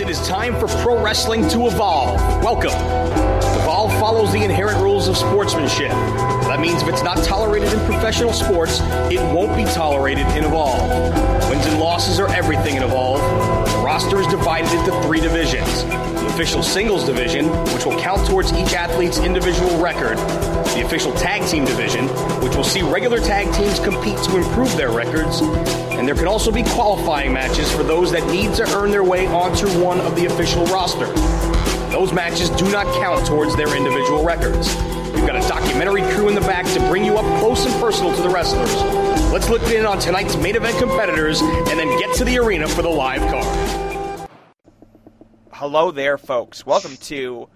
it is time for pro wrestling to evolve. Welcome. Evolve follows the inherent rules of sportsmanship. That means if it's not tolerated in professional sports, it won't be tolerated in Evolve. Wins and losses are everything in Evolve. The roster is divided into three divisions the official singles division, which will count towards each athlete's individual record, the official tag team division, which will see regular tag teams compete to improve their records, and there can also be qualifying matches for those that need to earn their way onto one of the official roster. Those matches do not count towards their individual records. We've got a documentary crew in the back to bring you up close and personal to the wrestlers. Let's look in on tonight's main event competitors and then get to the arena for the live card. Hello there, folks. Welcome to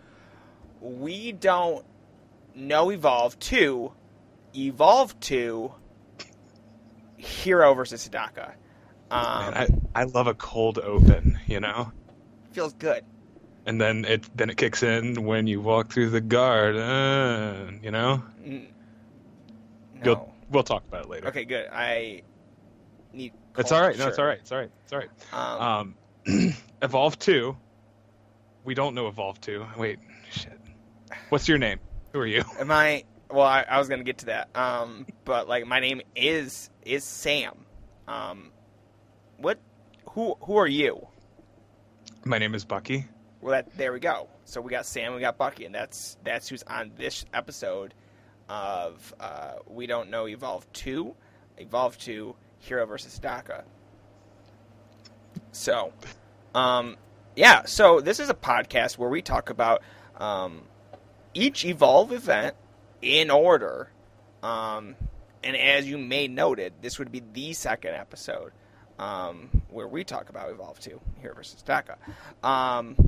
We Don't Know Evolve 2, Evolve 2, Hero versus Hidaka. Um, Man, I, I love a cold open, you know? feels good. And then it then it kicks in when you walk through the garden, you know? N- No. You'll, we'll talk about it later. Okay, good. I need. It's all right. No, it's all right. It's all right. It's all right. Um, Um, Evolve 2. We don't know Evolve 2. Wait, shit. What's your name? Who are you? am I? Well, I, I was gonna get to that. Um, but like, my name is is Sam. Um, what? Who who are you? My name is Bucky. Well, that there we go. So we got Sam, we got Bucky, and that's that's who's on this episode of uh, We Don't Know Evolve Two, Evolve Two, Hero versus Daka. So, um, yeah. So this is a podcast where we talk about um, each Evolve event in order. Um, and as you may noted, this would be the second episode um, where we talk about Evolve Two, here versus Daka. Um,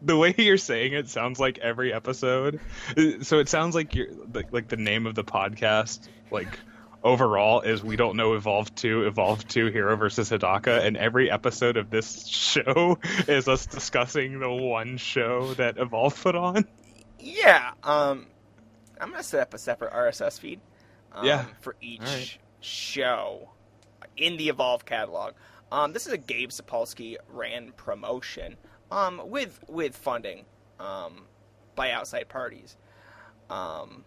The way you're saying it sounds like every episode. So it sounds like you're like, like the name of the podcast, like overall is we don't know Evolve 2, Evolve 2 Hero versus Hidaka, and every episode of this show is us discussing the one show that Evolve put on. Yeah, um, I'm gonna set up a separate RSS feed. Um, Yeah. For each Alright. show in the Evolve catalog. Um, this is a Gabe Sapolsky ran promotion. Um, with with funding, um, by outside parties. Um,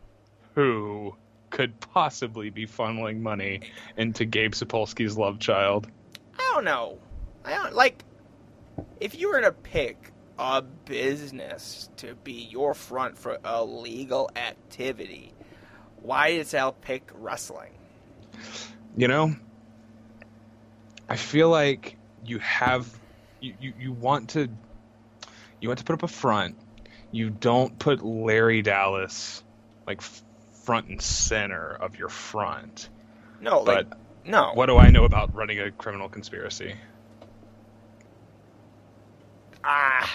Who could possibly be funneling money into Gabe Sapolsky's love child? I don't know. I don't like. If you were to pick a business to be your front for a legal activity, why did Sal pick wrestling? you know i feel like you have you, you, you want to you want to put up a front you don't put larry dallas like front and center of your front No, like but no. what do i know about running a criminal conspiracy Ah,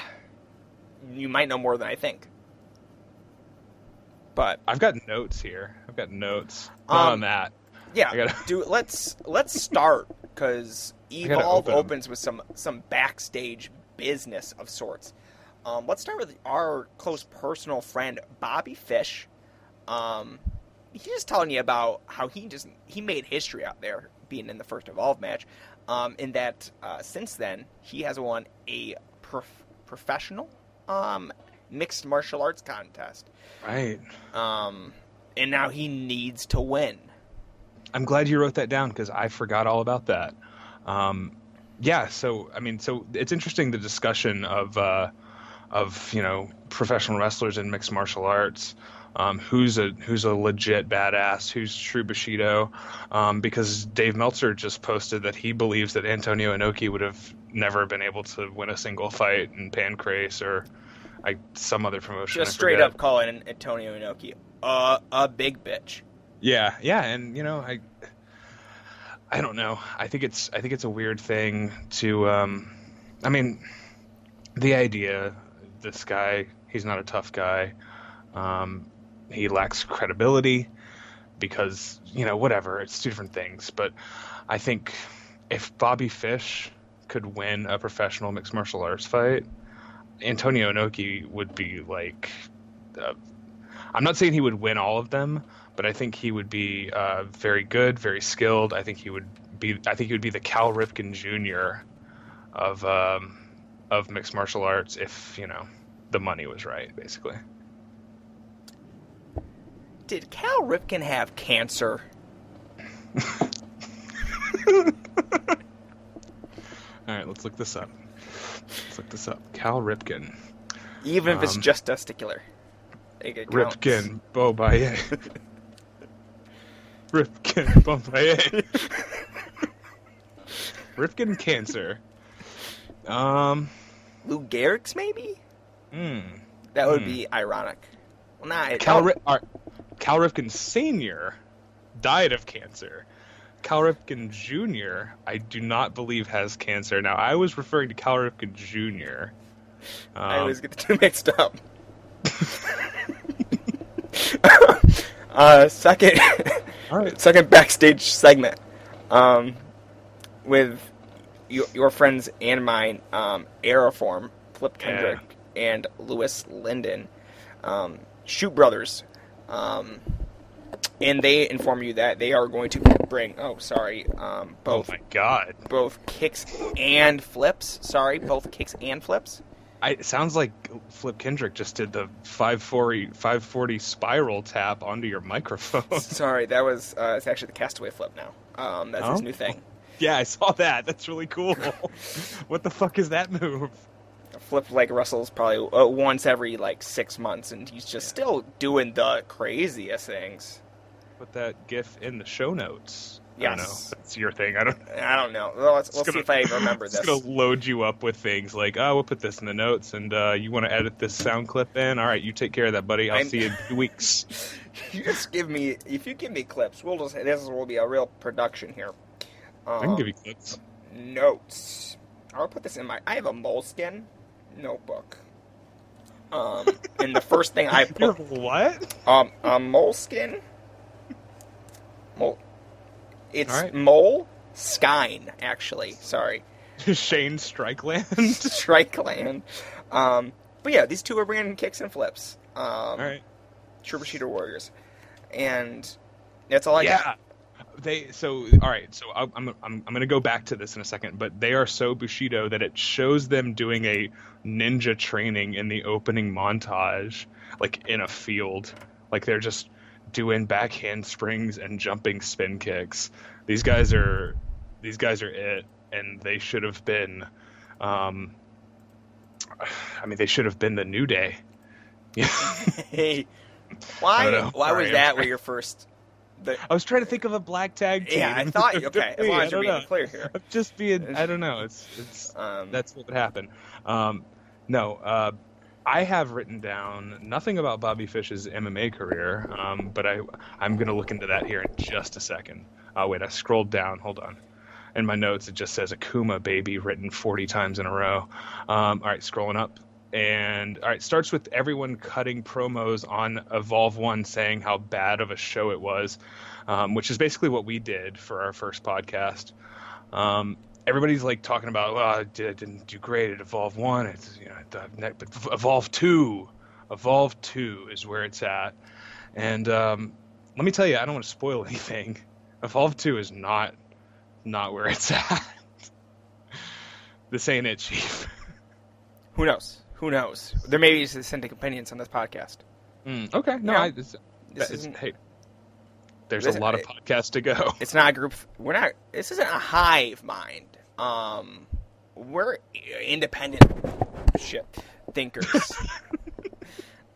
you might know more than I think. But i've got notes here i've got notes Um, on that yeah, gotta- dude, let's let's start because Evolve open opens with some some backstage business of sorts. Um, let's start with our close personal friend Bobby Fish. Um, he's just telling you about how he just he made history out there being in the first Evolve match. Um, in that uh, since then he has won a prof- professional um, mixed martial arts contest. right Um, and now he needs to win. I'm glad you wrote that down because I forgot all about that. Um, yeah, so I mean, so it's interesting the discussion of uh, of you know professional wrestlers in mixed martial arts. Um, who's a who's a legit badass? Who's true Bushido? Um, because Dave Meltzer just posted that he believes that Antonio Inoki would have never been able to win a single fight in Pancrase or like some other promotion. Just straight up calling Antonio Inoki uh, a big bitch. Yeah, yeah, and you know, I I don't know. I think it's I think it's a weird thing to um I mean, the idea this guy, he's not a tough guy. Um he lacks credibility because, you know, whatever, it's two different things, but I think if Bobby Fish could win a professional mixed martial arts fight, Antonio Inoki would be like uh, I'm not saying he would win all of them, but I think he would be uh, very good, very skilled. I think he would be. I think he would be the Cal Ripken Jr. of um, of mixed martial arts if you know the money was right, basically. Did Cal Ripken have cancer? All right, let's look this up. Let's look this up. Cal Ripken. Even if it's Um, just testicular. It counts. Ripken Bobaye. Ripken Bobaye. Ripken cancer. Um. Lou Gehrig's, maybe? Hmm. That would Hmm. be ironic. Well, nah, Cal, no, Rip- Cal Ripken Senior died of cancer. Cal Ripken Jr. I do not believe has cancer. Now I was referring to Cal Ripken Jr. I Um, always get the two mixed up. uh, second, right. second backstage segment um, with your, your friends and mine, um, Aeroform, Flip Kendrick, and Louis Lyndon, um, Shoot Brothers. Um, and they inform you that they are going to bring, oh, sorry, um, Oh both my god. both kicks and flips. Sorry, both kicks and flips. I, it sounds like Flip Kendrick just did the 540, 540 spiral tap onto your microphone. Sorry, that was uh, it's actually the Castaway flip now. Um, that's his Oh. new thing. yeah, I saw that. That's really cool. what the fuck is that move? Flip like Russell's probably uh, once every like six months, and he's just still doing the craziest things. Put that GIF in the show notes. I don't know. Yes. That's your thing. I don't. I don't know. Well, let's, we'll see gonna- if I remember It's gonna load you up with things like, oh, we'll put this in the notes, and uh, you want to edit this sound clip in? All right, you take care of that, buddy. I'll I'm- see you in two weeks. You just give me if you give me clips, we'll just this will be a real production here. Um, I can give you clips. notes. I'll put this in my. I have a moleskin notebook. Um, and the first thing I put what? Um, a moleskin. Mole. It's right. mole skine, actually. Sorry, Shane Strickland. Strike Land. Um, but yeah, these two are bringing kicks and flips. Um, All right. Trooper Shooter Warriors, and that's all I yeah. got. They so all right. So I'm I'm I'm I'm gonna go back to this in a second, but they are so bushido that it shows them doing a ninja training in the opening montage, like in a field, like they're just doing back handsprings and jumping spin kicks. These guys are these guys are it, and they should have been. Um, I mean, they should have been the New Day. Hey, why? Why Sorry, was that? Where your first? I was trying to think of a black tag team. yeah, I thought you. Okay, as long as you're being know. clear here. I'm just being. I don't know. It's it's Um, that's what would happen. Um, no, uh, I have written down nothing about Bobby Fish's MMA career, um, but I I'm gonna look into that here in just a second. Uh, wait, I scrolled down. Hold on. In my notes, it just says Akuma baby written 40 times in a row. Um, all right, scrolling up. And all right, starts with everyone cutting promos on Evolve One, saying how bad of a show it was, um, which is basically what we did for our first podcast. Um, everybody's like talking about, well, I did, didn't do great at Evolve One. It's you know, but Evolve Two, Evolve Two is where it's at. And um, let me tell you, I don't want to spoil anything. Evolve Two is not not where it's at. this ain't it, Chief. who knows? Who knows? There may be dissenting opinions on this podcast. Mm, okay, no, Yeah. I, This it's- isn't. hey, there's Listen, a lot of podcasts to go. It's not a group. We're not. This isn't a hive mind. Um, we're independent shit thinkers.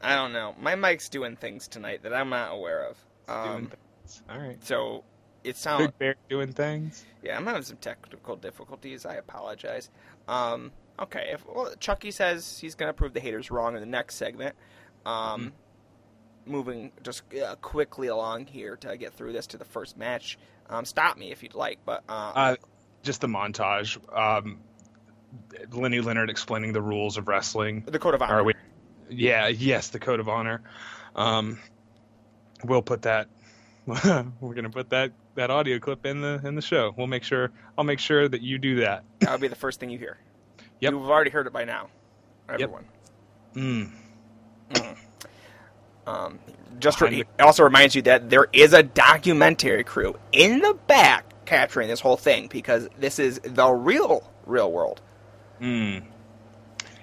I don't know. My mic's doing things tonight that I'm not aware of. Doing Um, things. All right, so it sounds. Big Bear doing things. Yeah, I'm having some technical difficulties. I apologize. Um, okay, if well, Chucky says he's going to prove the haters wrong in the next segment. Um, Moving just uh, quickly along here to get through this to the first match. Um, stop me if you'd like, but uh, Uh, just the montage. Um, Lenny Leonard explaining the rules of wrestling. the code of honor. We? Yeah, yes, the code of honor. Um, we'll put that. we're gonna put that that audio clip in the in the show. We'll make sure. I'll make sure that you do that. That'll be the first thing you hear. Yep. You've already heard it by now, everyone. Mm. Um, just re- also reminds you that there is a documentary crew in the back capturing this whole thing because this is the real, real world. Mm.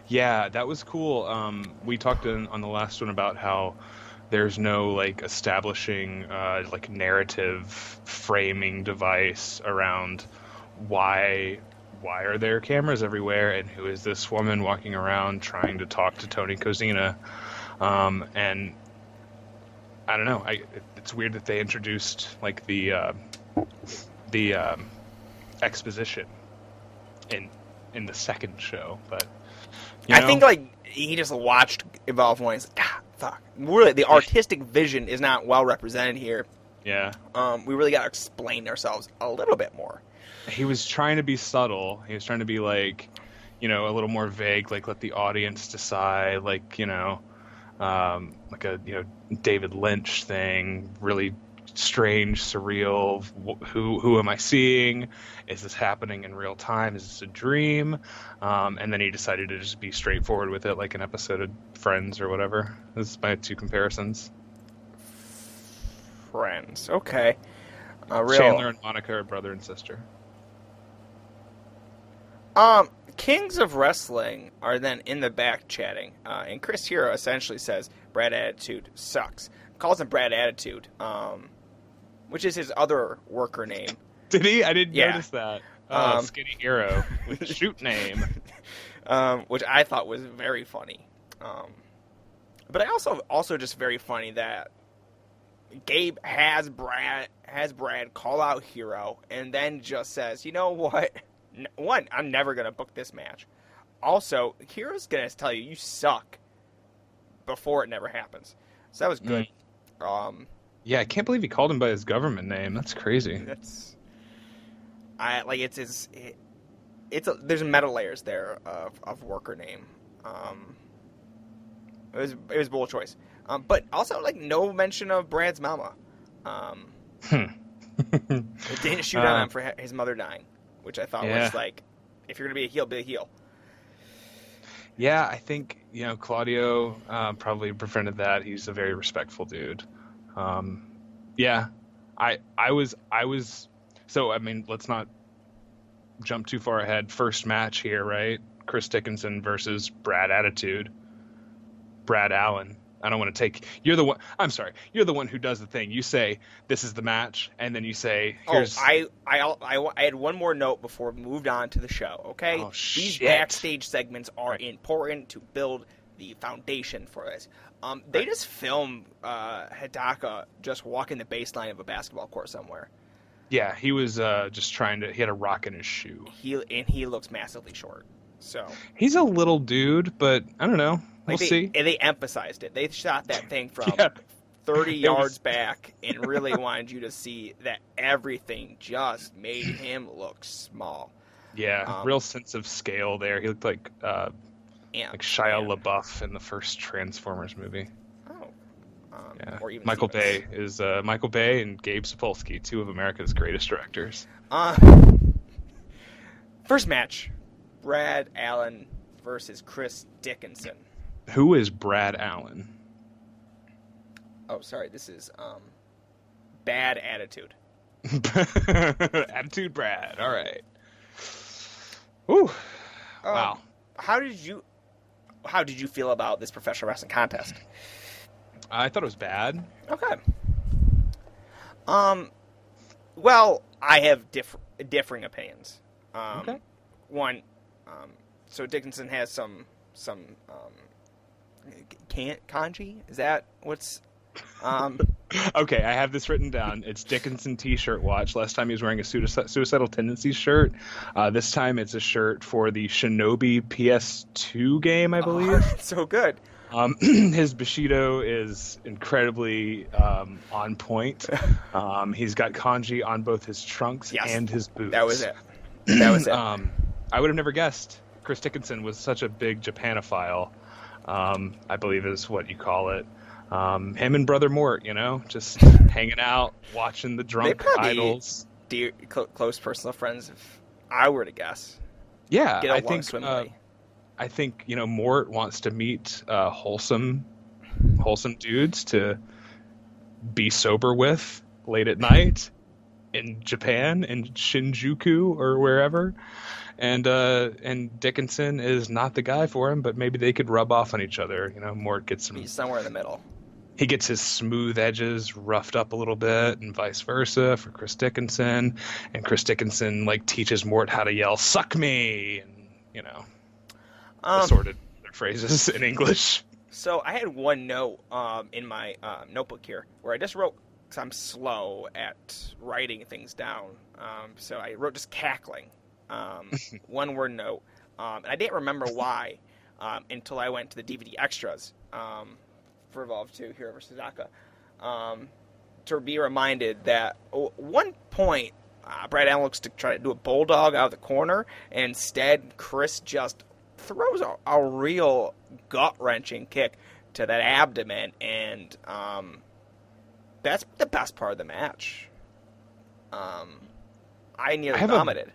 Yeah, that was cool. Um, we talked in, on the last one about how there's no like establishing uh, like narrative framing device around why why are there cameras everywhere and who is this woman walking around trying to talk to Tony Kozina um, and I don't know I it's weird that they introduced like the uh, the um, exposition in in the second show but you I think like he just watched Evolve One. He's like, ah, fuck. Really, the artistic vision is not well represented here. yeah Um, we really got to explain ourselves a little bit more. He was trying to be subtle. He was trying to be like, you know, a little more vague, like let the audience decide, like you know, um, like a you know David Lynch thing, really strange, surreal. Who who am I seeing? Is this happening in real time? Is this a dream? Um, and then he decided to just be straightforward with it, like an episode of Friends or whatever. This is my two comparisons. Friends, okay. Uh, real. Chandler and Monica are brother and sister. Um, Kings of Wrestling are then in the back chatting, uh, and Chris Hero essentially says Brad Attitude sucks. Calls him Brad Attitude, um, which is his other worker name. Did he? I didn't Yeah. notice that. Oh, Um, skinny hero with shoot name. um, which I thought was very funny. Um, but I also also just very funny that Gabe has Brad has Brad call out Hero and then just says, you know what? One, I'm never gonna book this match. Also, Hero's gonna tell you you suck before it never happens. So that was good. Um, Yeah, I can't believe he called him by his government name. That's crazy. that's I like it's it's it, it's a, there's meta layers there of, of worker name. Um, it was it was bold choice, um, but also like no mention of Brad's mama. Um, it didn't shoot on Uh, him for his mother dying, which I thought Yeah. was like, if you're gonna be a heel, be a heel. Yeah, I think you know Claudio uh, probably prevented that. He's a very respectful dude. Um, yeah, I I was I was so I mean let's not jump too far ahead. First match here, right? Chris Dickinson versus Brad Attitude. Brad Allen. I don't want to take. You're the one. I'm sorry. You're the one who does the thing. You say this is the match, and then you say here's. Oh, I, I, I, I had one more note before we moved on to the show. Okay, Oh, these backstage segments are Right. important to build the foundation for this. Um, they just film uh, Hidaka just walking the baseline of a basketball court somewhere. yeah, he was uh, just trying to. He had a rock in his shoe. He and he looks massively short. So He's a little dude, but I don't know. We'll they, see. and they emphasized it. They shot that thing from Yeah. 30 It was- yards back and really wanted you to see that everything just made him look small. Yeah, Um, real sense of scale there. He looked like uh, And, like Shia LaBeouf in the first Transformers movie. Oh. Um, Yeah, Or even Michael Stevens. Bay is uh, Michael Bay and Gabe Sapolsky, two of America's greatest directors. Uh, first match Brad Allen versus Chris Dickinson. Who is Brad Allen? Oh, sorry. This is um, Bad Attitude. Attitude Brad. All right. Ooh. Um, Wow. How did you. How did you feel about this professional wrestling contest? I thought it was bad. Okay. Um, well, I have diff- differing opinions. Um, Okay. One, um, so Dickinson has some some um, can't kanji. Is that what's um? Okay, I have this written down. It's Dickinson T-shirt watch. Last time he was wearing a suicidal tendencies shirt. Uh, this time it's a shirt for the Shinobi PS2 game, I believe. so good. Um, his Bushido is incredibly um, on point. Um, he's got kanji on both his trunks Yes. and his boots. That was it. That was it. I would have never guessed. Chris Dickinson was such a big Japanophile. Um, I believe is what you call it. Um, him and Brother Mort, you know, just hanging out, watching the drunk idols. Dear, cl- close personal friends. If I were to guess, Yeah, get I think uh. I think you know Mort wants to meet uh, wholesome, wholesome dudes to be sober with late at night in Japan in Shinjuku or wherever, and uh, and Dickinson is not the guy for him, but maybe they could rub off on each other. You know, Mort gets some. He's somewhere in the middle. He gets his smooth edges roughed up a little bit, and vice versa for Chris Dickinson. And Chris Dickinson like teaches Mort how to yell "suck me," and you know, Um, assorted phrases in English. So I had one note um, in my uh, notebook here where I just wrote because I'm slow at writing things down. Um, so I wrote just cackling, um, one word note, um, and I didn't remember why um, until I went to the DVD extras um, for Evolve 2 Hero vs. Aka um, to be reminded that at one point uh, Brad Allen looks to try to do a bulldog out of the corner, and instead Chris just throws a, a real gut wrenching kick to that abdomen, and um, that's the best part of the match. Um, I nearly I have a- vomited.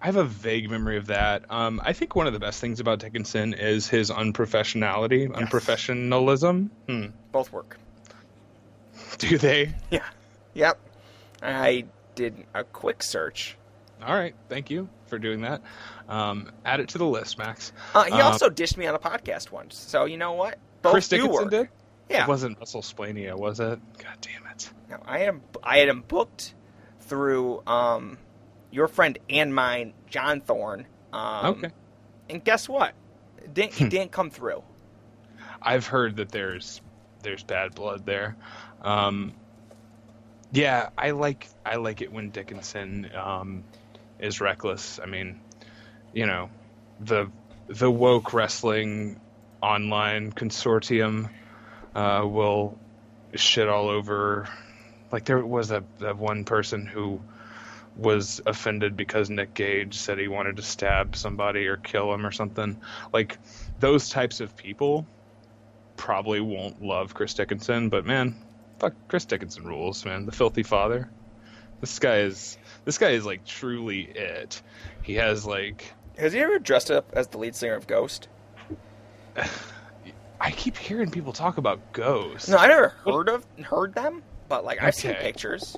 I have a vague memory of that. Um, I think one of the best things about Dickinson is his unprofessionality, unprofessionalism. Hmm. Both work. Do they? Yeah. Yep. I did a quick search. All right, thank you for doing that. Um, add it to the list, Max. Uh, he Um, also dished me on a podcast once, so you know what? Both Chris Dickinson work. did. Yeah. It wasn't Russell Splania, was it? God damn it. No, I had him. I had him booked through um, your friend and mine, John Thorne. Um, okay. And guess what? It didn't, Hmm. it didn't come through. I've heard that there's there's bad blood there. Um, yeah, I like I like it when Dickinson um, is reckless. I mean, you know, the the woke wrestling online consortium uh, will shit all over. Like there was a that one person who was offended because Nick Gage said he wanted to stab somebody or kill him or something. Like those types of people probably won't love Chris Dickinson, but man, fuck Chris Dickinson rules, man. The filthy father. This guy is this guy is like truly it. He has like Has he ever dressed up as the lead singer of Ghost? I keep hearing people talk about Ghost. No, I never heard of heard them, but like I've seen pictures.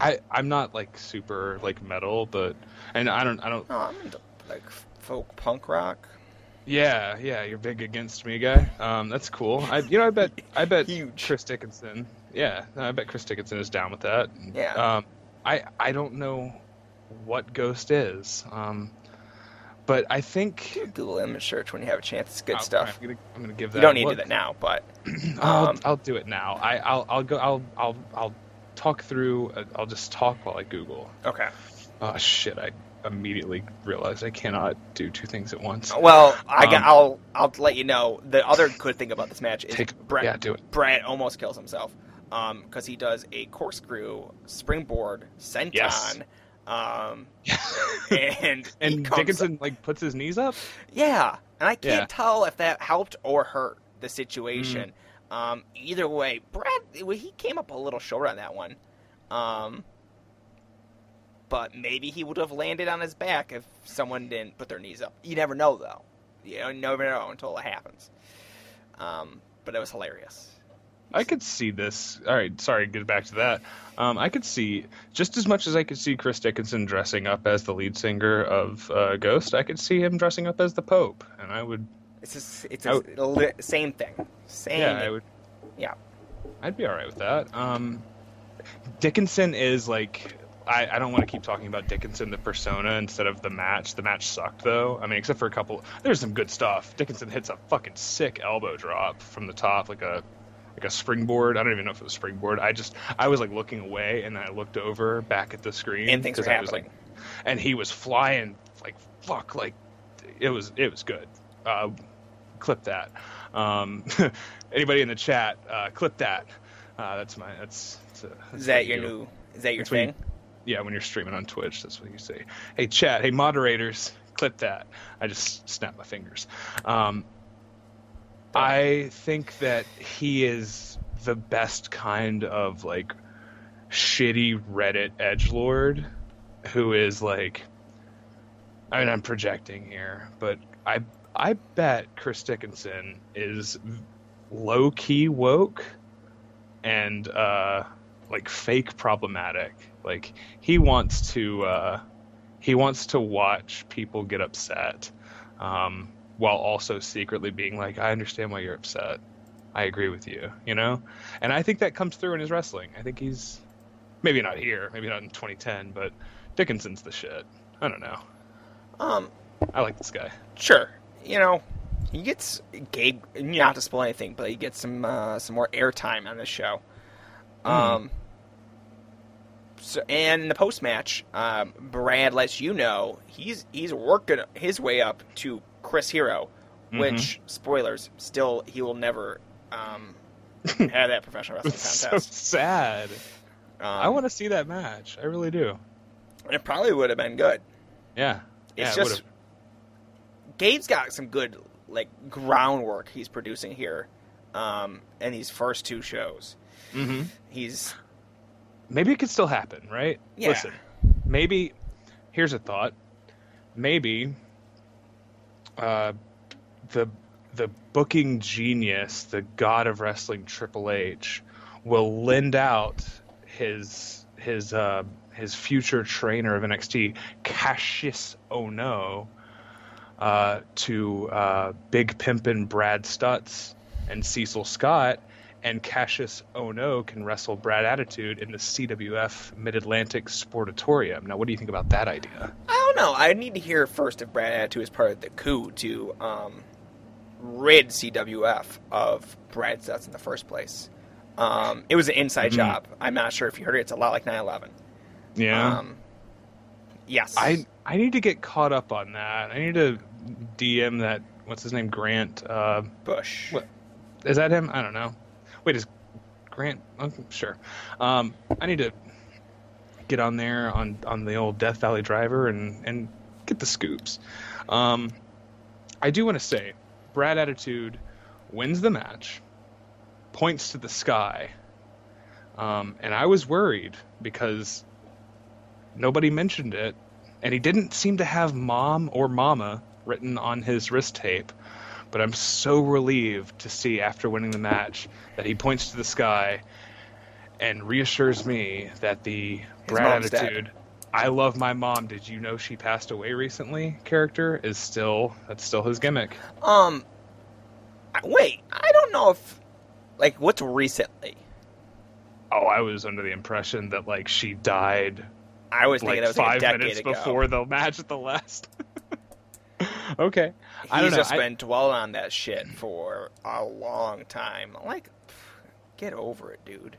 I I'm not like super like metal, but and I don't I don't No, I'm into like folk punk rock. yeah yeah you're big against me guy. Um that's cool. I you know I bet I bet Huge. Chris Dickinson. Yeah, I bet Chris Dickinson is down with that. Yeah. Um, I I don't know what Ghost is. Um, but I think Google image search when you have a chance. It's good I'll- stuff. I'm gonna, I'm gonna give that. You don't need to do that now, but I'll, Um, I'll do it now. I I'll I'll go. I'll I'll I'll talk through. uh, I'll just talk while I Google. okay. Oh shit! I immediately realized I cannot do two things at once. Well, I got, Um, I'll I'll let you know. The other good thing about this match is Take- Brad, yeah, do it. Brad almost kills himself because he does a corkscrew springboard senton. Yes. Um, and And Dickinson like puts his knees up. yeah, and I can't Yeah. tell if that helped or hurt the situation. Mm. Um, either way, Brad he came up a little short on that one. Um, but maybe he would have landed on his back if someone didn't put their knees up. You never know, though. You know, never know until it happens. Um, but it was hilarious. I could see this. All right, sorry, get back to that. Um, I could see just as much as I could see Chris Dickinson dressing up as the lead singer of uh, Ghost. I could see him dressing up as the Pope, and I would. It's just, it's a li- same thing. Same. Yeah, I would. Yeah. I'd be all right with that. Um, Dickinson is like. I, I don't want to keep talking about Dickinson the persona instead of the match. The match sucked though. I mean, except for a couple. There's some good stuff. Dickinson hits a fucking sick elbow drop from the top, like a like a springboard. I don't even know if it was springboard. I just I was like looking away and then I looked over back at the screen And things were I was, happening. like, and he was flying like fuck like it was it was good. Uh, clip that. Um, anybody in the chat, uh, clip that. Uh, that's my that's. that's, uh, that's Is that your do. new? Is that your That's what you- thing? Yeah, when you're streaming on Twitch, that's what you say. Hey chat, hey moderators, clip that. I just snap my fingers. Um, I think that he is the best kind of like shitty Reddit edge lord who is like I mean I'm projecting here, but I I bet Chris Dickinson is low key woke and uh like fake problematic. Like he wants to uh he wants to watch people get upset, um, while also secretly being like, "I understand why you're upset. I agree with you," you know. And I think that comes through in his wrestling. I think he's maybe not here, maybe not in 2010, but Dickinson's the shit. I don't know. Um, I like this guy. sure, you know, he gets Gabe. Not to spoil anything, but he gets some uh, some more airtime on this show. Um. So, and in the post match, um, Brad lets you know he's he's working his way up to Chris Hero, which spoilers still he will never um, have that professional wrestling It's so contest. sad. Um, I want to see that match. I really do. It probably would have been good. Yeah. It's yeah, just Gabe's got some good like groundwork he's producing here, um, in these first two shows. Mm-hmm. He's Maybe it could still happen, right? Yeah. Listen, maybe. Here's a thought. Maybe. Uh, the the booking genius, the god of wrestling, Triple H, will lend out his his uh, his future trainer of NXT, Kassius Ohno, uh, to uh, Big Pimpin' Brad Stutts and Cecil Scott, and Kassius Ohno can wrestle Brad Attitude in the CWF Mid Atlantic Sportatorium. Now, what do you think about that idea? I don't know. I need to hear first if Brad Attitude is part of the coup to um, rid CWF of Brad Stutts in the first place. Um, it was an inside Mhm. job. I'm not sure if you heard it. It's a lot like 9/11. Yeah, Um, yes. I I need to get caught up on that. I need to DM that. What's his name? Grant. Uh, Bush. What? is that him? I don't know. Wait, is Grant? Oh, sure. Um, I need to get on there on on the old Death Valley Driver and and get the scoops. Um, I do want to say, Brad Attitude wins the match, points to the sky, um, and I was worried because nobody mentioned it, and he didn't seem to have "mom" or "mama" written on his wrist tape but I'm so relieved to see after winning the match that he points to the sky and reassures me that the Brad mom's dead. attitude, I love my mom, did you know she passed away recently character is still that's still his gimmick. Um, wait. I don't know if like what's recently. Oh, I was under the impression that like she died I was thinking like that was five minutes ago. before the match at the last. okay. He's I don't know. just I- been dwelling on that shit for a long time. Like, get over it, dude.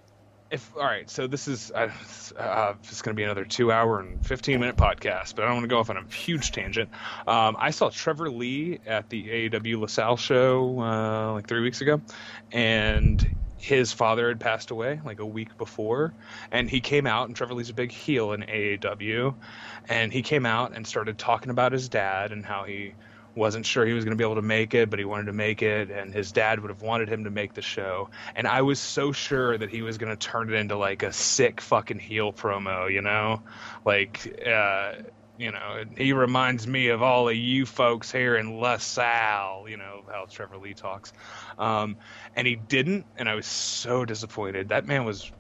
if all right, so this is uh, uh, it's going to be another two hour and fifteen minute podcast, but I don't want to go off on a huge tangent. Um, I saw Trevor Lee at the AAW LaSalle show uh, like three weeks ago, and his father had passed away like a week before, and he came out, and Trevor Lee's a big heel in AAW and he came out and started talking about his dad and how he wasn't sure he was going to be able to make it, but he wanted to make it, and his dad would have wanted him to make the show. And I was so sure that he was going to turn it into like a sick fucking heel promo, you know, like. uh you know, he reminds me of all of you folks here in LaSalle, you know, how Trevor Lee talks. Um, and he didn't, and I was so disappointed. That man was.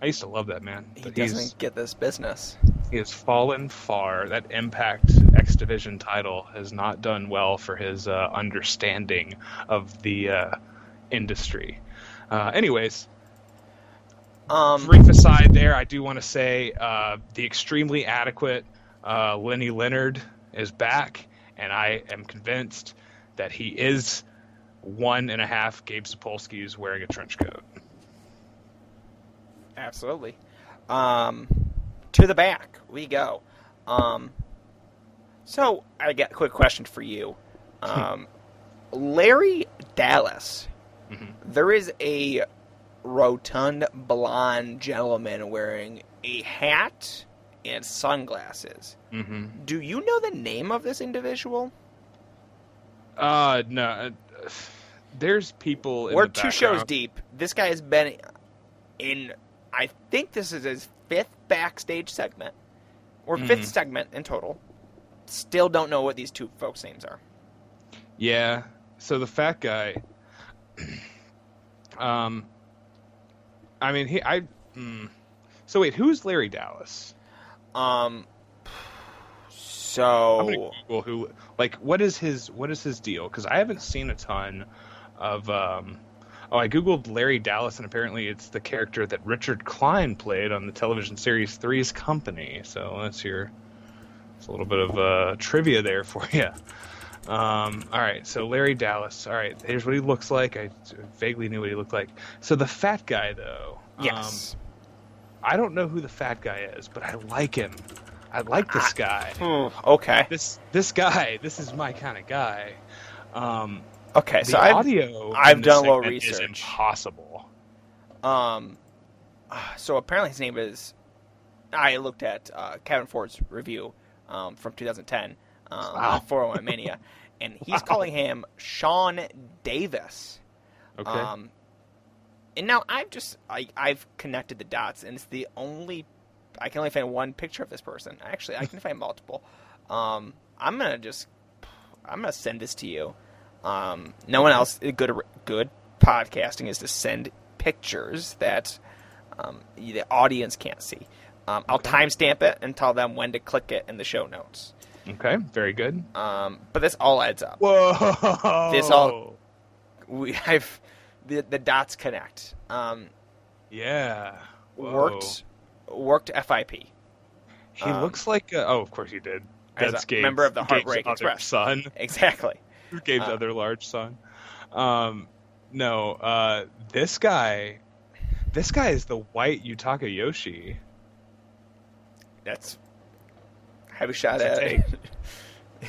I used to love that man. He doesn't get this business. he has fallen far. That Impact X Division title has not done well for his uh, understanding of the uh, industry. Uh, anyways, Um, brief aside there, I do want to say uh, the extremely adequate uh, Lenny Leonard is back, and I am convinced that he is one and a half Gabe Sapolsky's wearing a trench coat. absolutely. Um, to the back we go. Um, so I got a quick question for you. Um, Larry Dallas. Mhm. There is a rotund blonde gentleman wearing a hat and sunglasses. Mm-hmm. Do you know the name of this individual? Uh, no. uh, There's people. In We're the two shows deep. This guy has been in. I think this is his fifth backstage segment, or fifth Mhm. segment in total. Still don't know what these two folks' names are. Yeah. So the fat guy. um. I mean, he. I. Mm. So wait, who's Larry Dallas? Um, So I'm gonna Google who, like, what is his what is his deal? Because I haven't seen a ton of. Um, oh, I googled Larry Dallas, and apparently it's the character that Richard Kline played on the television series Three's Company. So that's your. It's a little bit of uh, trivia there for you. Um, all right, so Larry Dallas. All right, here's what he looks like. I vaguely knew what he looked like. So the fat guy, though. um, yes. I don't know who the fat guy is, but I like him. I like this guy. Hmm, okay. This this guy, this is my kind of guy. Um, Okay. So I've. I've done a little segment Is research. impossible. Um, so apparently his name is. I looked at uh, Kevin Ford's review um, from 2010 um, Wow. on 411 Mania, and he's calling him Sean Davis. Okay. Um, and now I've just I, I've connected the dots, and it's the only I can only find one picture of this person. Actually, I can find multiple. Um, I'm gonna just I'm gonna send this to you. Um, no one else good good podcasting is to send pictures that um, the audience can't see. Um, I'll timestamp it and tell them when to click it in the show notes. okay. Very good. Um, but this all adds up. Whoa. This all- We I've the the dots connect. Um, Yeah. Whoa. worked worked FIP. He um, looks like. A, oh, of course he did. a That's Gabe's, member of the Gabe's Heartbreak other Express. son. Exactly. Gabe's Uh, other large son. Um, no, uh, this guy, this guy is the white Yutaka Yoshie. That's have a shot That's a at it.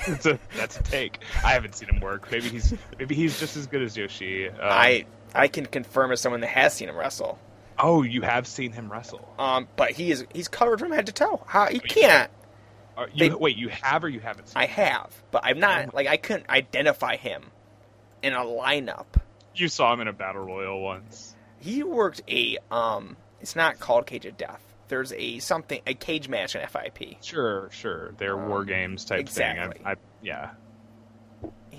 It's a, that's a take. I haven't seen him work. Maybe he's maybe he's just as good as Yoshie. Um, I I can confirm as someone that has seen him wrestle. oh, you have seen him wrestle. Um, but he is he's covered from head to toe. How you you can't? Are you, They- wait, you have or you haven't seen? I have, but I'm Oh not like I couldn't identify him in a lineup. You saw him in a battle royal once. He worked a um. It's not called Cage of Death. There's a something a cage match in FIP. Sure, sure. They're Um, war games type exactly. thing. I, I, yeah.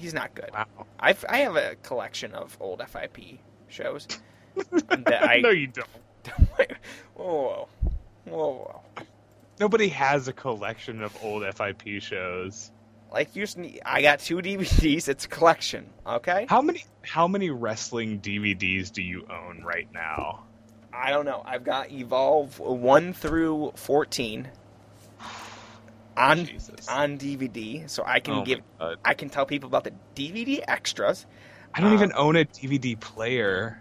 He's not good. Wow. I've I have a collection of old FIP shows that I no, you don't. whoa, whoa, whoa, whoa. Nobody has a collection of old FIP shows. Like you, I got two DVDs. It's a collection. Okay. How many how many wrestling DVDs do you own right now? I don't know. I've got Evolve one through fourteen on Jesus. on DVD, so I can Oh give I can tell people about the DVD extras. I don't uh, even own a DVD player.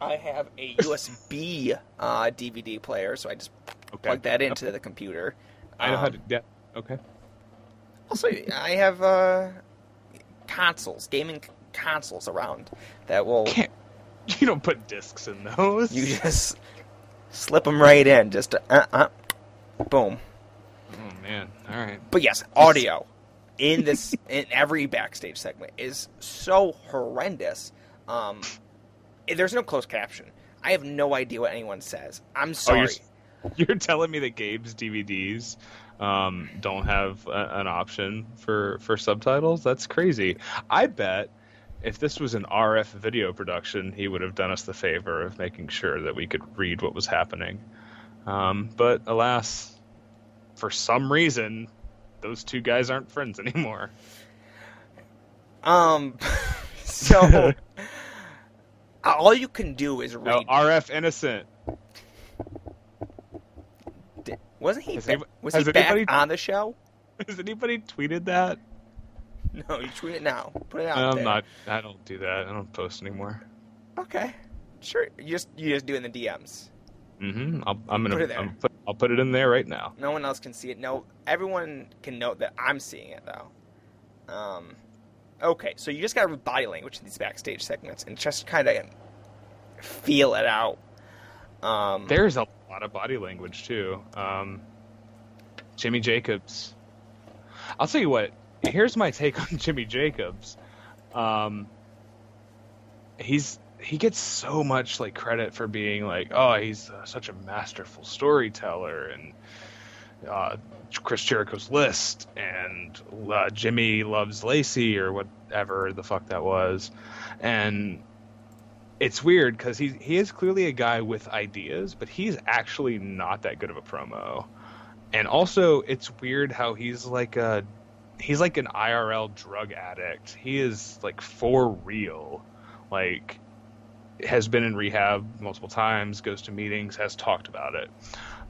I have a USB uh, DVD player, so I just Okay. plug that into the computer. I know how Um, to. Yeah. Okay. Also, I have uh, consoles, gaming consoles around that will Can't. You don't put discs in those. you just slip them right in, just uh, uh, boom. Oh man. All right. But yes, audio in this in every backstage segment is so horrendous. Um, there's no closed caption. I have no idea what anyone says. I'm Oh, sorry. you're, you're telling me that Gabe's DVDs um, don't have a, an option for for subtitles? That's crazy. I bet if this was an RF video production, he would have done us the favor of making sure that we could read what was happening. Um, but alas, for some reason, those two guys aren't friends anymore. Um, so all you can do is No, read. RF innocent. Wasn't he? Has Ba- was he back anybody- on the show? Has anybody tweeted that? No, you tweet it now. Put it out I'm there. not. I don't do that. I don't post anymore. Okay, sure. You just you just do it in the DMs. Mm-hmm. I'll, I'm gonna. Put it there. I'm put, I'll put it in there right now. No one else can see it. No, everyone can note that I'm seeing it though. Um, okay, so you just got to read body language in these backstage segments and just kind of feel it out. Um, There's a lot of body language too. Um, Jimmy Jacobs. I'll tell you what. Here's my take on Jimmy Jacobs. Um, he's he gets so much like credit for being like, oh, he's uh, such a masterful storyteller and uh, Chris Jericho's list and uh, Jimmy loves Lacey or whatever the fuck that was, and it's weird because he he is clearly a guy with ideas, but he's actually not that good of a promo. And also, it's weird how he's like a he's like an IRL drug addict. He is like for real. Like has been in rehab multiple times, goes to meetings, has talked about it.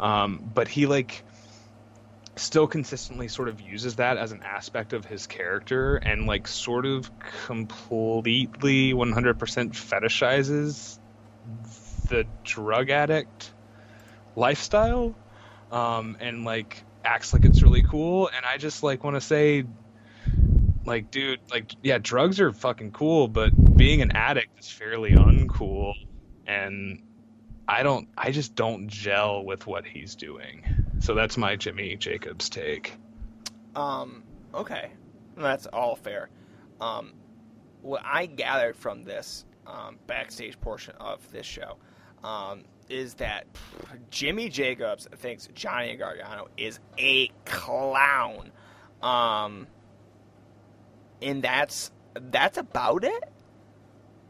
Um, but he like still consistently sort of uses that as an aspect of his character and like sort of completely 100% fetishizes the drug addict lifestyle um, and like acts like it's really cool and i just like want to say like dude like yeah drugs are fucking cool but being an addict is fairly uncool. And i don't i just don't gel with what he's doing. So that's my jimmy jacobs take. Um, okay, that's all fair. Um, what I gathered from this um, backstage portion of this show um, is that Jimmy Jacobs thinks Johnny Gargano is a clown, um, and that's that's about it.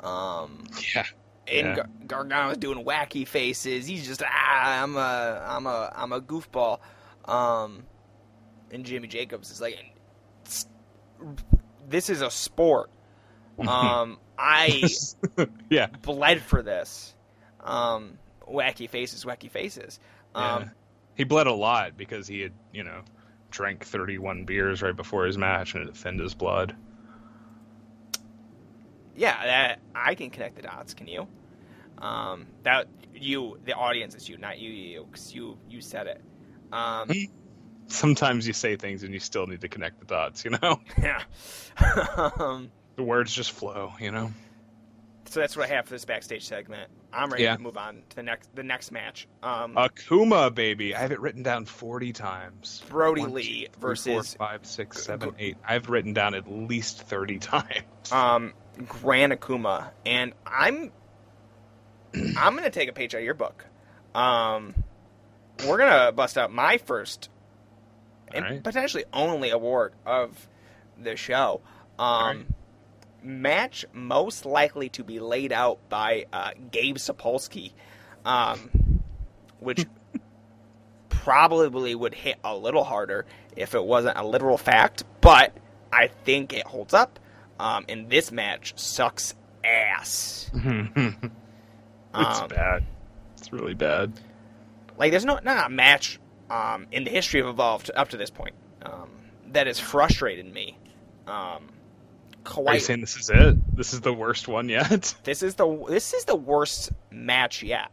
Um, yeah and Yeah. Gar- Gargano's doing wacky faces. He's just ah, I'm a, I'm a, I'm a goofball. Um, and Jimmy Jacobs is like, this is a sport. Um, I yeah bled for this. Um, wacky faces, wacky faces. Yeah. Um, he bled a lot because he had, you know, drank 31 beers right before his match and it thinned his blood. yeah, that I can connect the dots. Can you? Um, that you, the audience is you, not you, you, because you, you said it. Um, Sometimes you say things and you still need to connect the dots, you know? yeah. um, The words just flow, you know? so that's what I have for this backstage segment. I'm ready Yeah. to move on to the next, the next match. Um, Akuma, baby. I have it written down 40 times. Brody One, Lee two, three, four, versus five, six, seven, eight. I've written down at least 30 times. um, Gran Akuma, and I'm I'm gonna take a page out of your book. Um, we're gonna bust out my first and Alright. potentially only award of the show. Um. Match most likely to be laid out by uh, Gabe Sapolsky, um, which probably would hit a little harder if it wasn't a literal fact, but I think it holds up. Um, and this match sucks ass. it's Um, bad. It's really bad. Like, there's no not a match um, in the history of Evolved up to this point um, that has frustrated me. Um, Are you saying this is it? This is the worst one yet? This is the this is the worst match yet.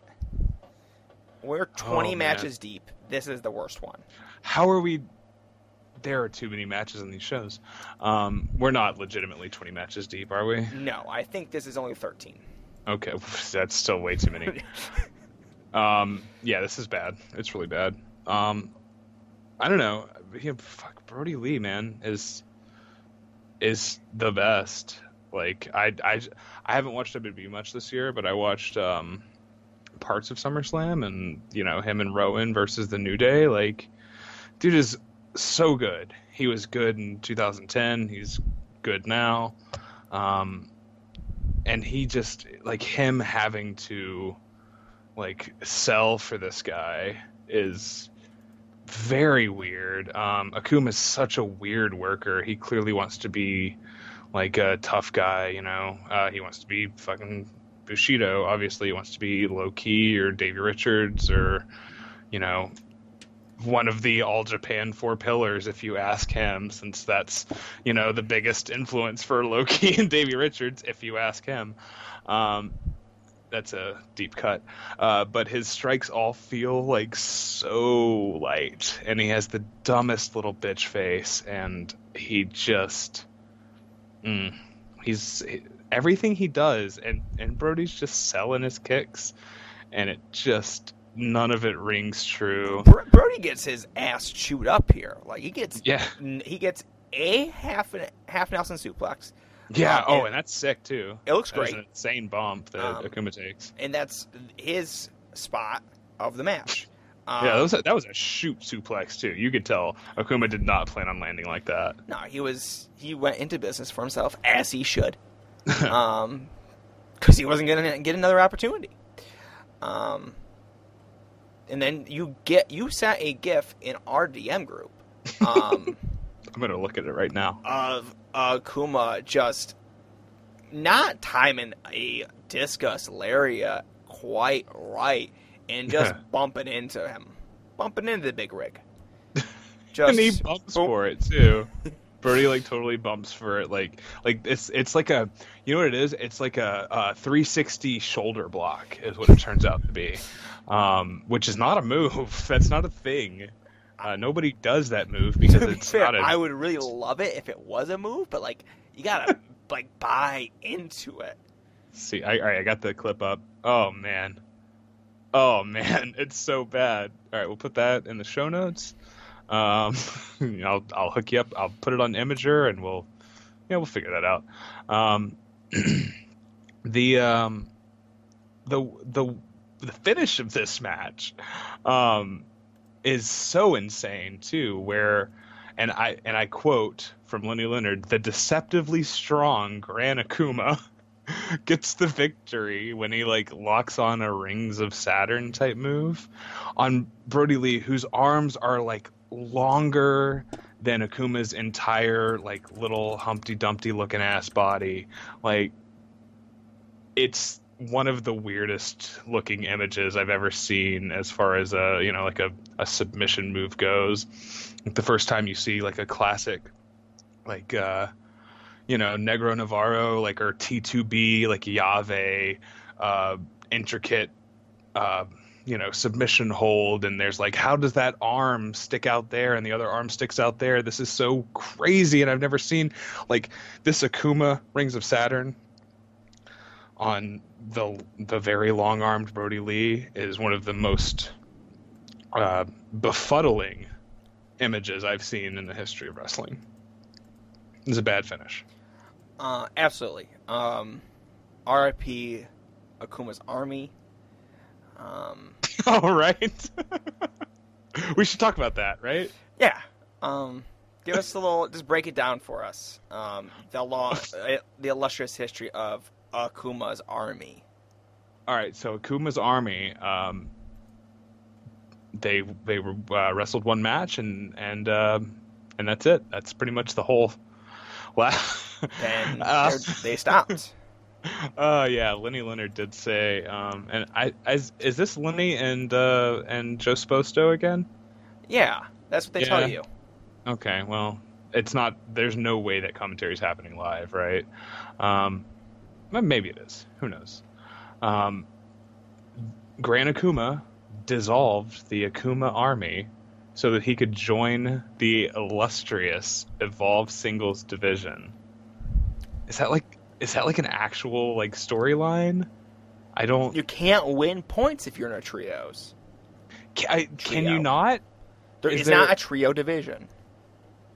We're 20 Oh, man. matches deep. This is the worst one. How are we? There are too many matches in these shows. Um, we're not legitimately 20 matches deep, are we? No, I think this is only 13. Okay, that's still way too many. um, yeah, this is bad. It's really bad. Um, I don't know. Fuck, Brody Lee, man, is is the best. Like I, I, I haven't watched WWE much this year, but I watched um, parts of SummerSlam, and you know him and Rowan versus the New Day. Like, dude is so good. He was good in 2010. He's good now. Um, and he just like him having to like sell for this guy is very weird. Um, Akuma is such a weird worker. He clearly wants to be like a tough guy, you know. Uh, he wants to be fucking Bushido. Obviously, he wants to be Low Ki or Davey Richards or you know one of the all Japan four pillars, if you ask him, since that's you know the biggest influence for Low Ki and Davey Richards, if you ask him. Um, that's a deep cut, uh, but his strikes all feel like so light, and he has the dumbest little bitch face, and he just, mm, he's everything he does, and and Brody's just selling his kicks, and it just none of it rings true. Bro- Brody gets his ass chewed up here. Like he gets Yeah. he gets a half an half Nelson suplex, Yeah. Um, oh, and- and that's sick too. It looks That great. an insane bump that Um, Akuma takes. and that's his spot of the match. Um, yeah, that was a, that was a shoot suplex too. You could tell Akuma did not plan on landing like that. no, he was he went into business for himself as he should, um, because he wasn't going to get another opportunity. Um, and then you get you sent a GIF in our DM group. Um, I'm gonna look at it right now. of uh, Kuma just not timing a discus lariat quite right and just bumping into him, bumping into the big rig. Just and he bumps for it too. Brody like totally bumps for it, like like it's it's like a you know what it is? It's like a, a 360 shoulder block is what it turns out to be, um, which is not a move. That's not a thing. Uh, nobody does that move because be it's fair, not a. I would really love it if it was a move, but like you gotta like buy into it. See, I, all right, I got the clip up. Oh man, oh man, it's so bad. All right, we'll put that in the show notes. Um, I'll I'll hook you up. I'll put it on Imgur, and we'll yeah we'll figure that out. Um, the um, the the the finish of this match um, is so insane too. Where and I and I quote from Lenny Leonard: "The deceptively strong Gran Akuma." gets the victory when he like locks on a rings of saturn type move on brody lee whose arms are like longer than akuma's entire like little humpty dumpty looking ass body like it's one of the weirdest looking images i've ever seen as far as a you know like a, a submission move goes. The first time you see like a classic like uh you know Negro Navarro like or T2B like Yave uh, intricate uh, you know submission hold and there's like how does that arm stick out there and the other arm sticks out there? This is so crazy and I've never seen like this Akuma Rings of Saturn on the the very long armed Brody Lee is one of the most uh, befuddling images I've seen in the history of wrestling. It's a bad finish. Uh, absolutely. Um, RIP Akuma's army. Um, All right. we should talk about that, right? yeah. Um, give us a little. Just break it down for us. Um, the long, the illustrious history of Akuma's army. All right. So Akuma's army, um, they they uh, wrestled one match and and uh, and that's it. That's pretty much the whole. Wow. Then Uh, they're- stopped. Oh yeah, Lenny Leonard did say, um, and I, is, is this Lenny and uh, and Joe Sposto again? Yeah, that's what they Yeah. tell you. Okay, well, it's not. There's no way that commentary is happening live, right? Um, maybe it is. Who knows? Um, Gran Akuma dissolved the Akuma army so that he could join the illustrious Evolve Singles division. Is that like? Is that like an actual like storyline? I don't. You can't win points if you're in a trios. Can, I, can you not? There Is is there- not a trio division.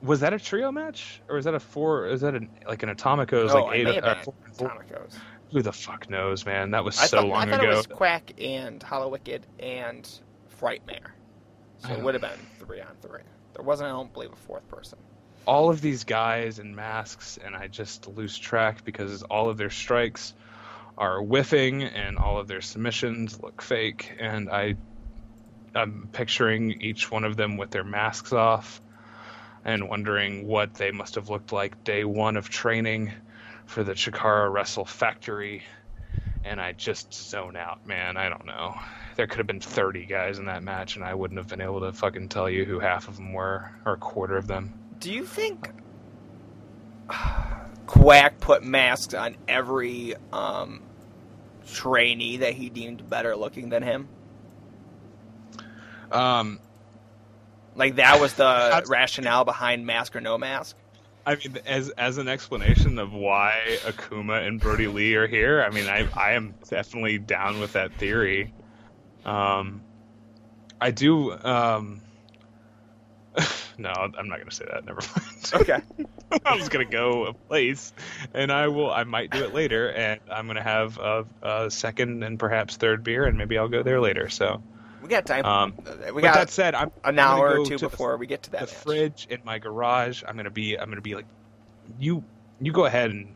Was that a trio match, or was that a four? Is that an like an Atomico's Oh, like eight? uh, four- Atomicos. who the fuck knows, man? That was I so thought, long I thought ago. it was Quack and Hallowicked and Frightmare. So it would have been three on three. There wasn't, I don't believe, a fourth person. All of these guys in masks, and I just lose track because all of their strikes are whiffing, and all of their submissions look fake, and I, I'm picturing each one of them with their masks off, and wondering what they must have looked like day one of training for the Chikara Wrestle Factory. And I just zone out, man. I don't know. There could have been 30 guys in that match, and I wouldn't have been able to fucking tell you who half of them were, or a quarter of them. Do you think Quack put masks on every um, trainee that he deemed better looking than him? Um, Like that was the rationale behind mask or no mask? I mean, as as an explanation of why Akuma and Brody Lee are here, I mean, I I am definitely down with that theory. Um, I do. Um, no, I'm not gonna say that. Never mind. Okay. I was gonna go a place, and I will. I might do it later, and I'm gonna have a, a second and perhaps third beer, and maybe I'll go there later. So, We got time. um, we but got that said, I'm an I'm hour go or two to the before we get to that. the match. fridge in my garage. I'm gonna be I'm gonna be like, you you go ahead and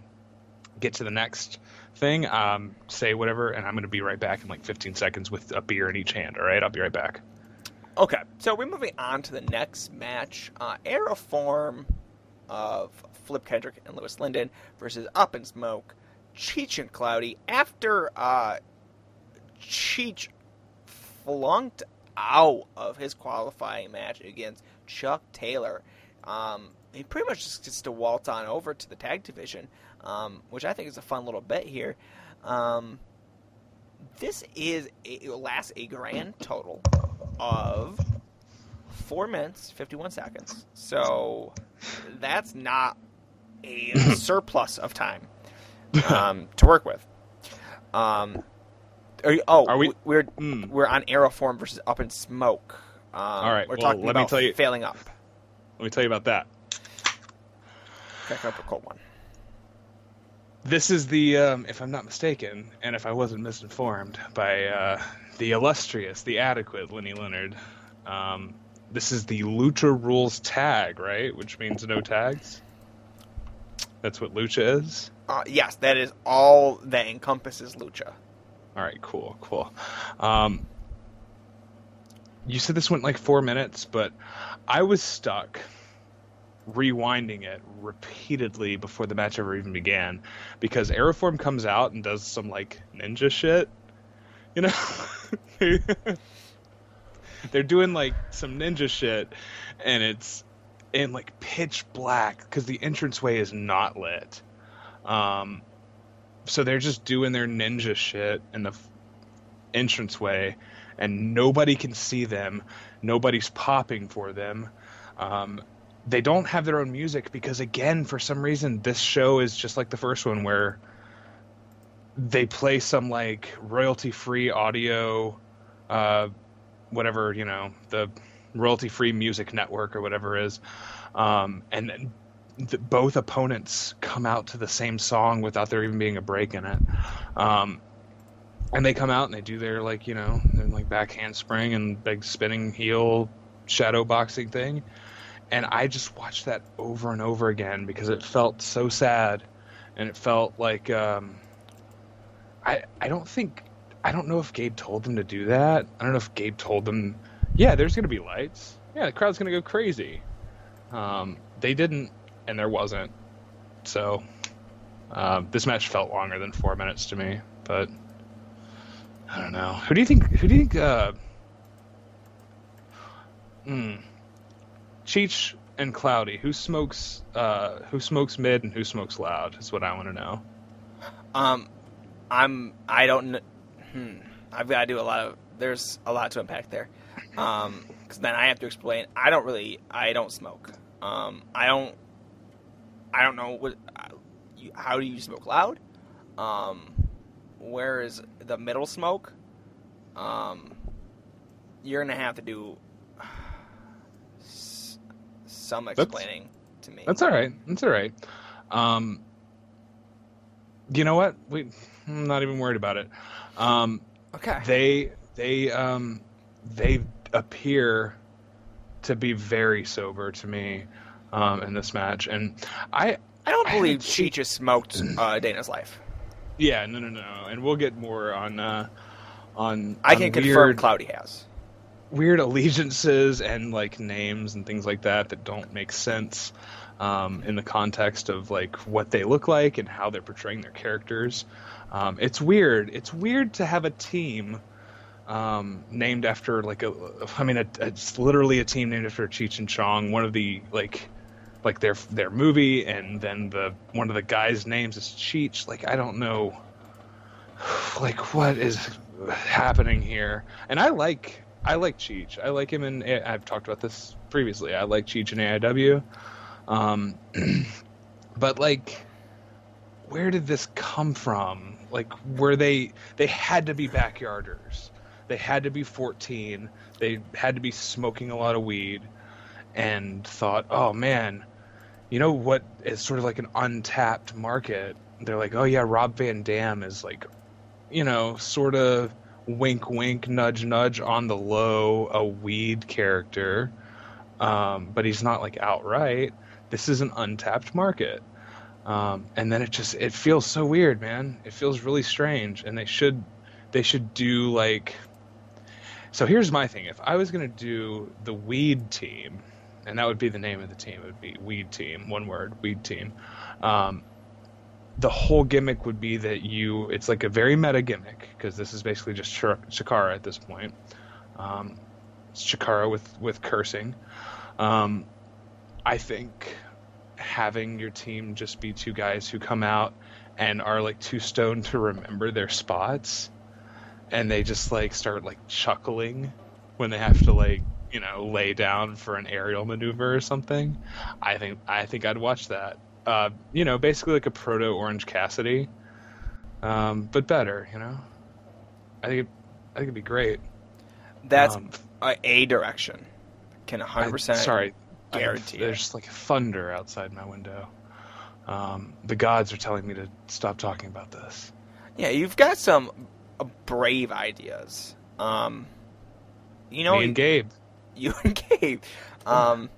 get to the next thing. Um, say whatever, and I'm gonna be right back in like 15 seconds with a beer in each hand. All right, I'll be right back. Okay, so we're moving on to the next match. Uh, Aeroform of Flip Kendrick and Louis Lyndon versus Up in Smoke, Cheech and Cloudy. After uh, Cheech flunked out of his qualifying match against Chuck Taylor, um, he pretty much just gets to waltz on over to the tag division, um, which I think is a fun little bit here. Um, this is it lasts a grand total of four minutes fifty one seconds. So that's not a surplus of time um, to work with. Are you, oh, Are we- We're Mm. we're on Aeroform versus Up in Smoke. Um, All right, we're well, talking let me about tell you- failing up. Let me tell you about that. Crack up a cold one. This is the, um, if I'm not mistaken, and if I wasn't misinformed by uh, the illustrious, the adequate Lenny Leonard, um, this is the Lucha Rules tag, right? Which means no tags. That's what Lucha is. Uh, yes, that is all that encompasses lucha. All right, cool, cool. Um, you said this went like four minutes, but I was stuck rewinding it repeatedly before the match ever even began because Aeroform comes out and does some like ninja shit. You know? They're doing like some ninja shit and it's in like pitch black because the entranceway is not lit. Um, so they're just doing their ninja shit in the entranceway, and nobody can see them. Nobody's popping for them. Um, they don't have their own music because, again, for some reason, this show is just like the first one where they play some like royalty-free audio, uh, whatever you know, the royalty-free music network or whatever is, um, and both opponents come out to the same song without there even being a break in it. Um, and they come out and they do their like you know like back handspring and big spinning heel shadow boxing thing. And I just watched that over and over again because it felt so sad, and it felt like um, I I don't think I don't know if Gabe told them to do that. I don't know if Gabe told them, yeah, there's gonna be lights. Yeah, the crowd's gonna go crazy. Um, they didn't, and there wasn't. So um, this match felt longer than four minutes to me, but I don't know. Who do you think? Who do you think? Uh, hmm, Cheech and Cloudy. Who smokes? Uh, who smokes mid and who smokes loud? Is what I want to know. Um, I'm. I don't. Hmm. I've got to do a lot of. There's a lot to unpack there. Um, because then I have to explain. I don't really. I don't smoke. Um, I don't. I don't know what. Uh, how do you smoke loud? Um, where is the middle smoke? Um, you're gonna have to do some That's- explaining to me. That's all right. That's all right. Um, you know what? We, I'm not even worried about it. Um, okay. they they um they appear to be very sober to me um in this match and i I don't believe seen- Cheech smoked uh, Dana's life. yeah no no no and we'll get more on uh on I on can confirm Cloudy has. weird allegiances and like names and things like that that don't make sense um, in the context of like what they look like and how they're portraying their characters. Um, it's weird. It's weird to have a team um, named after like a. I mean, a, it's literally a team named after Cheech and Chong, one of the like like their their movie, and then the one of the guys' names is Cheech. Like I don't know, like what is happening here? And I like I like Cheech. I like him in. I've talked about this previously. I like Cheech in AIW. Um, but like, where did this come from? Like, were they they had to be backyarders? They had to be 14. They had to be smoking a lot of weed, and thought, oh man, you know what is sort of like an untapped market. They're like, oh yeah, Rob Van Dam is like, you know, sort of wink, wink, nudge, nudge on the low, a weed character, um, but he's not like outright. This is an untapped market, um, and then it just it feels so weird, man. It feels really strange, and they should they should do like. So here's my thing: if I was gonna do the weed team, and that would be the name of the team. It would be Weed Team, one word, Weed Team. Um, the whole gimmick would be that you it's like a very meta gimmick because this is basically just Chikara at this point. Um, it's Chikara with with cursing. Um, I think having your team just be two guys who come out and are like too stoned to remember their spots and they just like start like chuckling when they have to like you know lay down for an aerial maneuver or something i think i think i'd watch that. Uh, you know basically like a proto orange cassidy um, but better you know? I think it, i think it'd be great. That's um, a, a, direction. Can 100% sorry guarantee I, there's like thunder outside my window. Um, the gods are telling me to stop talking about this. Yeah you've got some brave ideas. Um, you know, Me and Gabe. You and Gabe. Um,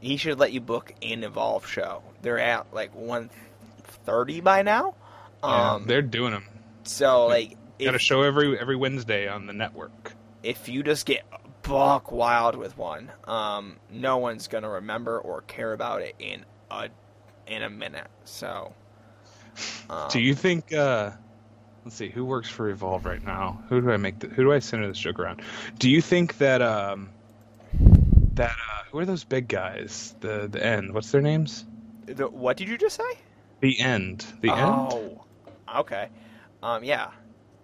he should let you book an Evolve show. They're at like one thirty by now. Um, yeah, they're doing them. So like, got a show every every Wednesday on the network. If you just get buck wild with one, um, no one's gonna remember or care about it in a in a minute. So, um, do you think? Uh, let's see who works for Evolve right now. Who do I make? The, who do I center this joke around? Do you think that um that uh, who are those big guys? The the end. What's their names? The, what did you just say? The end. The oh, end. Oh, okay. Um, yeah.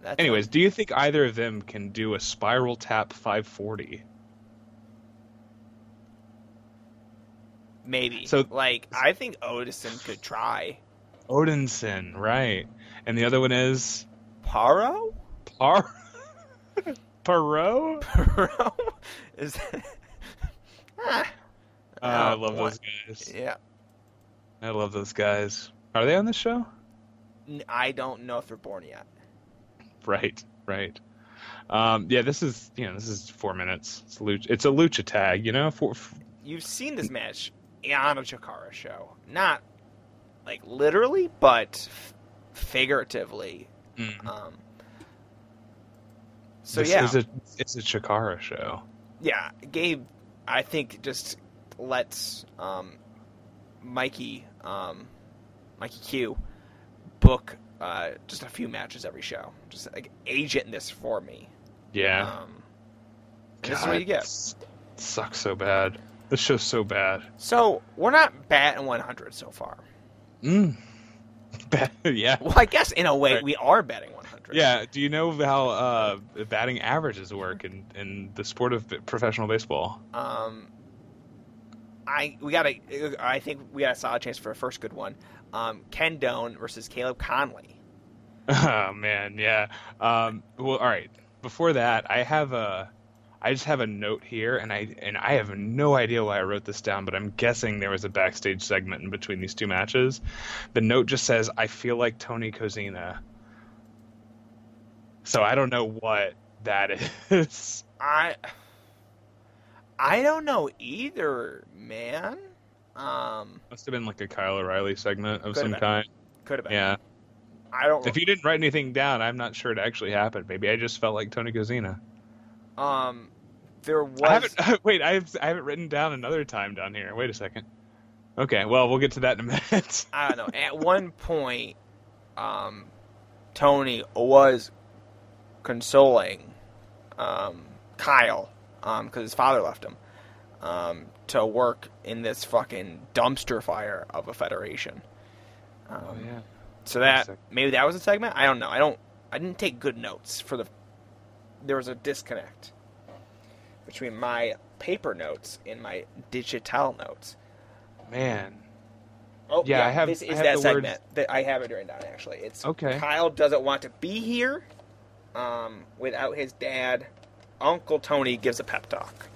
That's Anyways, do you think either of them can do a spiral tap 540? Maybe. So, like, I think Odinson could try. Odinson, right? And the other one is Parrow? Par? Parrow? Parrow? Is that... ah, uh, I love what? those guys. Yeah. I love those guys. Are they on the show? I don't know if they're born yet. Right, right. Um, yeah, this is you know this is four minutes. It's a lucha, it's a lucha tag, you know. For, for... You've seen this match on a Chikara show, not like literally, but figuratively Mm. Um, so this yeah, is a, it's a Chikara show. Yeah, Gabe, I think just lets um, Mikey, um, Mikey Q, book uh, just a few matches every show. Just like agent this for me. Yeah. Um, God, this is what you get. Sucks so bad. This show's so bad. So we're not batting 100 so far. Mm. yeah. Well, I guess in a way right. we are betting 100. Yeah. Do you know how uh, batting averages work in, in the sport of professional baseball? Um, I we got a I think we got a solid chance for a first good one. Um, Ken Doan versus Caleb Konley. Oh man, yeah. Um, well, all right. Before that, I have a I just have a note here, and I and I have no idea why I wrote this down, but I'm guessing there was a backstage segment in between these two matches. The note just says, "I feel like Tony Kozina." So I don't know what that is. I I don't know either, man. Um, must have been like a Kyle O'Reilly segment of some kind. Could have been. Yeah. I don't. If you didn't write anything down, I'm not sure it actually happened. Maybe I just felt like Tony Kozina. Um, there was. I haven't, wait, I have, I have it written down another time down here. Wait a second. Okay, well, we'll get to that in a minute. I don't know. At one point, um, Tony was consoling um, Kyle because um, his father left him um, to work in this fucking dumpster fire of a federation. oh yeah. So that maybe that was a segment. I don't know. I don't. I didn't take good notes for the. There was a disconnect between my paper notes and my digital notes. Man. Oh yeah, yeah I have. This is have that segment words... that I have it written down. Actually, it's okay. Kyle doesn't want to be here um, without his dad. Uncle Tony gives a pep talk.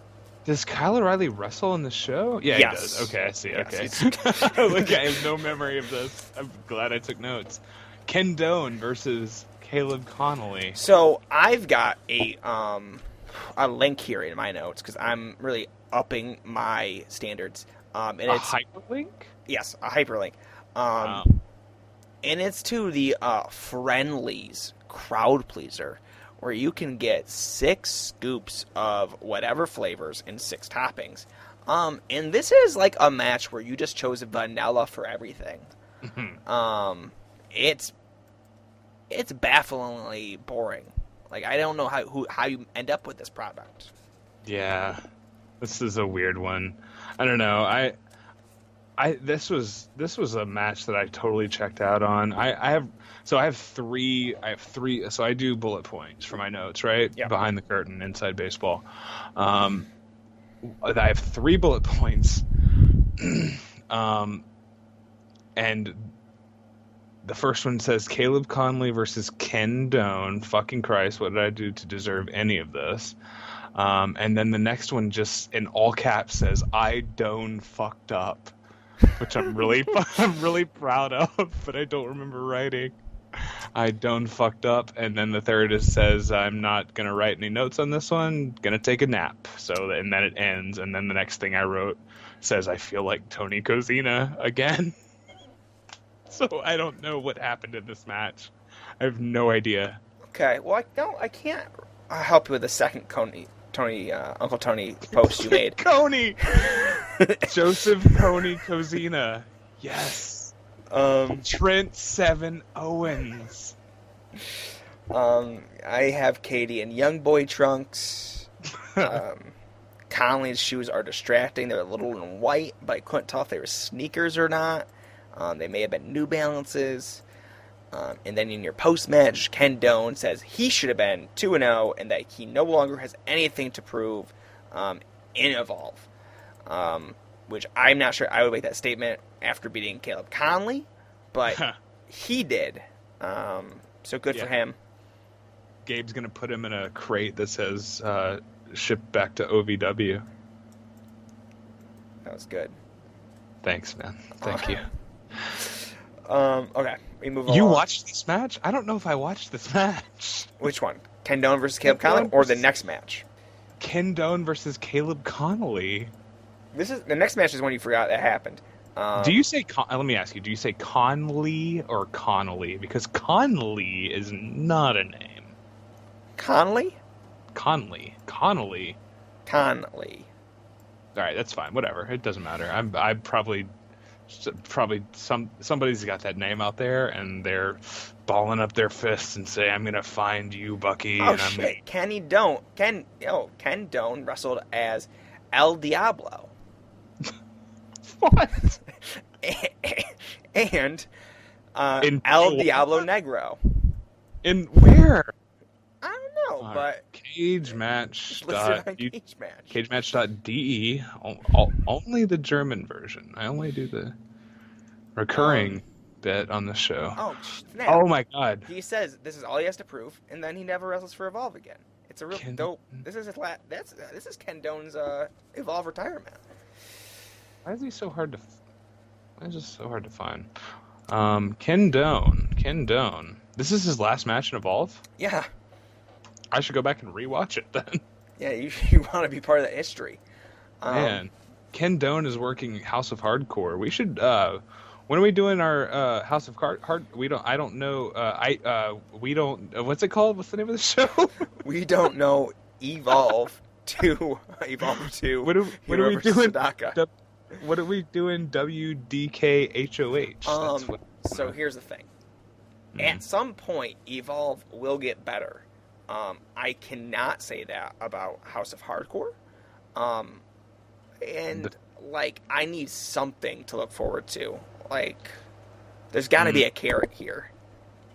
Does Kyle O'Reilly wrestle in the show? Yeah, yes. he does. Okay, I see. Yes, okay. Look, I have no memory of this. I'm glad I took notes. Ken Doan versus Caleb Connolly. So I've got a um, a link here in my notes because I'm really upping my standards. Um, and a it's hyperlink. Yes, a hyperlink. Um, wow. and it's to the uh, Friendly's crowd pleaser, where you can get six scoops of whatever flavors and six toppings. Um, and this is like a match where you just chose vanilla for everything. um, it's it's bafflingly boring. Like I don't know how who, how you end up with this product. Yeah, this is a weird one. I don't know. I, I this was this was a match that I totally checked out on. I, I have so I have three. I have three. So I do bullet points for my notes, right? Yeah. Behind the curtain, inside baseball. Um, I have three bullet points. um, and the first one says Caleb Konley versus Ken Doan. Fucking Christ, what did I do to deserve any of this? Um, and then the next one just in all caps says I Doan fucked up, which I'm really I'm really proud of, but I don't remember writing. I Doan fucked up, and then the third is says I'm not gonna write any notes on this one, gonna take a nap. So and then it ends, and then the next thing I wrote says I feel like Tony Kozina again. so I don't know what happened in this match. I have no idea. Okay, well I don't I can't uh, help you with the second Tony Tony uh, Uncle Tony post you made. Coney, Joseph Coney Kozina. yes. Um, Trent Seven Owens. um, I have Katie and young boy trunks. Um, Konley's shoes are distracting. They're a little in white, but I couldn't tell if they were sneakers or not. Um, they may have been New Balances. Um, and then in your post match, Ken Doan says he should have been 2 0 and that he no longer has anything to prove um, in Evolve. Um, which I'm not sure I would make that statement after beating Caleb Konley, but he did. Um, so good for him. Gabe's gonna put him in a crate that says uh, "Ship back to OVW." That was good. Thanks, man. Thank you. Um, okay, we move You watched this match? I don't know if I watched this match. Which one? Ken Doan versus Caleb Ken Konley, or the next match? Ken Doan versus Caleb Connolly. This is the next match is when you forgot that happened. Um, do you say? Con- uh, let me ask you. Do you say Conley or Connolly? Because Conley is not a name. Conley? Conley, Connolly. Conley. All right, that's fine. Whatever. It doesn't matter. I'm I probably probably some somebody's got that name out there and they're balling up their fists and say I'm gonna find you, Bucky. Oh and I'm shit! Kenny Doan. Ken. Oh, Ken Doan wrestled as El Diablo, what? and uh, In El? Diablo Negro. In where? I don't know, All but right. Cage match. dot on you- Cage Match. cagematch.de. O- o- Only the German version. I only do the recurring bit on the show. Oh snap! Oh my god. He says this is all he has to prove, and then he never wrestles for Evolve again. It's a real Ken- dope. This is his la- That's this is Ken Doan's uh, Evolve retirement. Why is he so hard to? Why is this so hard to find? Um, Ken Doan. Ken Doan. This is his last match in Evolve. Yeah, I should go back and rewatch it then. yeah. You you want to be part of that history. Um, Man, Ken Doan is working House of Hardcore. We should. uh When are we doing our uh House of Card? Hard. We don't. I don't know. Uh, I. uh We don't. Uh, what's it called? What's the name of the show? we don't know Evolve to Evolve to What are- what are we doing? Du- what are we doing? WDKHOH. Um, what. so here's the thing. Mhm. At some point, Evolve will get better. Um, I cannot say that about House of Hardcore. Um, and like, I need something to look forward to. Like, there's got to be a carrot here.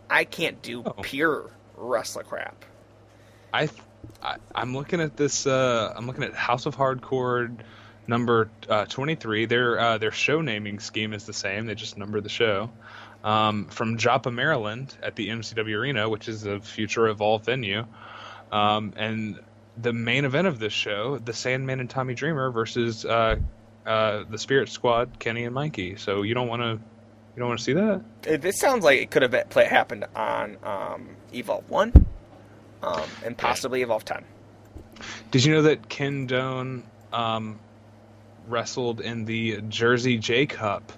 I can't do Oh. pure wrestler crap. I, I I'm looking at this. Uh, I'm looking at House of Hardcore number uh, 23. Their uh, their show naming scheme is the same. They just number the show. Um, from Joppa, Maryland, at the MCW Arena, which is a future Evolve venue. Um, and the main event of this show, the Sandman and Tommy Dreamer versus uh, uh, the Spirit Squad, Kenny and Mikey. So you don't want to you don't want to see that? It, this sounds like it could have play, happened on um, Evolve 1 um, and possibly Evolve 10. Did you know that Ken Doan um, wrestled in the Jersey J Cup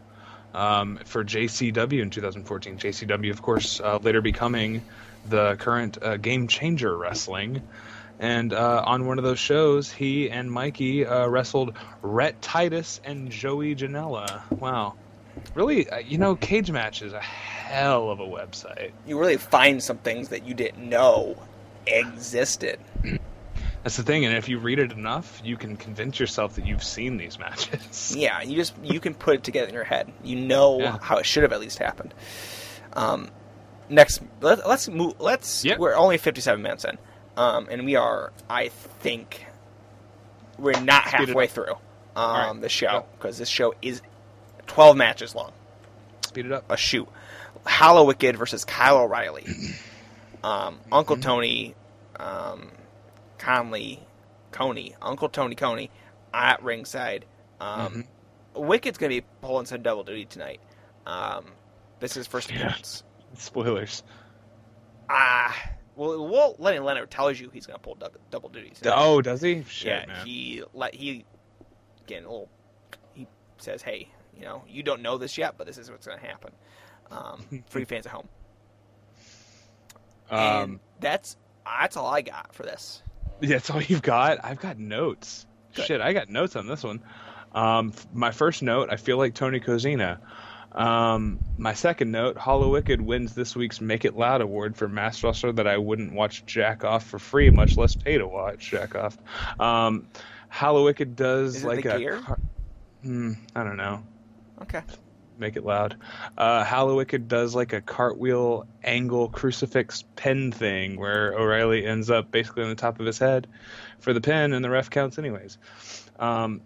um, for JCW in 2014. JCW, of course, uh, later becoming the current uh, Game Changer Wrestling. And uh, on one of those shows, he and Mikey uh, wrestled Rhett Titus and Joey Janela. Wow. Really, uh, you know, Cage Match is a hell of a website. You really find some things that you didn't know existed. That's the thing, and if you read it enough, you can convince yourself that you've seen these matches. Yeah, you just you can put it together in your head. You know Yeah. how it should have at least happened. Um, next, let, us move. Let's. Yep. We're only fifty-seven minutes in, um, and we are. I think we're not Speed halfway through right. um, the show because this show is twelve matches long. Speed it up. A shoot. Hallowicked versus Kyle O'Reilly. Um, Mm-hmm. Uncle Tony, um, Conley, Coney, Uncle Tony Coney at ringside. Um, Mm-hmm. Wicked's going to be pulling some double duty tonight. Um, this is first Yeah. appearance. Spoilers. Ah, well, well, Lenny Leonard tells you he's going to pull double, double duty tonight. Oh, does he? Shit, yeah, man. he let he getting a little. He says, "Hey, you know, you don't know this yet, but this is what's going to happen." Um, for you fans at home. and Um, that's that's all I got for this. That's all you've got. I've got notes. Good. Shit, I got notes on this one. Um, my first note, I feel like Tony Kozina. Um, my second note, Hallowicked wins this week's Make It Loud award for mass wrestler that I wouldn't watch Jack Off for free, much less pay to watch Jack Off. Um, Hallowicked does like the a. gear? car- Hmm, I don't know. Okay. Make it loud. Uh, Hallowicked does like a cartwheel angle crucifix pin thing where O'Reilly ends up basically on the top of his head for the pin, and the ref counts anyways. Um,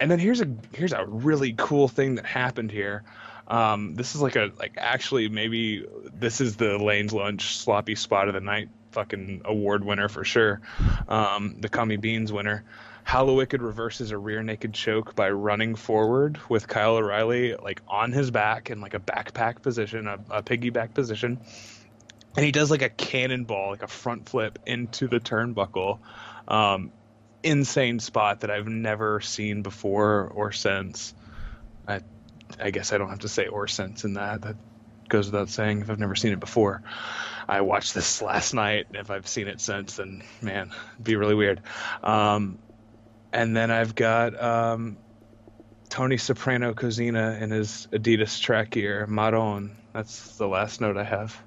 and then here's a here's a really cool thing that happened here. Um, this is like a like actually maybe this is the Lane's Lunch sloppy spot of the night fucking award winner for sure. Um, the Cummy Beans winner. Hallowicked reverses a rear naked choke by running forward with Kyle O'Reilly like on his back in like a backpack position, a, a piggyback position. And he does like a cannonball, like a front flip into the turnbuckle. Um, insane spot that I've never seen before or since. I, I guess I don't have to say or since in that. That goes without saying if I've never seen it before. I watched this last night. If I've seen it since, then man, it'd be really weird. Um, and then I've got um, Tony Soprano Kozina in his Adidas track gear, Maron. That's the last note I have.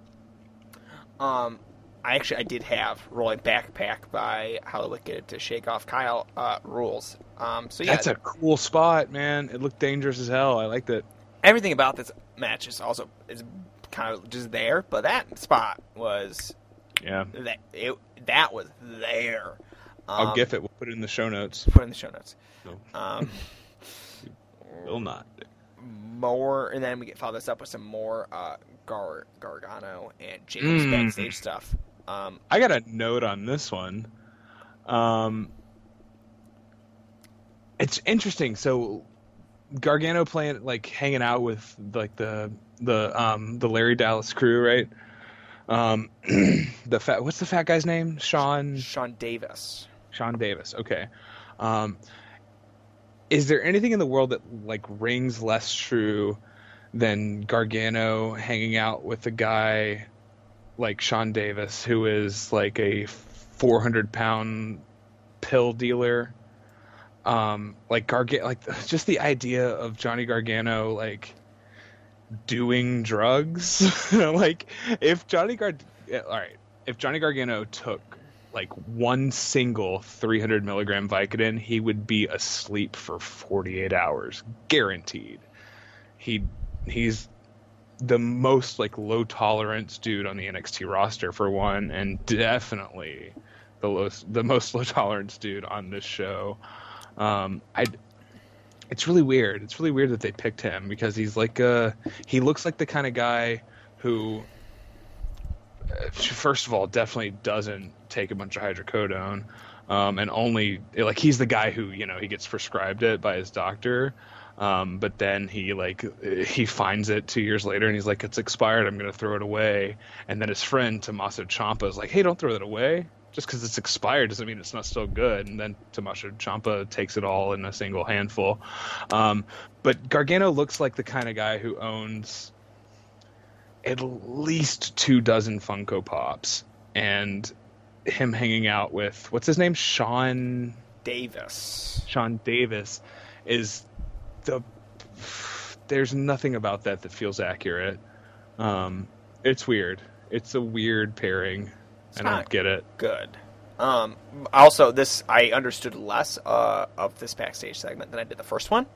Um, I actually I did have rolling backpack by Hallowicked to shake off Kyle uh, rules. Um, so yeah, That's a cool spot, man. It looked dangerous as hell. I liked it. everything about this match is also is kind of just there, but that spot was Yeah. that it that was there. Um, I'll gif it. We'll put it in the show notes. Put it in the show notes. No. Um, Will not. more, and then we get follow this up with some more uh, Gar Gargano and Jacobs Mm. backstage stuff. Um, I got a note on this one. Um, it's interesting. So Gargano playing like hanging out with like the the um the Larry Dallas crew, right? Um, the fat what's the fat guy's name? Sean Sean Davis. Sean Davis. Okay. Um, is there anything in the world that like rings less true than Gargano hanging out with a guy like Sean Davis, who is like a 400 pound pill dealer? Um, like Gargano, like just the idea of Johnny Gargano, like doing drugs. like if Johnny Gar, all right, if Johnny Gargano took like one single 300 milligram Vicodin, he would be asleep for 48 hours, guaranteed. He he's the most like low tolerance dude on the NXT roster for one, and definitely the lowest, the most low tolerance dude on this show. Um, I. It's really weird. It's really weird that they picked him because he's like uh he looks like the kind of guy who first of all, definitely doesn't take a bunch of hydrocodone, um, and only like he's the guy who you know he gets prescribed it by his doctor, um, but then he like he finds it two years later and he's like it's expired, I'm gonna throw it away, and then his friend Tommaso Ciampa is like, hey, don't throw that away, just because it's expired doesn't mean it's not still good. And then Tommaso Ciampa takes it all in a single handful. Um, but Gargano looks like the kind of guy who owns at least two dozen Funko Pops, and him hanging out with what's his name, Sean Davis. Sean Davis, is the. There's nothing about that that feels accurate. Um, it's weird. It's a weird pairing. It's I don't get it. Good. Um, also, this I understood less uh, of this backstage segment than I did the first one.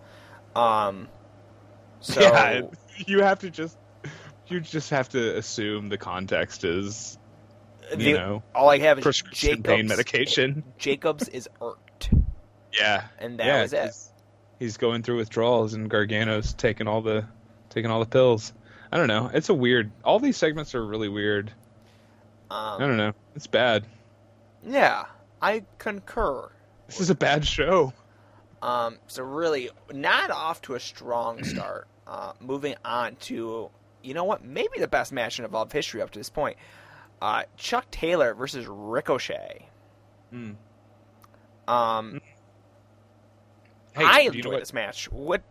Um, so yeah, you have to just you just have to assume the context is you the- know all I have is prescription Jacobs. pain medication. Jacobs is irked, Yeah, and that yeah, was it. He's, he's going through withdrawals, and Gargano's taking all the taking all the pills. I don't know. It's a weird. All these segments are really weird. I Um, don't know. It's bad. yeah, I concur. This is a bad show. Um, so really, not off to a strong start. Uh, moving on to, you know what? Maybe the best match in Evolve history up to this point. Uh, Chuck Taylor versus Ricochet. Hmm. Um, Hey, I do you know enjoyed this match. What?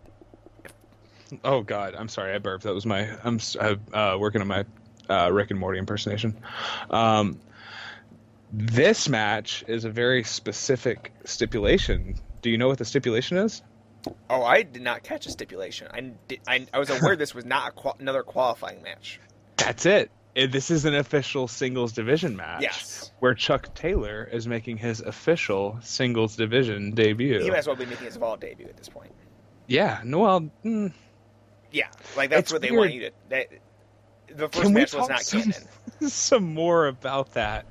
Oh God, I'm sorry, I burped. That was my. I'm uh, working on my uh, Rick and Morty impersonation. Um, this match is a very specific stipulation. Do you know what the stipulation is? Oh, I did not catch a stipulation. I, did, I, I was aware this was not a qual- another qualifying match. That's it. It- This is an official singles division match. Yes. Where Chuck Taylor is making his official singles division debut. He might as well be making his Evolve debut at this point. yeah. No. Well. Mm, Yeah, like that's what they weird. want you to. That, the first Can match was not some, canon. some more about that?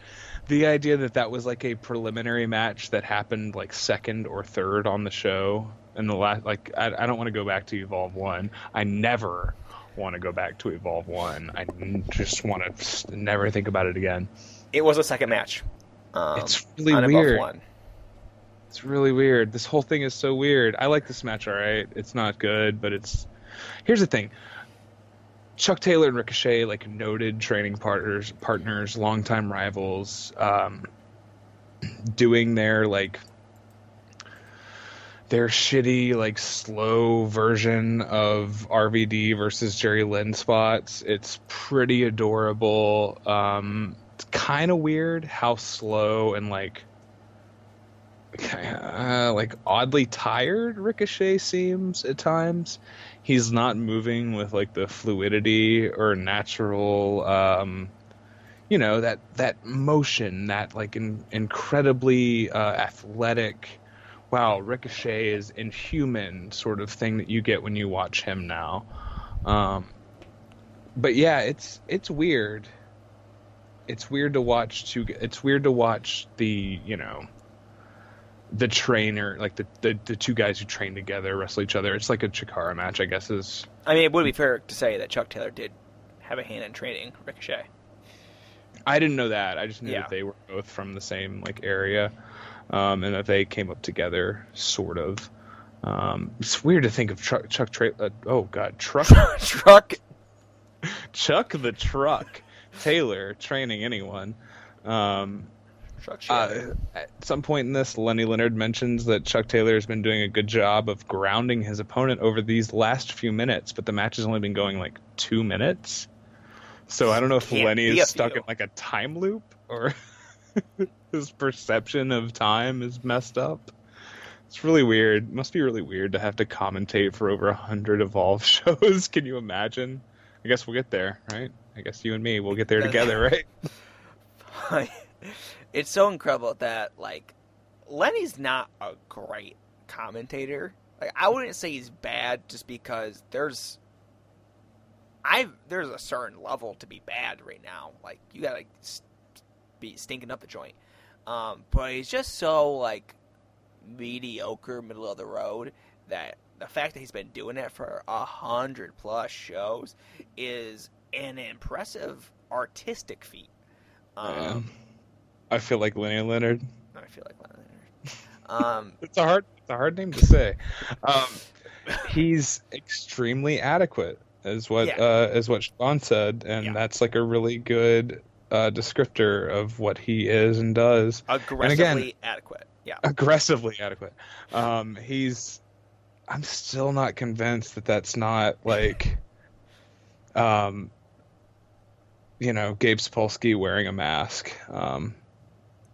The idea that that was like a preliminary match that happened like second or third on the show, and the last like I, I don't want to go back to Evolve One. I never want to go back to Evolve One. I just want to never think about it again. It was a second match. Um, It's really weird. One. It's really weird. This whole thing is so weird. I like this match, all right. It's not good, but it's. Here's the thing. Chuck Taylor and Ricochet, like noted training partners, partners, longtime rivals, um, doing their like their shitty, like slow version of RVD versus Jerry Lynn spots. It's pretty adorable. Um, it's kind of weird how slow and like uh, like oddly tired Ricochet seems at times. He's not moving with like the fluidity or natural, um, you know, that that motion, that like in, incredibly uh, athletic. Wow, Ricochet is inhuman sort of thing that you get when you watch him now. Um, but yeah, it's it's weird. It's weird to watch. To it's weird to watch the you know the trainer, like the, the the two guys who train together wrestle each other. It's like a Chikara match, I guess. Is I mean, it would be fair to say that Chuck Taylor did have a hand in training Ricochet. I didn't know that. I just knew Yeah. that they were both from the same like area, um, and that they came up together, sort of. Um, it's weird to think of Chuck Chuck Tra- uh, oh god Truck Truck. Chuck the Truck Taylor training anyone. Um, Truck Uh, at some point in this, Lenny Leonard mentions that Chuck Taylor has been doing a good job of grounding his opponent over these last few minutes, but the match has only been going like two minutes. So I don't know if Lenny is stuck in like a time loop or his perception of time is messed up. It's really weird. Must be really weird to have to commentate for over a hundred Evolve shows. Can you imagine? I guess we'll get there, right? I guess you and me will get there together, right? it's so incredible that like Lenny's not a great commentator. Like I wouldn't say he's bad just because there's I there's a certain level to be bad right now. Like you gotta be stinking up the joint. Um, but he's just so like mediocre, middle of the road that the fact that he's been doing it for a hundred plus shows is an impressive artistic feat. Yeah. Um, I feel like Lenny Leonard. I feel like one of Um, It's a hard, it's a hard name to say. Um, he's extremely adequate, is what Yeah. uh, is what Sean said, and Yeah. that's like a really good uh, descriptor of what he is and does. Aggressively adequate. Yeah. Aggressively adequate. Um, he's. I'm still not convinced that that's not like, um, you know, Gabe Sapolsky wearing a mask. Um,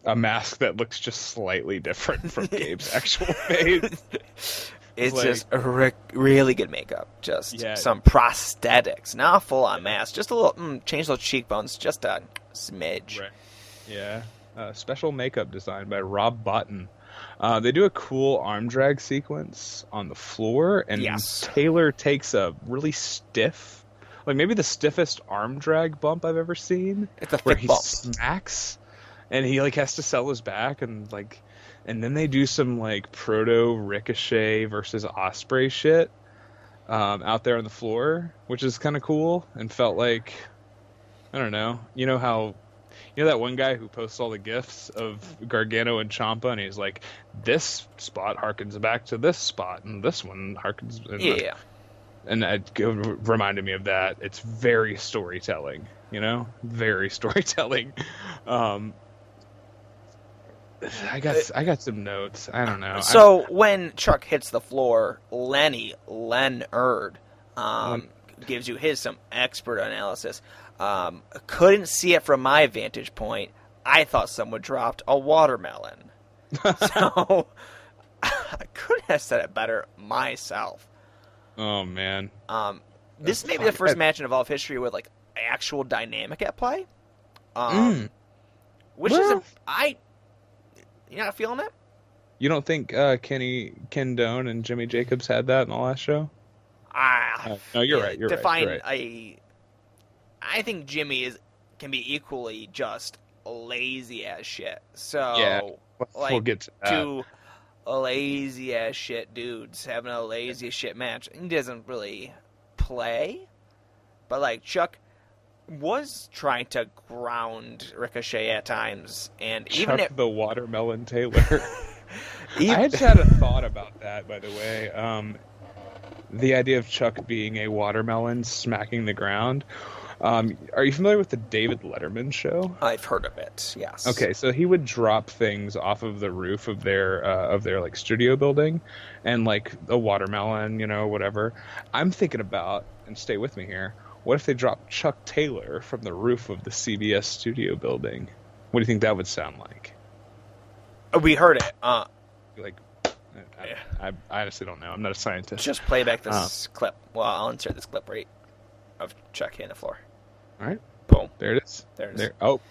a mask that looks just slightly different from Gabe's actual face. It's Like- just a re- really good makeup. Just Yeah. some prosthetics, not full on mask. Just a little, mm, change those cheekbones just a smidge. Right. Yeah. Uh, special makeup design by Rob Bottin. Uh, they do a cool arm drag sequence on the floor, and Yes. Taylor takes a really stiff, like maybe the stiffest arm drag bump I've ever seen, It's a where he bump. smacks, and he like has to sell his back, and like, and then they do some like proto Ricochet versus Osprey shit um, out there on the floor, which is kind of cool, and felt like I don't know. You know how you know that one guy who posts all the gifs of Gargano and Champa, and he's like, "This spot harkens back to this spot, and this one harkens." And, Yeah. and that reminded me of that. It's very storytelling, you know, very storytelling. Um, I got I got some notes. I don't know. I- So when Chuck hits the floor, Lenny Leonard um, gives you his some expert analysis. Um, couldn't see it from my vantage point. I thought someone dropped a watermelon. so I couldn't have said it better myself. oh man, Um, this may be the first match in Evolve history with like actual dynamic at play. Um, Mm. which is Well- a, I. You're not feeling it? you don't think uh, Kenny Ken Doane and Jimmy Jacobs had that in the last show? Ah, Uh, no, you're right, you're to right, you're a, I think Jimmy is can be equally just lazy as shit. So Yeah, we'll like get to that. two lazy as shit dudes having a lazy as shit match. He doesn't really play, but like Chuck was trying to ground Ricochet at times, and even Chuck if the watermelon Taylor. even, I just had a thought about that, by the way. Um, the idea of Chuck being a watermelon smacking the ground. Um, are you familiar with the David Letterman show? I've heard of it. Yes. Okay, so he would drop things off of the roof of their uh, of their like studio building, and like a watermelon, you know, whatever. I'm thinking about, and stay with me here. What if they dropped Chuck Taylor from the roof of the CBS studio building? What do you think that would sound like? We heard it. Uh, Like, I, I, I honestly don't know. I'm not a scientist. Just play back Uh. this clip. Well, I'll insert this clip right of Chuck hitting the floor. All right, Boom. there it is. There it is. There. Oh,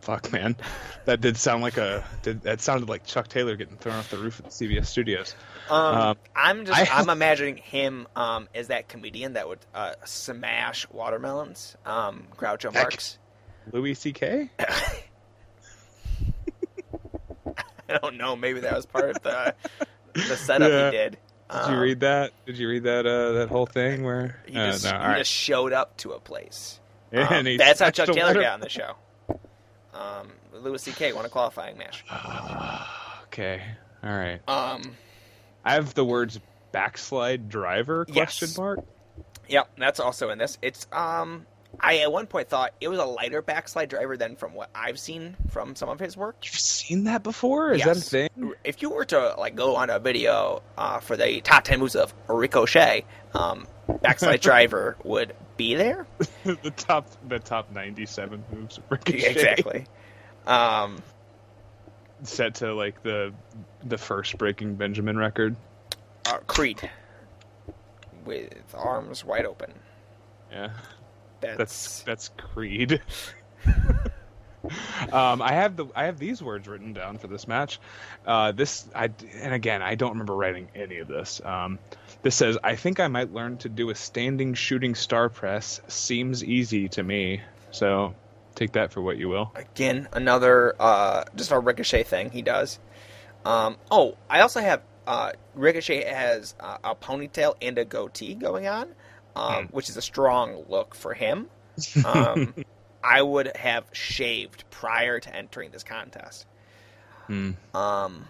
fuck, man, that did sound like a. Did, that sounded like Chuck Taylor getting thrown off the roof of the CBS studios. Um, Um, I'm just I, I'm imagining him um, as that comedian that would uh, smash watermelons. Um, Groucho Marx. Louis C.K. I don't know. Maybe that was part of the the setup Yeah. he did. Did you Um, read that? Did you read that? Uh, that whole thing where He uh, just, no, he right. just showed up to a place. Um, that's how Chuck Taylor water- got on the show. Um, Louis C.K. won a qualifying match. Okay, all right. Um, I have the words backslide driver Yes. question mark. Yep, that's also in this. It's um I at one point thought it was a lighter backslide driver than from what I've seen from some of his work. You've seen that before? Is that a thing? If you were to like go on a video uh, for the top ten moves of Ricochet, um, backslide driver would be there. the top, the top ninety-seven moves of Ricochet. exactly. Um, Set to like the the first Breaking Benjamin record. uh, Creed with arms wide open. Yeah. That's, That's that's Creed. um, I have the I have these words written down for this match. Uh, this I and again I don't remember writing any of this. Um, this says I think I might learn to do a standing shooting star press. Seems easy to me. So take that for what you will. again another uh, just a Ricochet thing he does. Um, oh, I also have uh, Ricochet has uh, a ponytail and a goatee going on, um, which is a strong look for him. Um, I would have shaved prior to entering this contest. Hmm. Um,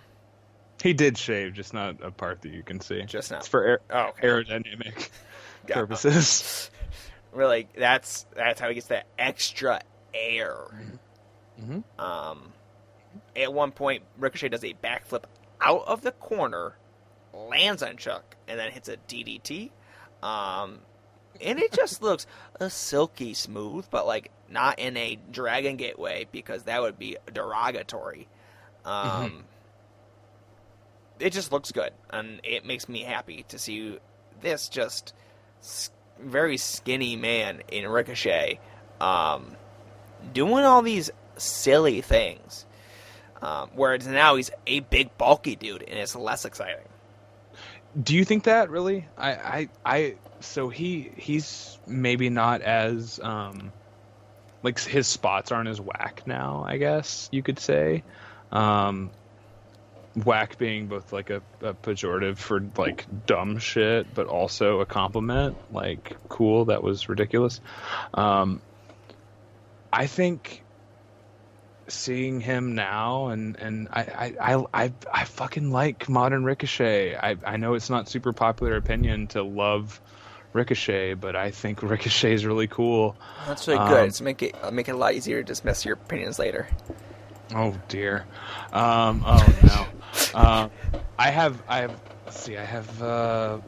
He did shave, just not a part that you can see. just now. It's for aer- Oh, okay. aerodynamic purposes. Really, that's that's how he gets that extra air. Mhm. Um, at one point, Ricochet does a backflip out of the corner, lands on Chuck, and then hits a DDT. Um, and it just looks a silky smooth, but like not in a Dragon Gate way because that would be derogatory. Um, It just looks good, and it makes me happy to see this just very skinny man in Ricochet um, doing all these silly things. Um, whereas now he's a big bulky dude, and it's less exciting. Do you think that really? I, I, I. So he, he's maybe not as, um, like his spots aren't as whack now. I guess you could say, um, whack being both like a, a pejorative for like dumb shit, but also a compliment. Like cool, that was ridiculous. Um, I think seeing him now and and I I, I, I I fucking like modern Ricochet. I I know it's not super popular opinion to love Ricochet, but I think Ricochet is really cool. That's really Um, good. It's make it uh, make it a lot easier to dismiss your opinions later. Oh dear. Um, oh no. um, I have I have let's see I have uh,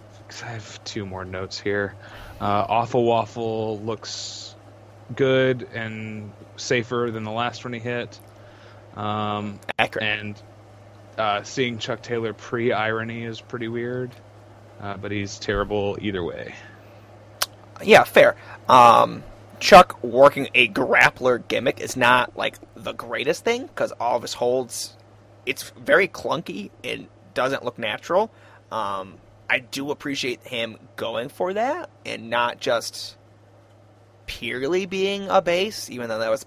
I have two more notes here. Uh, Awful Waffle looks good and safer than the last one he hit. Um, Accurate. and uh, seeing Chuck Taylor pre irony is pretty weird, uh, but he's terrible either way. Yeah, fair. Um, Chuck working a grappler gimmick is not like the greatest thing because all of his holds, it's very clunky and doesn't look natural. Um, I do appreciate him going for that and not just purely being a base, even though that was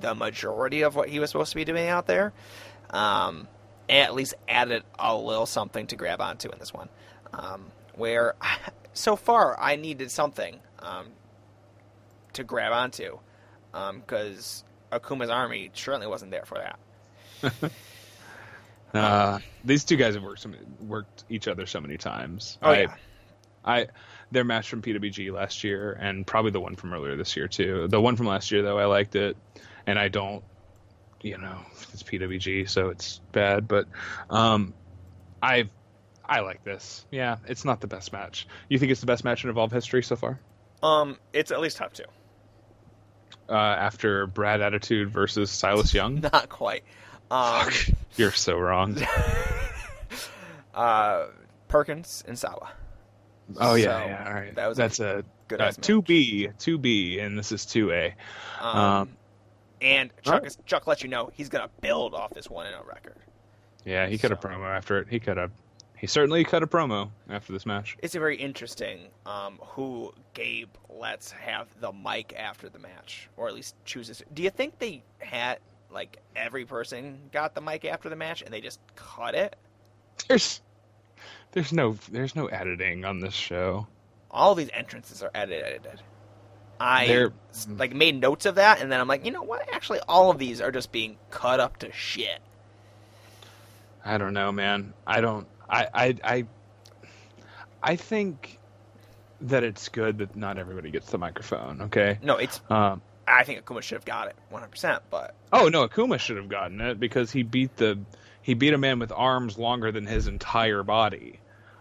the majority of what he was supposed to be doing out there. Um, at least added a little something to grab onto in this one. Um, where so far I needed something um, to grab onto because Akuma's army certainly wasn't there for that. Uh, these two guys have worked so, worked each other so many times. Oh I, yeah, I their match from PWG last year and probably the one from earlier this year too. The one from last year though I liked it, and I don't, you know, it's PWG so it's bad, but um, I I like this. Yeah, it's not the best match. You think it's the best match in Evolve history so far? um, it's at least top two. Uh, after Brad Attitude versus Silas Young. Not quite. Um, Fuck, you're so wrong. uh, Perkins and Sawa. Oh yeah, So, yeah. All right, that was that's a good uh, two B, two B, and this is two A. Um, Um, and Chuck, alright. is, Chuck lets you know he's gonna build off this one in a record. Yeah, he cut a promo after it. He cut a, he certainly cut a promo after this match. It's a very interesting um, who Gabe lets have the mic after the match, or at least chooses. Do you think they had like every person got the mic after the match and they just cut it? There's, there's no, there's no editing on this show. All these entrances are edited. I They're- like made notes of that, and then I'm like, you know what? Actually, all of these are just being cut up to shit. I don't know, man. I don't. I, I, I, I think that it's good that not everybody gets the microphone. Okay. No, it's. Um, I think Akuma should have got it 100. percent But Oh no, Akuma should have gotten it because he beat the he beat a man with arms longer than his entire body.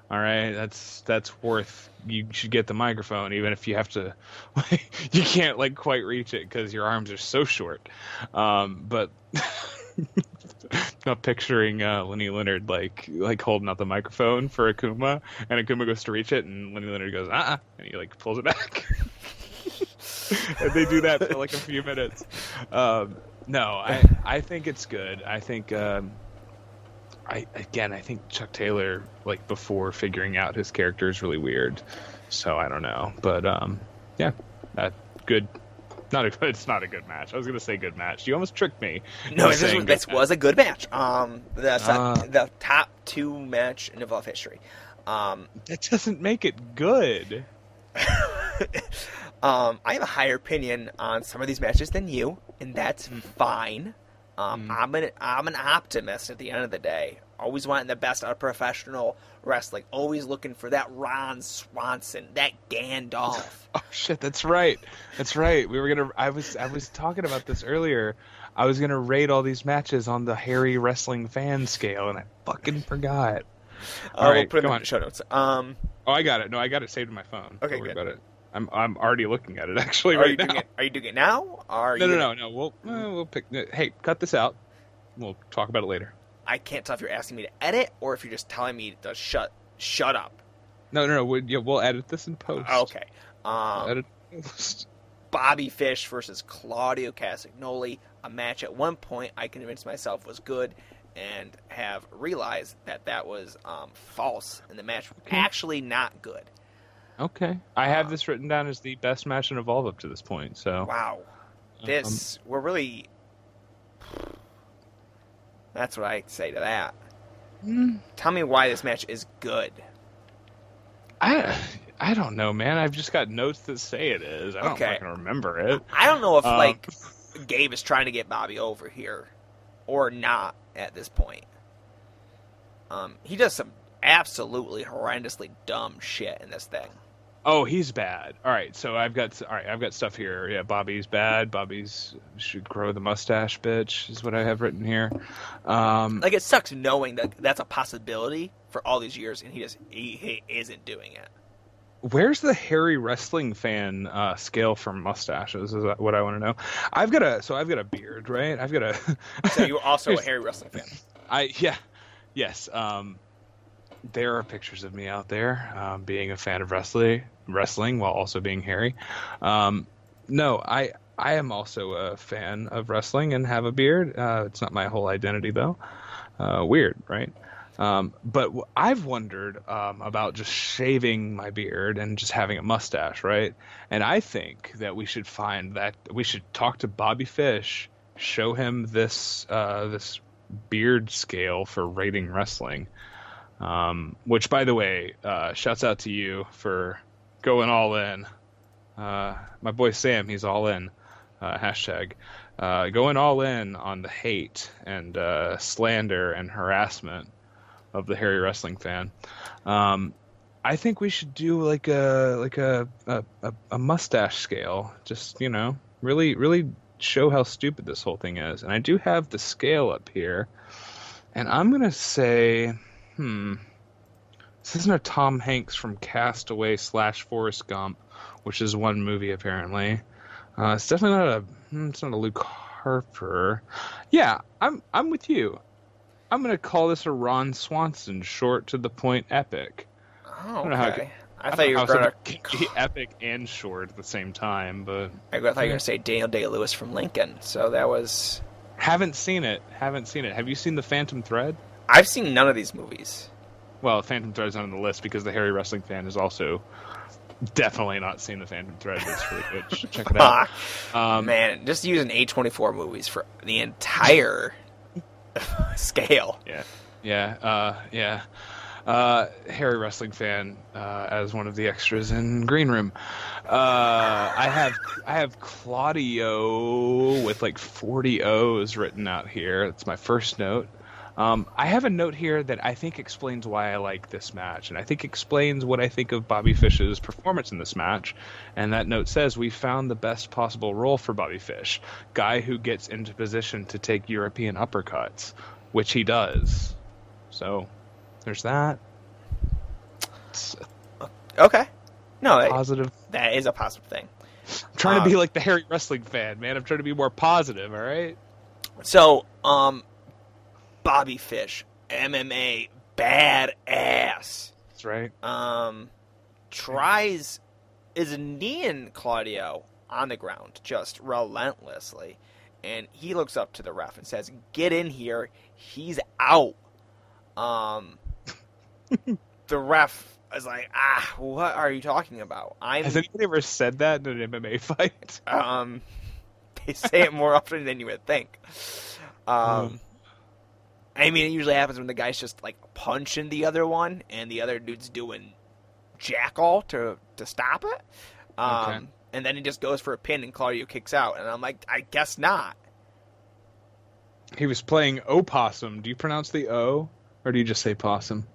All right, that's that's worth. You should get the microphone, even if you have to. Like, you can't like quite reach it because your arms are so short. Um, but not picturing uh, Lenny Leonard like like holding out the microphone for Akuma, and Akuma goes to reach it, and Lenny Leonard goes ah, uh and he like pulls it back. and they do that for like a few minutes. Um, no, I I think it's good. I think um, I again I think Chuck Taylor like before figuring out his character is really weird. So I don't know, but um, yeah, that good. Not a good. It's not a good match. I was gonna say good match. You almost tricked me. no, this, was, this was a good match. Um, that's Uh. the top two match in Evolve history. Um, That doesn't make it good. um, I have a higher opinion on some of these matches than you, and that's Hmm. fine. Um, I'm an I'm an optimist at the end of the day. always wanting the best out of professional wrestling, always looking for that Ron Swanson, that Gandalf. Oh shit, that's right. That's right. We were gonna. I was. I was talking about this earlier. I was gonna rate all these matches on the Hairy wrestling fan scale, and I fucking forgot. Uh, All we'll put it in on. the show notes. Um, Oh, I got it. No, I got it saved in my phone. Okay, Don't good. about it. I'm. I'm already looking at it actually are right you now. doing it? Are you doing it now? Are No, you no, gonna- no, no. We'll. Uh, we'll pick. Hey, cut this out. We'll talk about it later. I can't tell if you're asking me to edit or if you're just telling me to shut shut up. No, no, no. We, yeah, we'll edit this in post. Okay. Um, Edit post. Bobby Fish versus Claudio Castagnoli, a match at one point I convinced myself was good and have realized that that was um, false and the match was actually not good. Okay. I have this written down as the best match in Evolve up to this point. So. Wow. This, we're really. That's what I say to that. Um, Tell me why this match is good. I. I don't know, man. I've just got notes that say it is. I don't Okay. fucking remember it. I don't know if, Um, like, Gabe is trying to get Bobby over here or not at this point. Um, he does some absolutely horrendously dumb shit in this thing. Oh, he's bad. All right, so I've got all right. I've got stuff here. Yeah, Bobby's bad. Bobby's should grow the mustache, bitch. Is what I have written here. Um, Like, it sucks knowing that that's a possibility for all these years, and he just he, he isn't doing it. where's the hairy wrestling fan uh, scale for mustaches? Is that what I want to know? I've got a so I've got a beard, right? I've got a. So you're also a hairy wrestling fan. I yeah, yes. Um, there are pictures of me out there um, being a fan of wrestling, wrestling while also being hairy. Um, no, I I am also a fan of wrestling and have a beard. Uh, it's not my whole identity though. Uh, weird, right? Um, but I've wondered um, about just shaving my beard and just having a mustache, right? And I think that we should find that we should talk to Bobby Fish, show him this uh, this beard scale for rating wrestling. Um, which, by the way, uh, shouts out to you for going all in. Uh, my boy Sam, he's all in. Uh, hashtag uh, going all in on the hate and uh, slander and harassment of the Hairy wrestling fan. Um, I think we should do like a like a, a a mustache scale. Just you know, really really show how stupid this whole thing is. And I do have the scale up here, and I'm gonna say, hmm, this isn't a Tom Hanks from Castaway slash Forrest Gump, which is one movie apparently. Uh, it's definitely not a hmm, it's not a Luke Harper. Yeah, I'm I'm with you. I'm gonna call this a Ron Swanson short to the point epic. Oh, know I okay. could- I thought you were I going how something can be epic and short at the same time, but I thought you were going to say Daniel Day Lewis from Lincoln. So that was. haven't seen it. Haven't seen it. Have you seen the Phantom Thread? I've seen none of these movies. Well, Phantom Thread's not on the list because the Hairy wrestling fan is also definitely not seen the Phantom Thread. It's really good. Check it out. Um, man, just using A24 movies for the entire scale. Yeah, yeah, uh, yeah. Uh, Hairy wrestling fan uh, as one of the extras in Green Room. Uh, I have I have Claudio with like 40 O's written out here. That's my first note. Um, I have a note here that I think explains why I like this match, and I think explains what I think of Bobby Fish's performance in this match. And that note says we found the best possible role for Bobby Fish, guy who gets into position to take European uppercuts, which he does. So there's that. It's Okay. No, that, positive. that is a positive thing. I'm trying Uh, to be like the Hairy wrestling fan, man. I'm trying to be more positive. All right. So, um, Bobby Fish, MMA badass, That's right. um, tries is kneeing Claudio on the ground just relentlessly, and he looks up to the ref and says, "Get in here, he's out." Um, the ref is like, "Ah, what are you talking about? I'm Has anybody ever said that in an MMA fight? um, they say it more often than you would think. Um, I mean, it usually happens when the guy's just like punching the other one, and the other dude's doing jack all to to stop it. Um, Okay. and then he just goes for a pin, and Claudio kicks out, and I'm like, I guess not. He was playing opossum. Do you pronounce the O? or do you just say possum?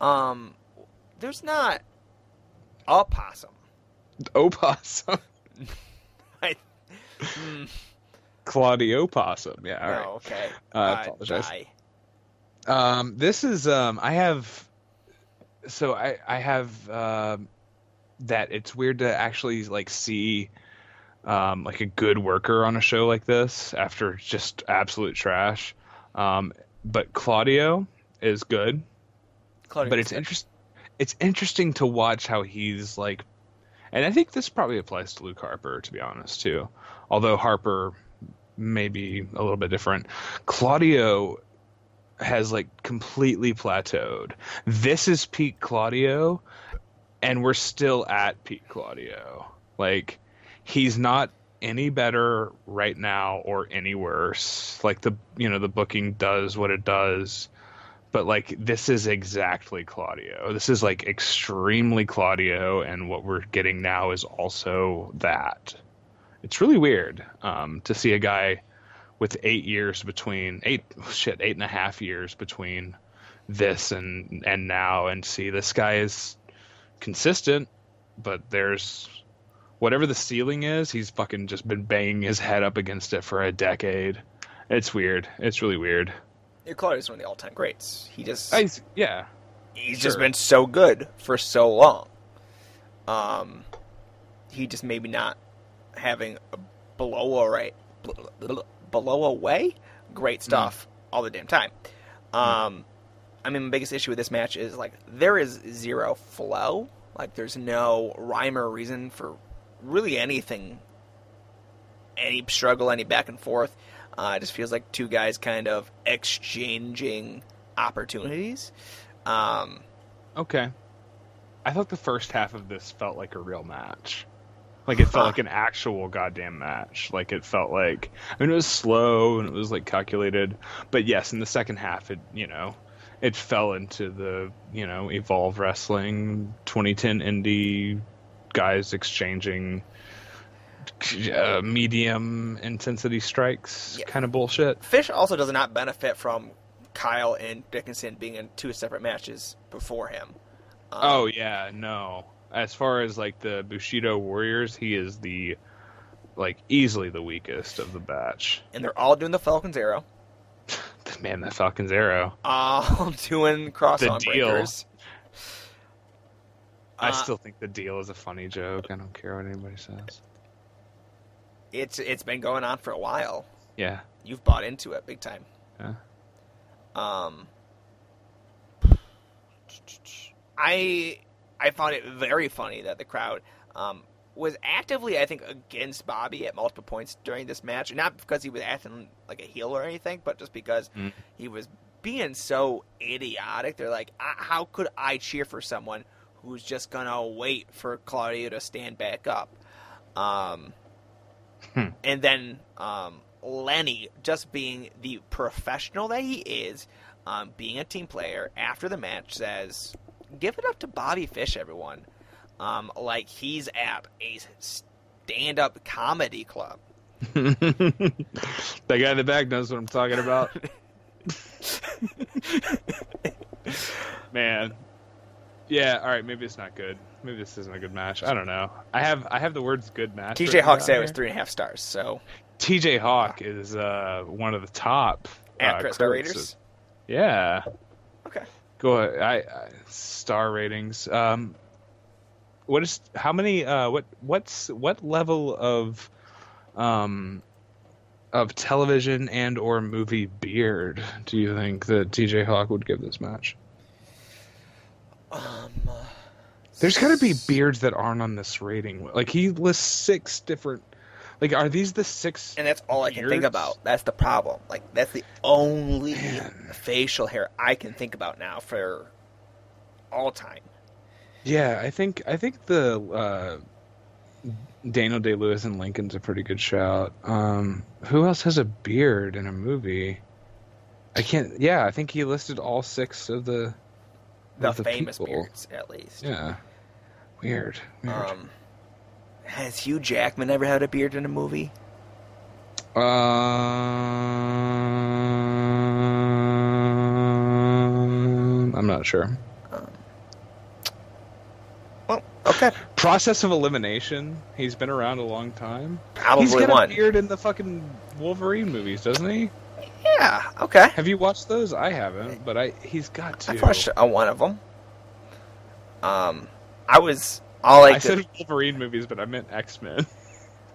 Um, there's not a possum. Opossum. I, mm, Claudio Possum. Yeah. All right. no, okay. I apologize. die. Um, this is um, I have, so I I have um, that it's weird to actually like see um like a good worker on a show like this after just absolute trash. Um, but Claudio is good, Claudia but it's Griswold. interest it's interesting to watch how he's like, and I think this probably applies to Luke Harper to be honest too. Although Harper may be a little bit different. Claudio has like completely plateaued. This is peak Claudio, and we're still at peak Claudio. Like he's not any better right now or any worse. Like the you know the booking does what it does, but like this is exactly Claudio. This is like extremely Claudio, and what we're getting now is also that. It's really weird um, to see a guy with eight years between eight shit eight and a half years between this and and now and see this guy is consistent but there's whatever the ceiling is he's fucking just been banging his head up against it for a decade it's weird it's really weird Yeah, Claudia's one of the all-time greats. He just I, yeah he's sure. just been so good for so long. Um, he just maybe not having a blow away, blow away, great stuff all the damn time. Um, I mean, my biggest issue with this match is like there is zero flow. Like there's no rhyme or reason for really anything, any struggle, any back and forth. Uh, it just feels like two guys kind of exchanging opportunities. Um, okay i thought the first half of this felt like a real match like it felt like an actual goddamn match like it felt like i mean it was slow and it was like calculated but yes in the second half it you know it fell into the you know evolve wrestling 2010 indie guys exchanging uh, medium intensity strikes Yeah. kind of bullshit Fish also does not benefit from Kyle and Dickinson being in two separate matches before him. Um, Oh yeah, no. As far as like the Bushido Warriors, he is the like easily the weakest of the batch. and they're all doing the Falcon's Arrow, Man, that Falcon's arrow. all doing cross The deal. breakers. I Uh, still think the deal is a funny joke. I don't care what anybody says. It's it's been going on for a while. Yeah. You've bought into it big time. Yeah. Um, I I found it very funny that the crowd um, was actively, I think, against Bobby at multiple points during this match. Not because he was acting like a heel or anything, but just because Mm. he was being so idiotic. They're like, "Ah, how could I cheer for someone who's just gonna wait for Claudio to stand back up? Um, Hmm. and then um, Lenny, just being the professional that he is, um, being a team player, after the match says, "Give it up to Bobby Fish, everyone." Um, like he's at a stand-up comedy club. that guy in the back knows what I'm talking about. Man. Yeah, all right, maybe it's not good. Maybe this isn't a good match. I don't know. I have I have the words good match. TJ Hawk said it was three and a half stars. So TJ Hawk is uh, one of the top at uh, Chris Star critics Raiders. Yeah. Okay. Go ahead. I, I star ratings. Um, what is how many? Uh, what what's what level of um of television and or movie beard do you think that TJ Hawk would give this match? Um, There's got to be beards that aren't on this rating. Like he lists six different. Like, are these the six? and that's all I can think about. That's the problem. Like that's the only Man. facial hair I can think about now for all time. Yeah, I think I think the uh, Daniel Day Lewis and Lincoln's a pretty good shout. Um, who else has a beard in a movie? I can't. Yeah, I think he listed all six of the The, of the famous people. beards, at least. Yeah, weird. weird. Um, has Hugh Jackman ever had a beard in a movie? Um, I'm not sure. Well, okay. Process of elimination. He's been around a long time. Probably He's got one. a beard in the fucking Wolverine movies, doesn't he? Yeah, okay. Have you watched those? I haven't, but I he's got to. I've watched uh, one of them. Um, I was all I, I said Wolverine movies, but I meant X Men.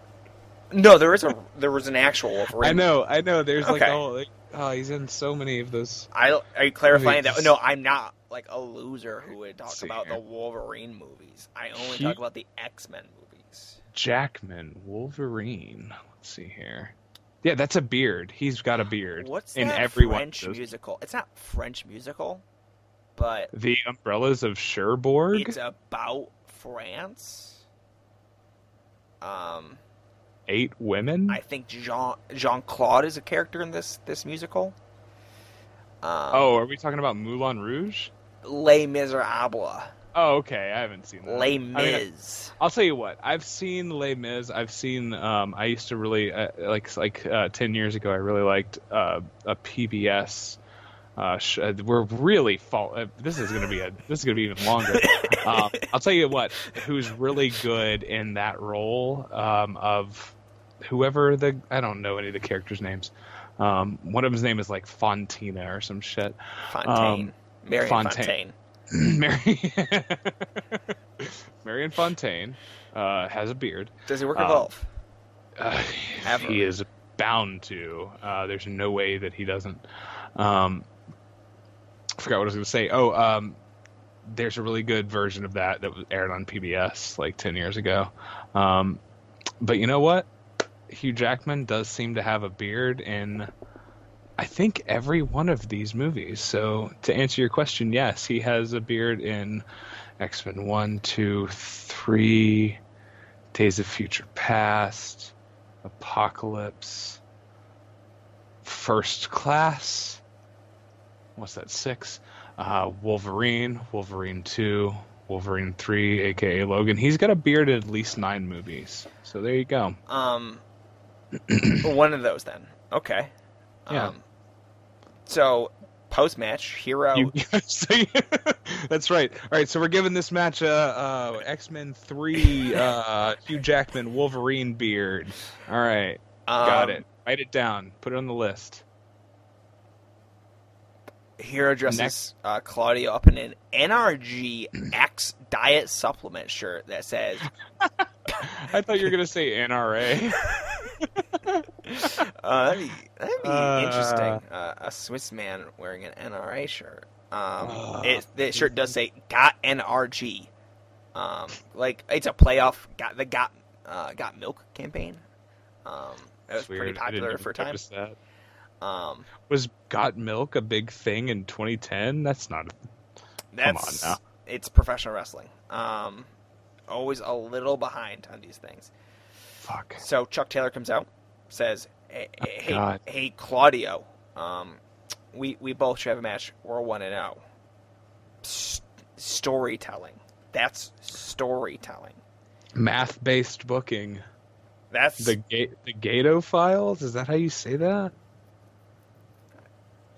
no, there is a there was an actual Wolverine. I know, I know. There's like oh, like, oh, he's in so many of those. I are you clarifying that? Movies. No, I'm not like a loser who would talk about the Wolverine movies. I only He- talk about the X Men movies. Jackman, Wolverine. Let's see here. Yeah, that's a beard. He's got a beard. What's in that every French musical? It's not French musical, but The Umbrellas of Cherbourg. it's about France. Um, Eight women. I think Jean Jean Claude is a character in this this musical. Um, oh, are we talking about Moulin Rouge? Les Miserables, Oh, okay. I haven't seen that. Les I mean, Mis. I'll tell you what. I've seen Les Mis. I've seen. Um, I used to really uh, like like uh, ten years ago. I really liked uh, a PBS. Uh, sh- uh, we're really fall. Uh, this is gonna be a. This is gonna be even longer. um, I'll tell you what. Who's really good in that role um, of whoever the I don't know any of the characters' names. Um, one of his name is like Fontina or some shit. Fontaine, Marion Fontaine. Fontaine. Mary Marion Fontaine uh, has a beard. Does he work Um, evolve? Uh, he is bound to. Uh, there's no way that he doesn't. Um, forgot what I was going to say. Oh, um, there's a really good version of that that was aired on PBS like 10 years ago. Um, but you know what? Hugh Jackman does seem to have a beard in, I think, every one of these movies. So to answer your question, yes, he has a beard in X Men 1, 2, 3, Days of Future Past. Apocalypse, First Class. What's that? Six. Uh, Wolverine, Wolverine Two, Wolverine Three, aka Logan. He's got a beard in at least nine movies. So there you go. Um, one of those then. Okay. Yeah. Um, so post match, Hero. You, so you- that's right. All right, so we're giving this match uh, uh, X Men Three, uh, Hugh Jackman, Wolverine beard. All right, got um, it. Write it down. Put it on the list. Hero dresses Next. uh, Claudio up in an NRG X diet supplement shirt that says, I thought you were gonna say NRA. uh, "That'd be, that'd be Uh. interesting." Uh, a Swiss man wearing an NRA shirt. Um, it, the shirt does say "Got NRG," um, like it's a playoff. Got the Got uh, Got Milk campaign. Um, it was weird. pretty popular for a time. that. Um, Was Got Milk a big thing in 2010? That's not. That's, now. It's professional wrestling. Um, always a little behind on these things. Fuck. So Chuck Taylor comes out, says, "Hey, hey, Oh, God. hey Claudio, um, we we both should have a match. We're one and zero. S- storytelling. That's storytelling. Math-based booking. That's The Ga- the Gato files. Is that how you say that?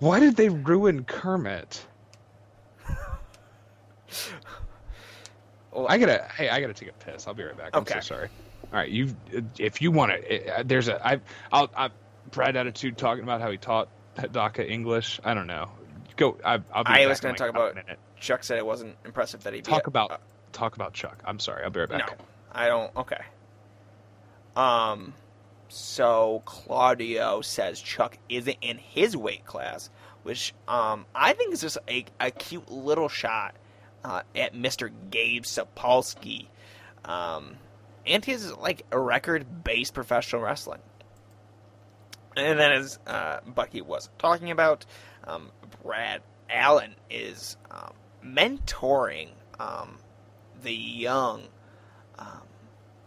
Why did they ruin Kermit? Well, I gotta. Hey, I gotta take a piss. I'll be right back. I'm Okay. so sorry. All right, you. If you want to, there's a. I. I'll. I, Brad Attitude talking about how he taught DACA English. I don't know. Go. I, I'll be I was in, going like, to talk about. minute. Chuck said it wasn't impressive that he Talk about. uh, talk about Chuck. I'm sorry. I'll be right back. No, I don't. Okay. Um, so Claudio says Chuck isn't in his weight class, which um I think is just a, a cute little shot uh, at Mr. Gabe Sapolsky, um, and his like record-based professional wrestling. And then, as uh, Bucky was talking about, um, Brad Allen is um, mentoring um, the young um,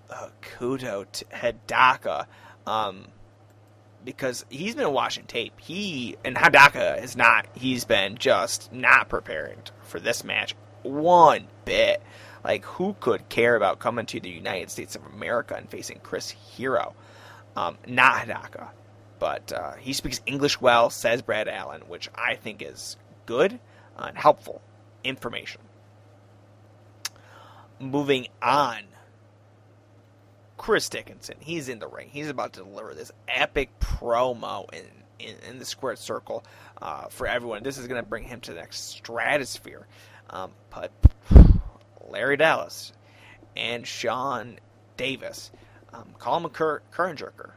uh, Ikuto Hidaka um, because he's been watching tape. He and Hidaka has not. He's been just not preparing for this match one bit. Like who could care about coming to the United States of America and facing Chris Hero? Um, not Hidaka, but uh, he speaks English well. Says Brad Allen, which I think is good and helpful. information. Moving on. Chris Dickinson, he's in the ring. He's about to deliver this epic promo in, in, in the squared circle uh, for everyone. This is going to bring him to the next stratosphere. Um, but Larry Dallas and Sean Davis um, call him a cur- current jerker.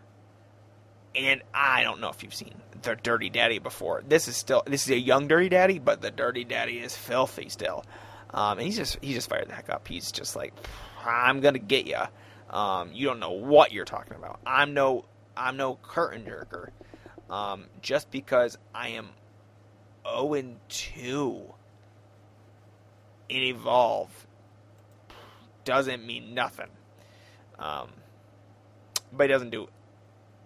And I don't know if you've seen the Dirty Daddy before. This is still this is a young Dirty Daddy, but the Dirty Daddy is filthy still. Um, and he's just he's just fired the heck up. He's just like, I'm gonna get you. Um, you don't know what you're talking about. I'm no I'm no curtain jerker. Um, just because I am 0 and 2 in Evolve doesn't mean nothing. Um, but he doesn't do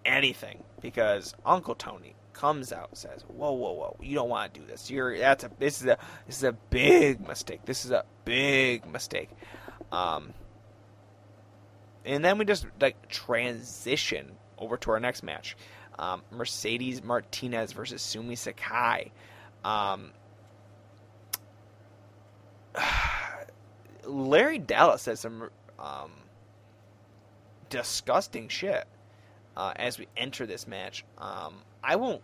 anything because Uncle Tony comes out and says, "Whoa, whoa, whoa! You don't want to do this. You're that's a this is a this is a big mistake. This is a big mistake." Um, and then we just like transition over to our next match, um, Mercedes Martinez versus Sumi Sakai. Um, Larry Dallas says some um, disgusting shit uh, as we enter this match. Um, I won't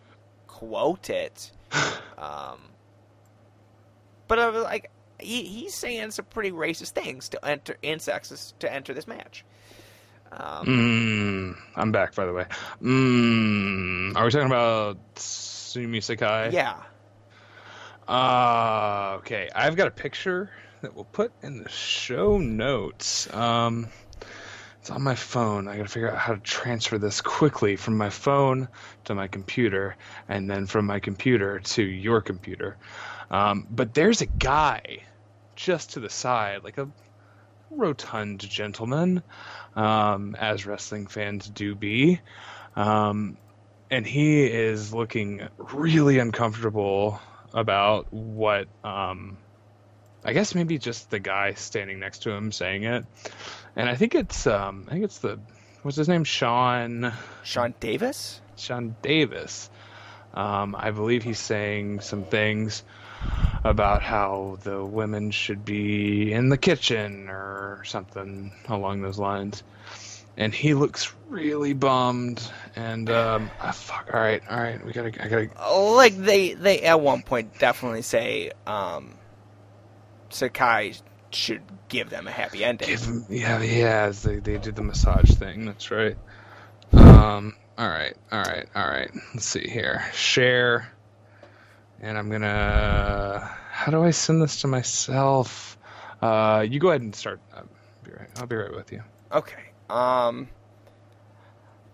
quote it, um, but I was like, he, he's saying some pretty racist things to enter and sexist to enter this match. Um, Mm, I'm back, by the way. Mm, are we talking about Sumi Sakai? Yeah, Uh, okay. I've got a picture that we'll put in the show notes. Um, it's on my phone. I gotta figure out how to transfer this quickly from my phone to my computer, and then from my computer to your computer. Um, but there's a guy just to the side, like a rotund gentleman, um, as wrestling fans do be. Um, and he is looking really uncomfortable about what um, I guess maybe just the guy standing next to him saying it. And I think it's um, I think it's the what's his name Sean Sean Davis. Sean Davis. Um, I believe he's saying some things about how the women should be in the kitchen or something along those lines. And he looks really bummed. And um, ah, fuck. All right, all right. We gotta. I gotta. Like they they at one point definitely say um, Sakai should give them a happy ending. Give him, yeah, yeah. They they did the massage thing. That's right. Um. All right. All right. All right. Let's see here. Share. And I'm gonna. How do I send this to myself? Uh, you go ahead and start. I'll be right. I'll be right with you. Okay. Um.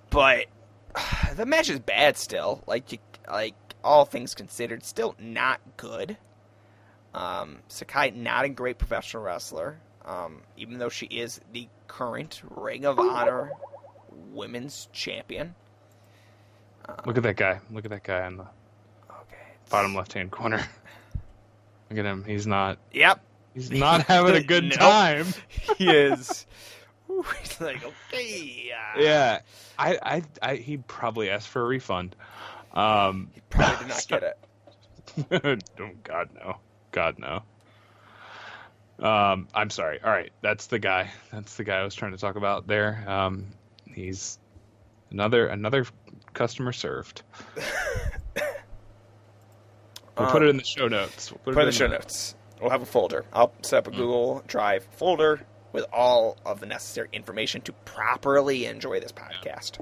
But the match is bad still. Like you, like all things considered, still not good. Um, Sakai not a great professional wrestler. Um, even though she is the current Ring of Honor Women's Champion. Look at that guy. Look at that guy on the. Bottom left hand corner. Look at him. He's not. Yep. He's not having a good Nope. time. He is. Ooh, he's like, okay. Uh, Yeah. I, I, I. He probably asked for a refund. Um. He probably did not get it. oh God no, God no. Um, I'm sorry. All right, that's the guy. That's the guy I was trying to talk about there. Um, he's another another customer served. We'll put it in the show notes. We'll Put it in the show notes. We'll have a folder. I'll set up a Google Drive folder with all of the necessary information to properly enjoy this podcast.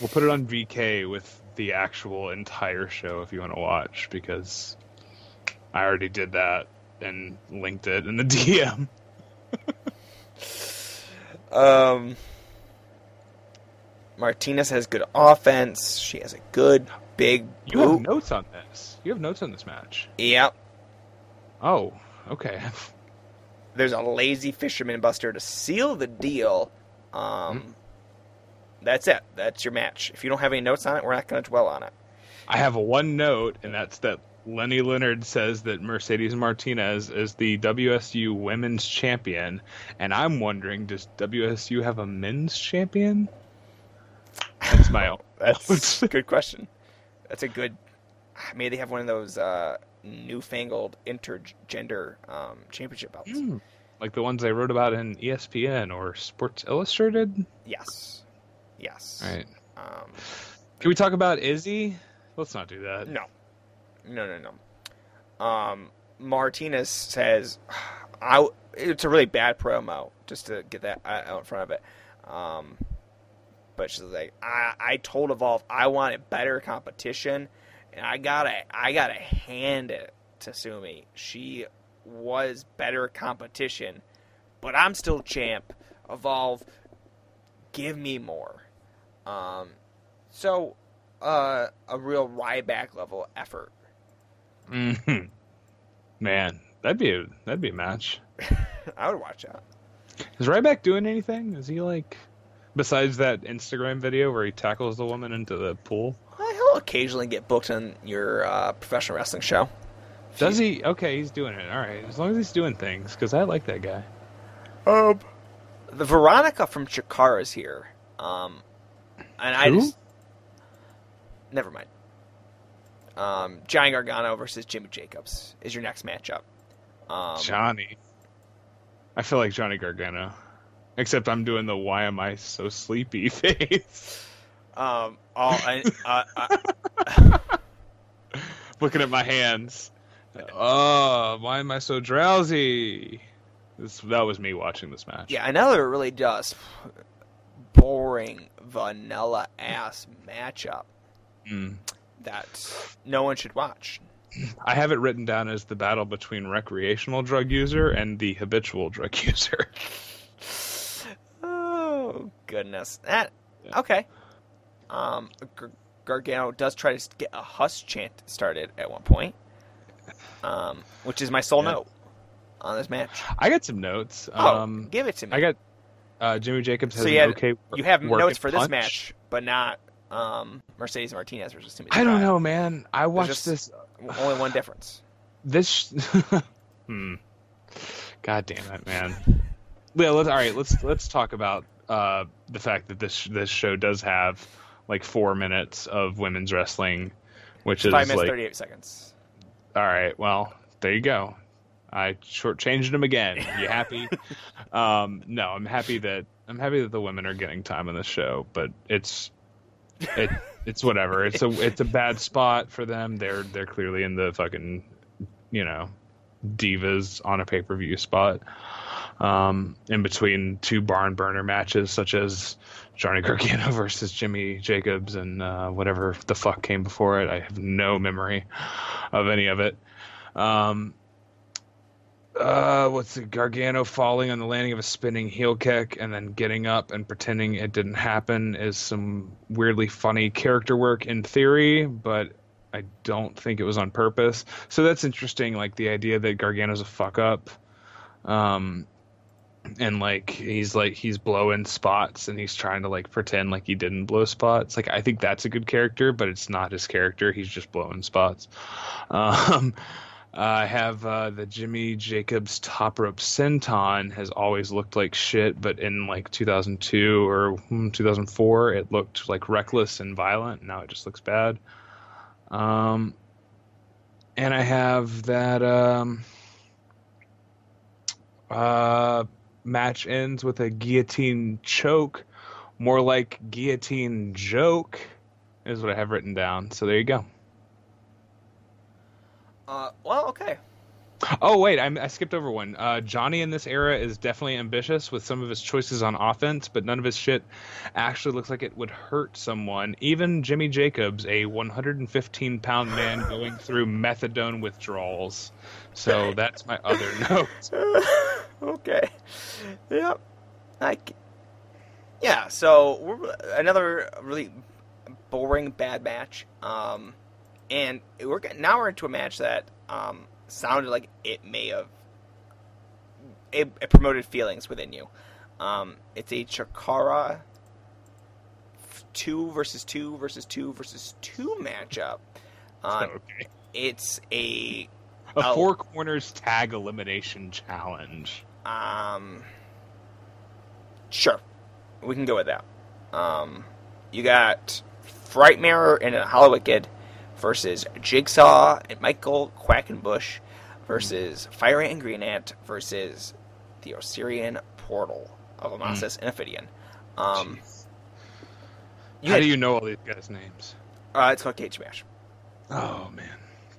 We'll put it on VK with the actual entire show if you want to watch because I already did that and linked it in the DM. Um, Martinez has good offense. She has a good big You have notes on this. You have notes on this match. Yep. Oh, okay. There's a lazy fisherman buster to seal the deal. Um, That's it. That's your match. If you don't have any notes on it, we're not going to dwell on it. I have one note, and that's that Lenny Leonard says that Mercedes Martinez is the WSU Women's Champion, and I'm wondering, does WSU have a men's champion? That's my own. That's a good question. That's a good. Maybe they have one of those uh, newfangled intergender um, championship belts. Mm, like the ones I wrote about in ESPN or Sports Illustrated. Yes, yes. Right. Um, Can we talk about Izzy? Let's not do that. no, no, no, no. Um, Martinez says, "I." It's a really bad promo. Just to get that out in front of it. Um, but she's like, I, I told Evolve I wanted better competition, and I gotta I gotta hand it to Sumi. She was better competition, but I'm still champ. Evolve, give me more. Um, so uh, a real Ryback level effort. hmm Man, that'd be a that'd be a match. I would watch that. Is Ryback doing anything? Is he like besides that Instagram video where he tackles the woman into the pool? Uh, he'll occasionally get booked on your uh, professional wrestling show. Does he? Okay, he's doing it. All right, as long as he's doing things, because I like that guy. Um, the Veronica from Chikara is here. Um, and I Who? just never mind. Um, Johnny Gargano versus Jimmy Jacobs is your next matchup. Um, Johnny. I feel like Johnny Gargano, except I'm doing the "Why am I so sleepy?" face, um, all, I, uh, uh, looking at my hands. Oh, why am I so drowsy? This that was me watching this match. yeah, another really just boring vanilla ass matchup Mm. that no one should watch. I have it written down as the battle between recreational drug user and the habitual drug user. Oh goodness, that Yeah. okay. Um, Gar- Gargano does try to get a Huss chant started at one point, um, which is my sole Yeah. note on this match. I got some notes. Oh, Um, give it to me. I got uh, Jimmy Jacobs has so an you, had, okay. you have work notes and for this match, but not um, Mercedes Martinez versus Timothy. I don't know, man. I watched this. Only one difference. This. hmm. God damn it, man. Yeah, let's, all right. Let's let's talk about uh, the fact that this this show does have like four minutes of women's wrestling, which is Five minutes like thirty-eight seconds. all right. Well, there you go. I shortchanged them again. You happy? um, no, I'm happy that I'm happy that the women are getting time on the show, but it's it it's whatever. It's a it's a bad spot for them. They're they're clearly in the fucking you know divas on a pay per view spot. Um, in between two barn burner matches such as Johnny Gargano versus Jimmy Jacobs and uh, whatever the fuck came before it. I have no memory of any of it. Um, uh, what's it? Gargano falling on the landing of a spinning heel kick and then getting up and pretending it didn't happen is some weirdly funny character work in theory, but I don't think it was on purpose. So that's interesting. Like the idea that Gargano's a fuck up. Um, and like he's like he's blowing spots and he's trying to like pretend like he didn't blow spots. Like i think that's a good character but it's not his character. He's just blowing spots. Um i have uh the jimmy jacobs top rope senton has always looked like shit but in like 2002 or hmm, 2004 it looked like reckless and violent. Now it just looks bad. Um and i have that um uh match ends with a guillotine choke, more like guillotine joke, is what I have written down. So there you go. Uh, well, okay. Oh wait, I, I skipped over one. Uh, Johnny in this era is definitely ambitious with some of his choices on offense, but none of his shit actually looks like it would hurt someone. Even Jimmy Jacobs, a 115 pound man going through methadone withdrawals. So that's my other note. okay. Yep. I yeah. So we're another really boring bad match. Um, and we're now we're into a match that um sounded like it may have it, it promoted feelings within you. Um, it's a Chikara two versus two versus two versus two matchup. Um, okay. it's a A four corners tag elimination challenge. Um, sure, we can go with that. Um, you got Frightmare and a Hollywood Kid versus Jigsaw and Michael Quackenbush versus Fire Ant and Green Ant versus the Osirian Portal of Amasis and Ophidian. Um, How had- do you know all these guys' names? uh, it's called Cage Match. Oh man,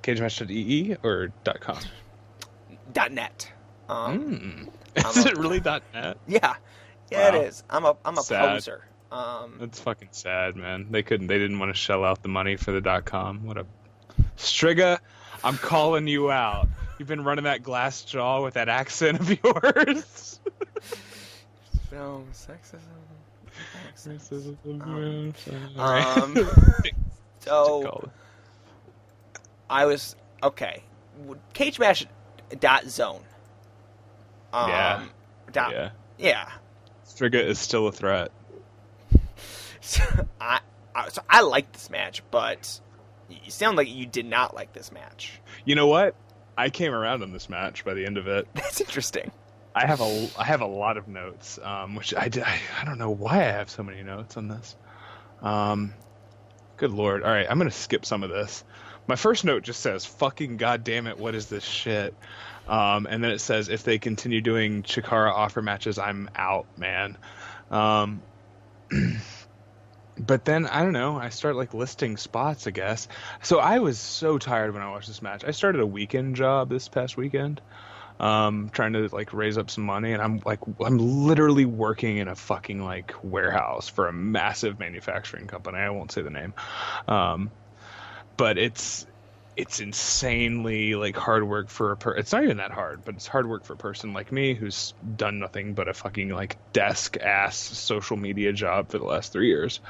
cagematch.ee or .com? Dot net. Um, Mm. Is a- it really .net? Yeah, yeah, Wow. it is. I'm a I'm a Sad. poser. Um, That's fucking sad, man. They couldn't. They didn't want to shell out the money for the dot .com. What a Striga. I'm calling you out. You've been running that glass jaw with that accent of yours. film sexism. um, Um, so I was okay. Cage match dot zone. Um, Yeah. Dot, yeah, yeah. Striga is still a threat. So I, I so I like this match, but you sound like you did not like this match. You know what? I came around on this match by the end of it. That's interesting. I have a I have a lot of notes, um, which I I don't know why I have so many notes on this. Um, good lord! All right, I'm gonna skip some of this. My first note just says "fucking goddamn it, what is this shit?" Um, and then it says if they continue doing Chikara offer matches, I'm out, man. Um, but then I don't know. I start like listing spots, I guess. So I was so tired when I watched this match. I started a weekend job this past weekend um, trying to like raise up some money, and I'm like, I'm literally working in a fucking like warehouse for a massive manufacturing company. I won't say the name, um, but it's it's insanely like hard work for a per. It's not even that hard, but it's hard work for a person like me who's done nothing but a fucking like desk ass social media job for the last three years.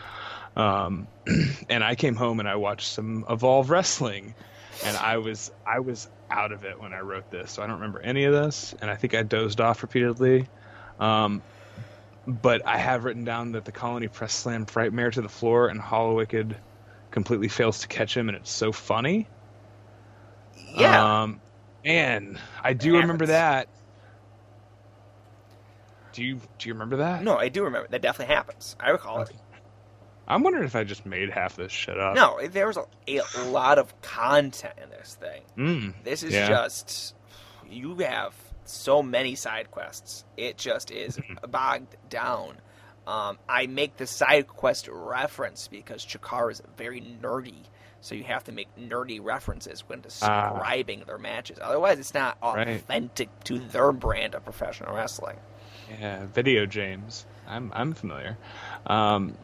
Um, and I came home and I watched some Evolve Wrestling, and I was I was out of it when I wrote this, so I don't remember any of this, and I think I dozed off repeatedly. Um, but I have written down that the Colony press slam Frightmare to the floor, and Hallowicked completely fails to catch him, and it's so funny. Yeah. Um, and I do It remember happens. that. Do you do you remember that? no, I do remember that. Definitely happens. I recall it. I'm wondering if I just made half this shit up. No, there was a, a lot of content in this thing. Mm, This is Yeah. just you have so many side quests. It just is bogged down. Um, I make the side quest reference because Chikara is very nerdy, so you have to make nerdy references when Ah. describing their matches. Otherwise, it's not Right. authentic to their brand of professional wrestling. Yeah, video James. I'm I'm familiar. Um,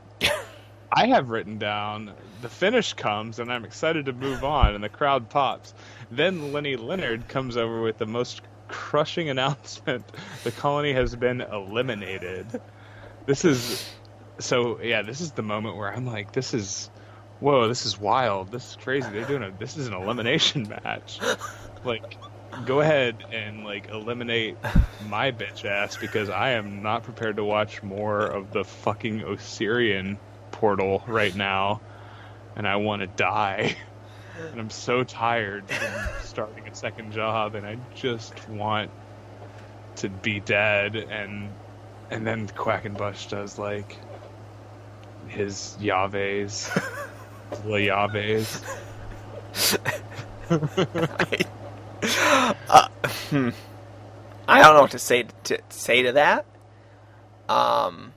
I have written down the finish comes and I'm excited to move on and the crowd pops. Then Lenny Leonard comes over with the most crushing announcement: the colony has been eliminated. This is so yeah. This is the moment where I'm like, this is whoa, this is wild. This is crazy. They're doing a this is an elimination match. Like, go ahead and like eliminate my bitch ass because I am not prepared to watch more of the fucking Osirian portal right now, and I want to die. And I'm so tired from starting a second job, and I just want to be dead. And and then Quackenbush does like his Yaves, the Yaves. uh, hmm. I don't know what to say to say to that. Um,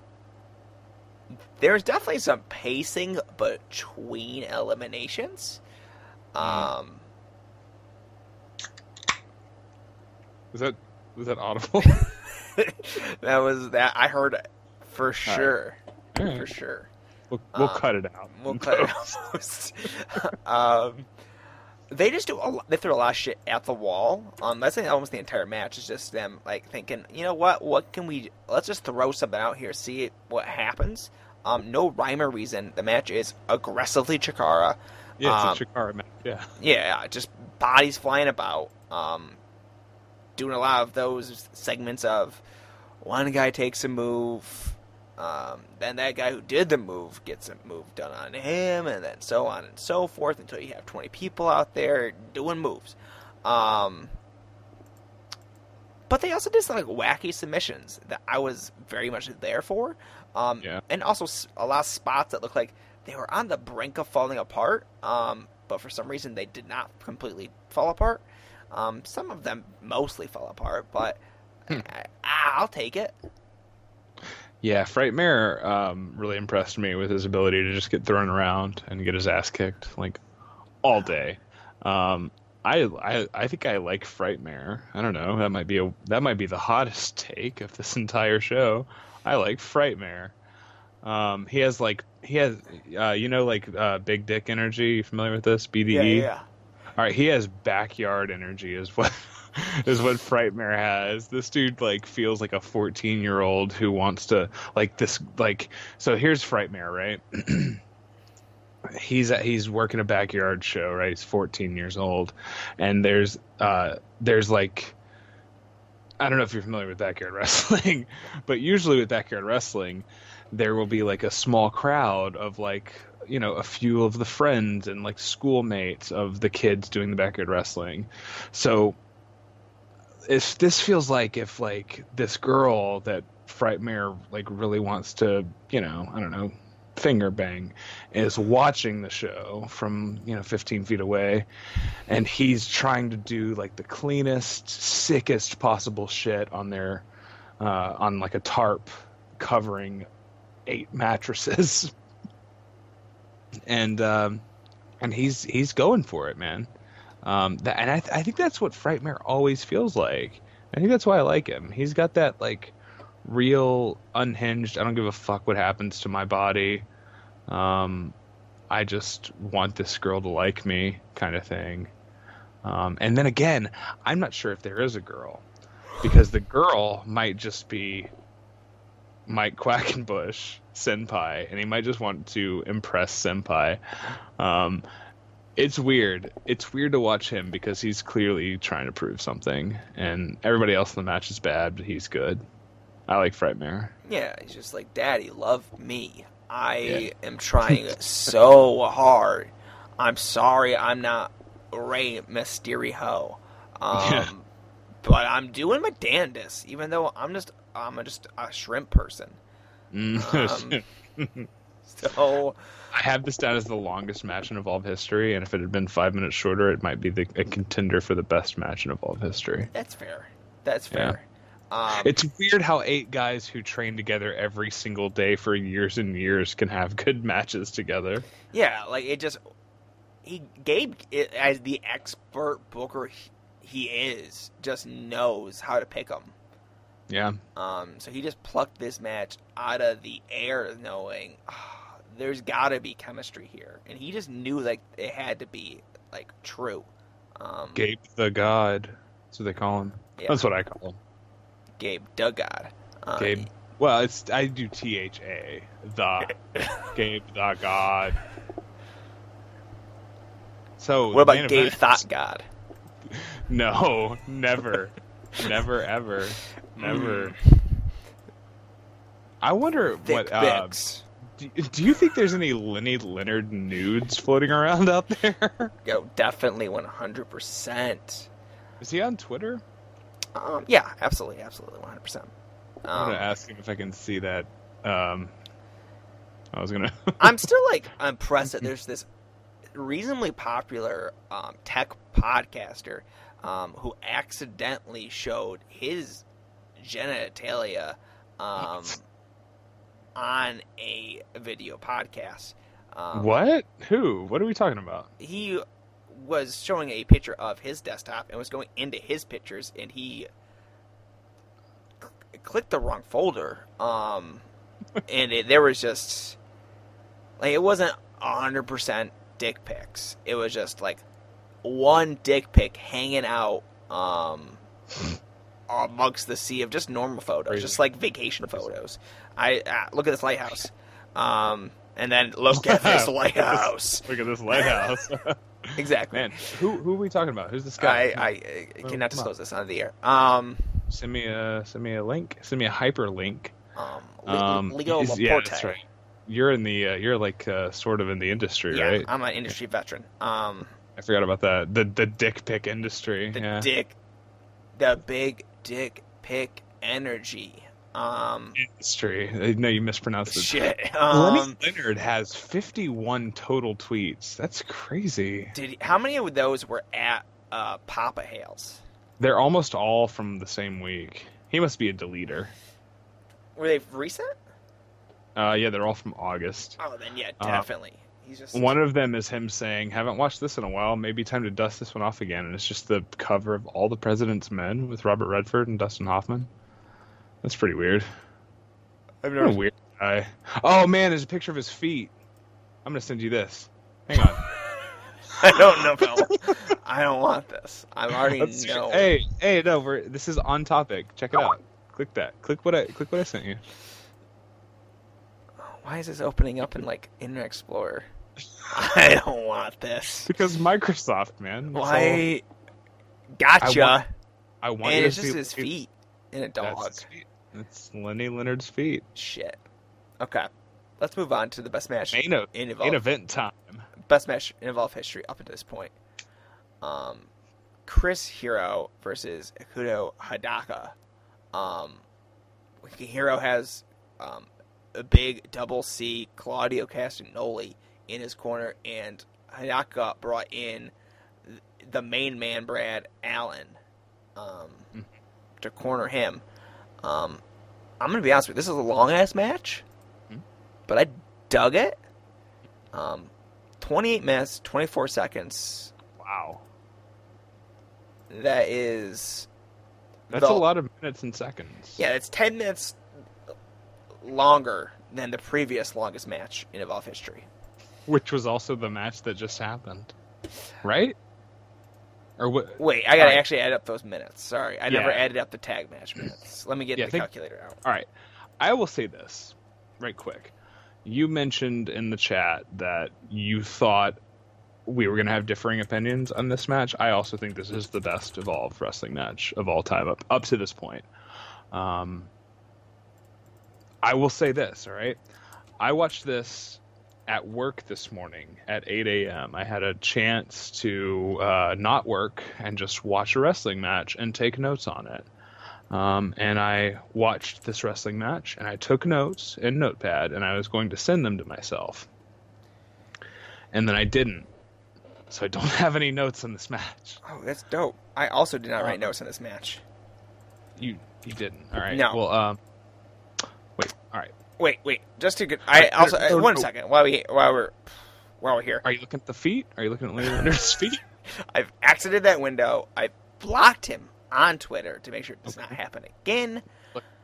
there's definitely some pacing between eliminations. Um, Was that was that audible? that was that I heard for sure, for sure. We'll, we'll Uh, cut it out. We'll cut it out. um, they just do a lot, they throw a lot of shit at the wall. Um, that's like almost the entire match. Is just them like thinking, you know what? What can we? Let's just throw something out here, see what happens. Um, no rhyme or reason. The match is aggressively Chikara. Yeah, it's Um, a Chikara match. Yeah. Yeah, just bodies flying about. Um, doing a lot of those segments of one guy takes a move, um, then that guy who did the move gets a move done on him, and then so on and so forth until you have 20 people out there doing moves. Um, but they also did some like wacky submissions that I was very much there for. Um, Yeah. And also a lot of spots that look like they were on the brink of falling apart. Um, but for some reason they did not completely fall apart. Um, some of them mostly fell apart, but Hmm. I, I'll take it. Yeah, Frightmare um, really impressed me with his ability to just get thrown around and get his ass kicked like all day. Um, I, I I think I like Frightmare. I don't know. That might be a that might be the hottest take of this entire show. I like Frightmare. Um, he has like he has uh, you know like uh, big dick energy. You familiar with this? BDE. Yeah, yeah. All right, he has backyard energy, as what is what Frightmare has. This dude like feels like a fourteen year old who wants to like this like. So here's Frightmare, right? he's he's working a backyard show, right? He's fourteen years old, and there's uh there's like. I don't know if you're familiar with backyard wrestling, but usually with backyard wrestling, there will be like a small crowd of like you know a few of the friends and like schoolmates of the kids doing the backyard wrestling so if this feels like if like this girl that frightmare like really wants to you know i don't know finger bang is watching the show from you know 15 feet away and he's trying to do like the cleanest sickest possible shit on their uh, on like a tarp covering eight mattresses and um, and he's he's going for it, man. Um, that, and I, th- I think that's what Frightmare always feels like. I think that's why I like him. He's got that like real unhinged. I don't give a fuck what happens to my body. Um, I just want this girl to like me, kind of thing. Um, and then again, I'm not sure if there is a girl because the girl might just be Mike Quackenbush senpai, and he might just want to impress senpai. Um, it's weird. It's weird to watch him because he's clearly trying to prove something, and everybody else in the match is bad, but he's good. I like Frightmare. Yeah, he's just like, Daddy, love me. I Yeah. am trying so hard. I'm sorry I'm not Rey Mysterio. Um, Yeah. But I'm doing my damnedest, even though I'm just I'm just a shrimp person. Mm. Um, So I have this down as the longest match in Evolve history, and if it had been five minutes shorter, it might be the, a contender for the best match in Evolve history. that's fair. That's fair. Um, It's weird how eight guys who train together every single day for years and years can have good matches together. Yeah, like it just he Gabe as the expert booker he- is just knows how to pick them. Yeah. Um, so he just plucked this match out of the air, knowing "Ah, there's got to be chemistry here, and he just knew like it had to be like true. Um, Gabe the God. That's what they call him. yeah, That's what I call him. Gabe Dugard. Uh, Gabe. Well, it's I do T H A the Gabe the God. So What about Gabe Thought God? No, never, never, ever, never. Mm. I wonder Thick what. Uh. Do, do you think there's any Lenny Leonard nudes floating around out there? Yo, definitely one hundred percent. Is he on Twitter? Um, yeah, absolutely, absolutely, one hundred percent. I'm Um, gonna ask him if I can see that. Um, I was gonna. I'm still like impressed that there's this reasonably popular um, tech podcaster um, who accidentally showed his genitalia um, on a video podcast. Um, what? Who? What are we talking about? He was showing a picture of his desktop and was going into his pictures, and he cl- clicked the wrong folder. Um, and it, there was just like it wasn't hundred percent dick pics. It was just like one dick pic hanging out um, amongst the sea of just normal photos, Crazy. just like vacation photos. I uh, look at this lighthouse, um, and then look at this lighthouse. Look at this lighthouse. Exactly. Man, who who are we talking about? Who's this guy? I, I, I cannot come on. disclose this on the air. Um, Send me a send me a link. Send me a hyperlink. um, Um, Leo Laporte. yeah, that's right. You're in the uh, you're like uh, sort of in the industry, Yeah, right? I'm an industry veteran. Um, I forgot about that. The the dick pic industry. the yeah. dick, the big dick pick energy. Um, History. No, you mispronounced it. shit. Lenny Um, Leonard has 51 total tweets. That's crazy. did he, how many of those were at uh, Papa Hales? They're almost all from the same week. He must be a deleter. Were they recent? Uh, yeah, they're all from August. Oh, then yeah, Uh, definitely. He's just One of them is him saying, "Haven't watched this in a while. Maybe time to dust this one off again." And it's just the cover of All the President's Men with Robert Redford and Dustin Hoffman. That's pretty weird. I've What a weird guy. Oh man, there's a picture of his feet. I'm gonna send you this. Hang on. I don't know. I don't want this. I'm already Let's- know. Hey, hey, no, we're, this is on topic. Check it out. Click that. Click what I click what I sent you. Why is this opening up in like Internet Explorer? I don't want this. Because Microsoft, man. Why? Gotcha. I want- I want and it's just his feet and a dog. It's Lenny Leonard's feet. Shit. Okay. Let's move on to the best match Main, o- in main event time. Best match in Evolve history up until this point. Um, Chris Hero versus Ikuto Hidaka. Um, Hero has um, a big double C Claudio Castagnoli in his corner, and Hidaka brought in the main man Brad Allen um, Mhm. to corner him. Um, I'm gonna be honest with you, this is a long ass match, Mhm. but I dug it. Um, 28 minutes, 24 seconds. Wow. That is That's the- a lot of minutes and seconds. Yeah, it's 10 minutes longer than the previous longest match in Evolve history. Which was also the match that just happened. Right? Or what? Wait, I gotta Alright. actually add up those minutes. Sorry, I never added up the tag match minutes. Let me get Yeah, the think- calculator out. All right. I will say this right quick. You mentioned in the chat that you thought we were going to have differing opinions on this match. I also think this is the best Evolve wrestling match of all time up up to this point. Um, I will say this, all right? I watched this at work this morning at 8 a.m. I had a chance to uh, not work and just watch a wrestling match and take notes on it. Um, and I watched this wrestling match and I took notes in Notepad and I was going to send them to myself. And then I didn't. So I don't have any notes on this match. Oh, that's dope. I also did not write Uh, notes on this match. You you didn't. All right. No. Well, um, wait. All right. Wait, wait, just to get. I also no, no, one no. second while we while we're while we're here. Are you looking at the feet? Are you looking at Larry Leonard's feet? I've exited that window. I blocked him on Twitter to make sure it does not happen again.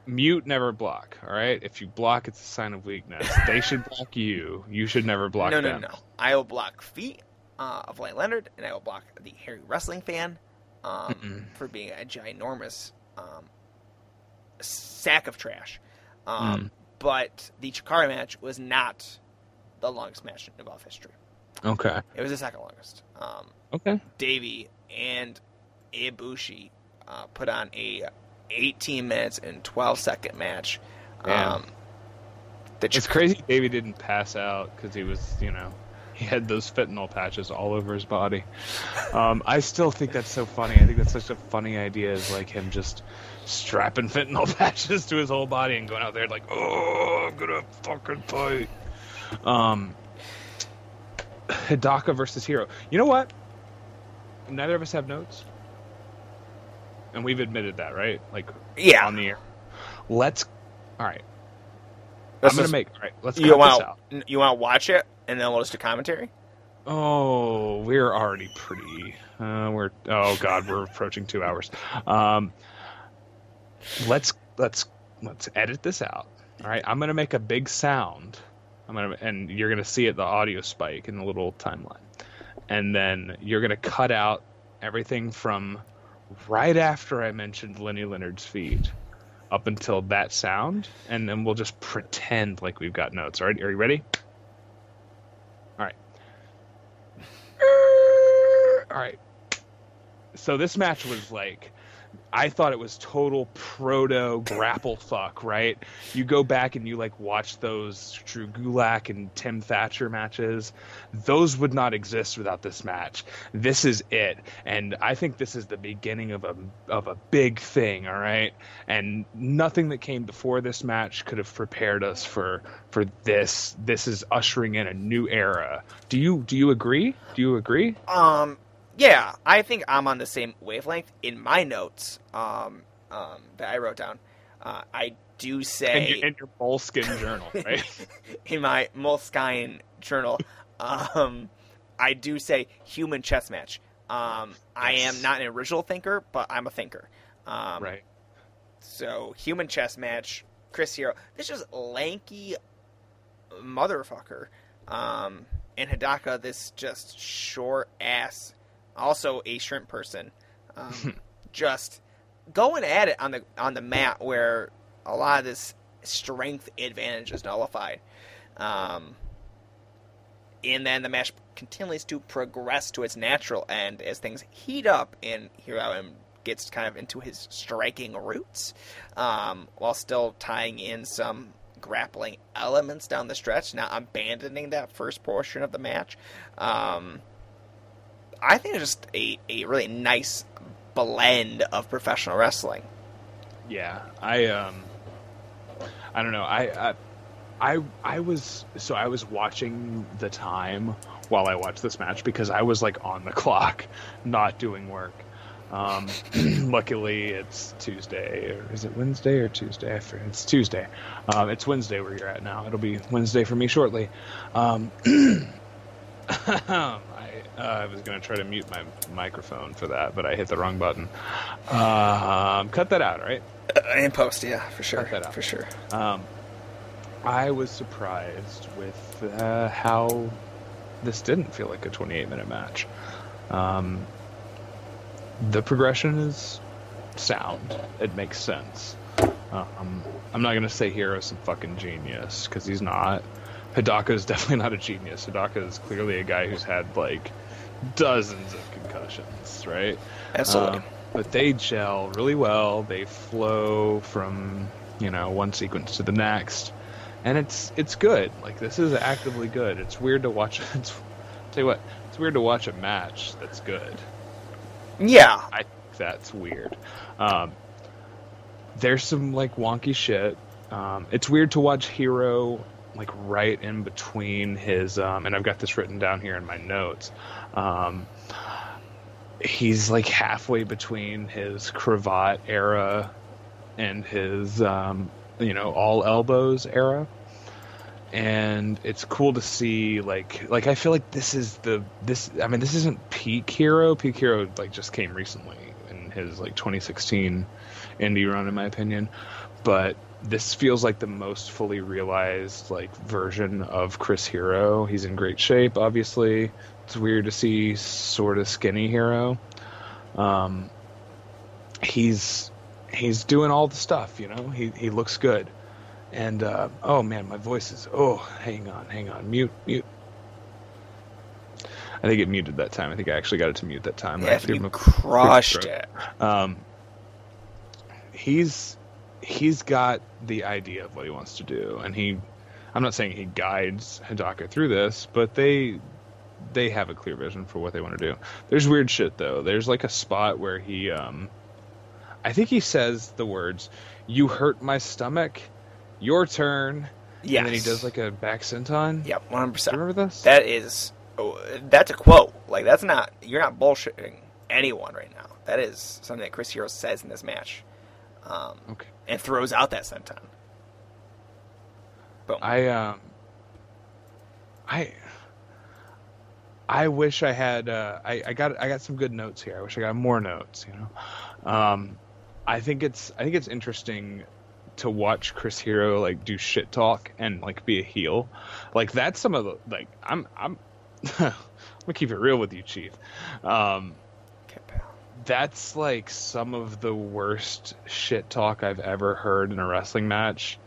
Mute, never block. All right. If you block, it's a sign of weakness. They should block you. You should never block no, them. no, no. No. I will block feet uh, of Lane Leonard, and I will block the Hairy Wrestling fan um, for being a ginormous um, sack of trash. Um, Mm. But the Chikara match was not the longest match in Evolve history. Okay. It was the second longest. Um, Okay. Davey and Ibushi uh, put on a 18 minutes and 12 second match. Um, It's crazy Davey didn't pass out because he was, you know, he had those fentanyl patches all over his body. Um, I still think that's so funny. I think that's such a funny idea, is like him just strapping fentanyl patches to his whole body and going out there like, oh, I'm gonna fucking fight. Um, Hidaka versus Hero. You know what? Neither of us have notes, and we've admitted that, right? Like Yeah. on the air. Let's. All right. Let's I'm gonna just- make. All right. Let's you want this out. you want to watch it and then we'll just do commentary. Oh, we're already pretty. Uh, we're oh god, we're approaching two hours. Um, let's let's let's edit this out. All right, I'm gonna make a big sound. I'm gonna and you're gonna see it the audio spike in the little timeline, and then you're gonna cut out everything from right after I mentioned Lenny Leonard's feet up until that sound, and then we'll just pretend like we've got notes. All right, are you ready? All right. All right. So this match was like I thought it was total proto grapple fuck, right? You go back and you like watch those Drew Gulak and Tim Thatcher matches. Those would not exist without this match. This is it. And I think this is the beginning of a of a big thing, all right? And nothing that came before this match could have prepared us for for this. This is ushering in a new era. Do you do you agree? Do you agree? Um, yeah, I think I'm on the same wavelength. In my notes, um, um, that I wrote down, uh, I do In say your, in your Moleskine journal, right? in my Moleskine journal, um, I do say human chess match. Um, I am not an original thinker, but I'm a thinker. Um, right. So human chess match, Chris Hero. This is lanky motherfucker. Um, and Hidaka, this just short ass, also a shrimp person, um, just going at it on the on the mat where a lot of this strength advantage is nullified. Um, and then the match continues to progress to its natural end as things heat up and Hero M gets kind of into his striking roots, um, while still tying in some grappling elements down the stretch, not abandoning that first portion of the match. Um, I think it's just a, a really nice blend of professional wrestling. Yeah, I um, I don't know. I, I I I was so I was watching the time while I watched this match because I was like on the clock, not doing work. Um, luckily, it's Tuesday, or is it Wednesday or Tuesday? It's Tuesday. Um, it's Wednesday where you're at now. It'll be Wednesday for me shortly. Um, I, uh, I was going to try to mute my microphone for that, but I hit the wrong button. Um, cut that out, right? In post, yeah, for sure, Cut that out. for sure. Um, I was surprised with uh, how this didn't feel like a 28 minute match. Um, the progression is sound, it makes sense. Um, I'm not going to say Hero's some fucking genius, because he's not. Hidaka is definitely not a genius. Hidaka is clearly a guy who's had like dozens of concussions, right? Absolutely. Uh, but they gel really well. They flow from you know one sequence to the next, and it's it's good. Like this is actively good. It's weird to watch. It's, tell you what, it's weird to watch a match that's good. yeah, I think that's weird. Um, there's some like wonky shit. Um, it's weird to watch Hero like right in between his um, and I've got this written down here in my notes. Um, he's like halfway between his cravat era and his um, you know all elbows era. And it's cool to see like like I feel like this is the this I mean this isn't peak hero. Peak hero like just came recently in his like 2016 indie run in my opinion. But this feels like the most fully realized like version of Chris Hero. He's in great shape obviously it's weird to see sort of skinny hero um he's he's doing all the stuff you know he he looks good and uh, oh man, my voice is oh, hang on, hang on, mute, mute. I think it muted that time. I think I actually got it to mute that time. I yeah have you crushed it. um, he's he's got the idea of what he wants to do, and he. I'm not saying he guides Hidaka through this, but they they have a clear vision for what they want to do. There's weird shit though. There's like a spot where he, um, I think he says the words, "You hurt my stomach, your turn," Yes. and then he does like a back senton. Yep, one hundred Do percent. you remember this? That is, oh, that's a quote. Like that's not. You're not bullshitting anyone right now. That is something that Chris Hero says in this match, um, okay. and throws out that senton. Boom. I um I I wish I had uh I, I got I got some good notes here. I wish I got more notes, you know. Um I think it's I think it's interesting to watch Chris Hero like do shit talk and like be a heel. Like that's some of the like I'm I'm I'm gonna keep it real with you, Chief. Um that's like some of the worst shit talk I've ever heard in a wrestling match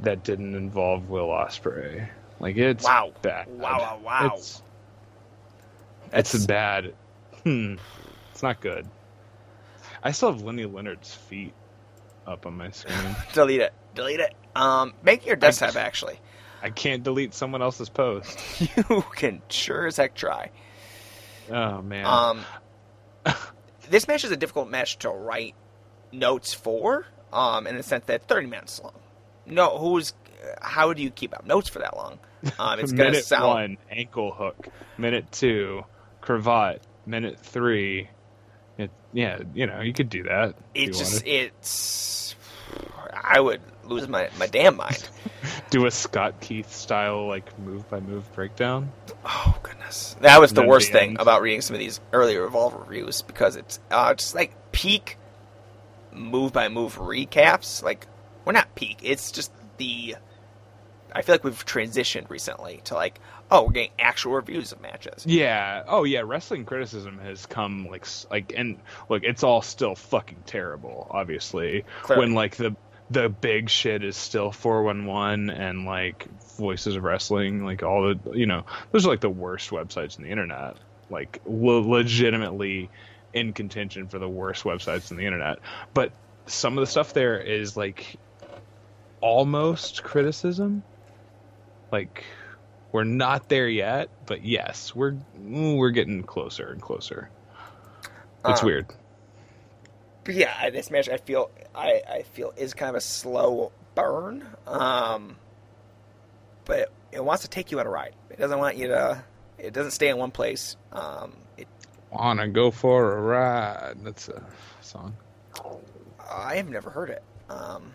that didn't involve Will Ospreay. Like it's Wow. bad. Wow, wow, wow. It's, it's That's- bad. Hmm. It's not good. I still have Lenny Leonard's feet up on my screen. Delete it. Delete it. Um, make your desktop actually. I can't delete someone else's post. You can sure as heck try. Oh man. Um, this match is a difficult match to write notes for, um, in the sense that 30 minutes long. No, who's, how do you keep up notes for that long? Um, it's gonna sound. minute sound. one, ankle hook. Minute two, cravat. Minute three, it, yeah, you know, you could do that. It just, wanted. it's. I would lose my, my damn mind. do a Scott Keith style like move by move breakdown. Oh goodness, that was the worst the thing about reading some of these earlier Revolver reviews because it's uh, just like peak move by move recaps. Like we're not peak; it's just the. I feel like we've transitioned recently to like, oh, we're getting actual reviews of matches. Yeah. Oh yeah. Wrestling criticism has come like like and look, it's all still fucking terrible. Obviously, Clearly. when like the the big shit is still 411 and like voices of wrestling like all the you know those are like the worst websites in the internet like le- legitimately in contention for the worst websites in the internet but some of the stuff there is like almost criticism like we're not there yet but yes we're mm, we're getting closer and closer it's Um, weird yeah, this match I feel I, I feel is kind of a slow burn. Um, but it, it wants to take you on a ride. It doesn't want you to. It doesn't stay in one place. Um, it, wanna go for a ride that's a song I have never heard it. Um,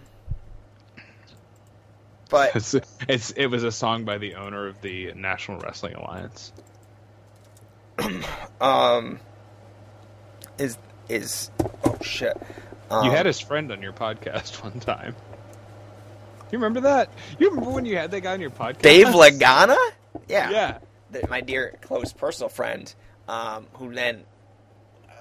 but It's, it's it was a song by the owner of the National Wrestling Alliance. um, is is oh shit. Um, you had his friend on your podcast one time. You remember that? You remember when you had that guy on your podcast? Dave Lagana. Yeah, Yeah. the- my dear close personal friend, um, who then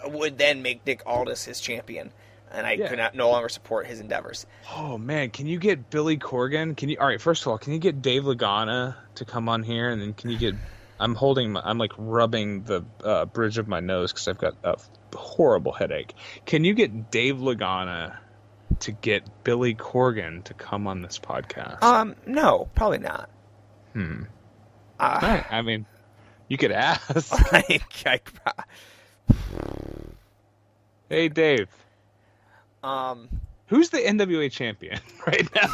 would then make Nick Aldis his champion, and I Yeah. could not no longer support his endeavors. Oh man, can you get Billy Corgan? Can you? All right, first of all, can you get Dave Lagana to come on here, and then can you get? I'm holding, my, I'm like rubbing the uh, bridge of my nose because I've got a horrible headache. Can you get Dave Lagana to get Billy Corgan to come on this podcast? Um, no, probably not. hmm. Uh, Right, I mean, you could ask. I, I, hey, Dave, um, who's the NWA champion right now?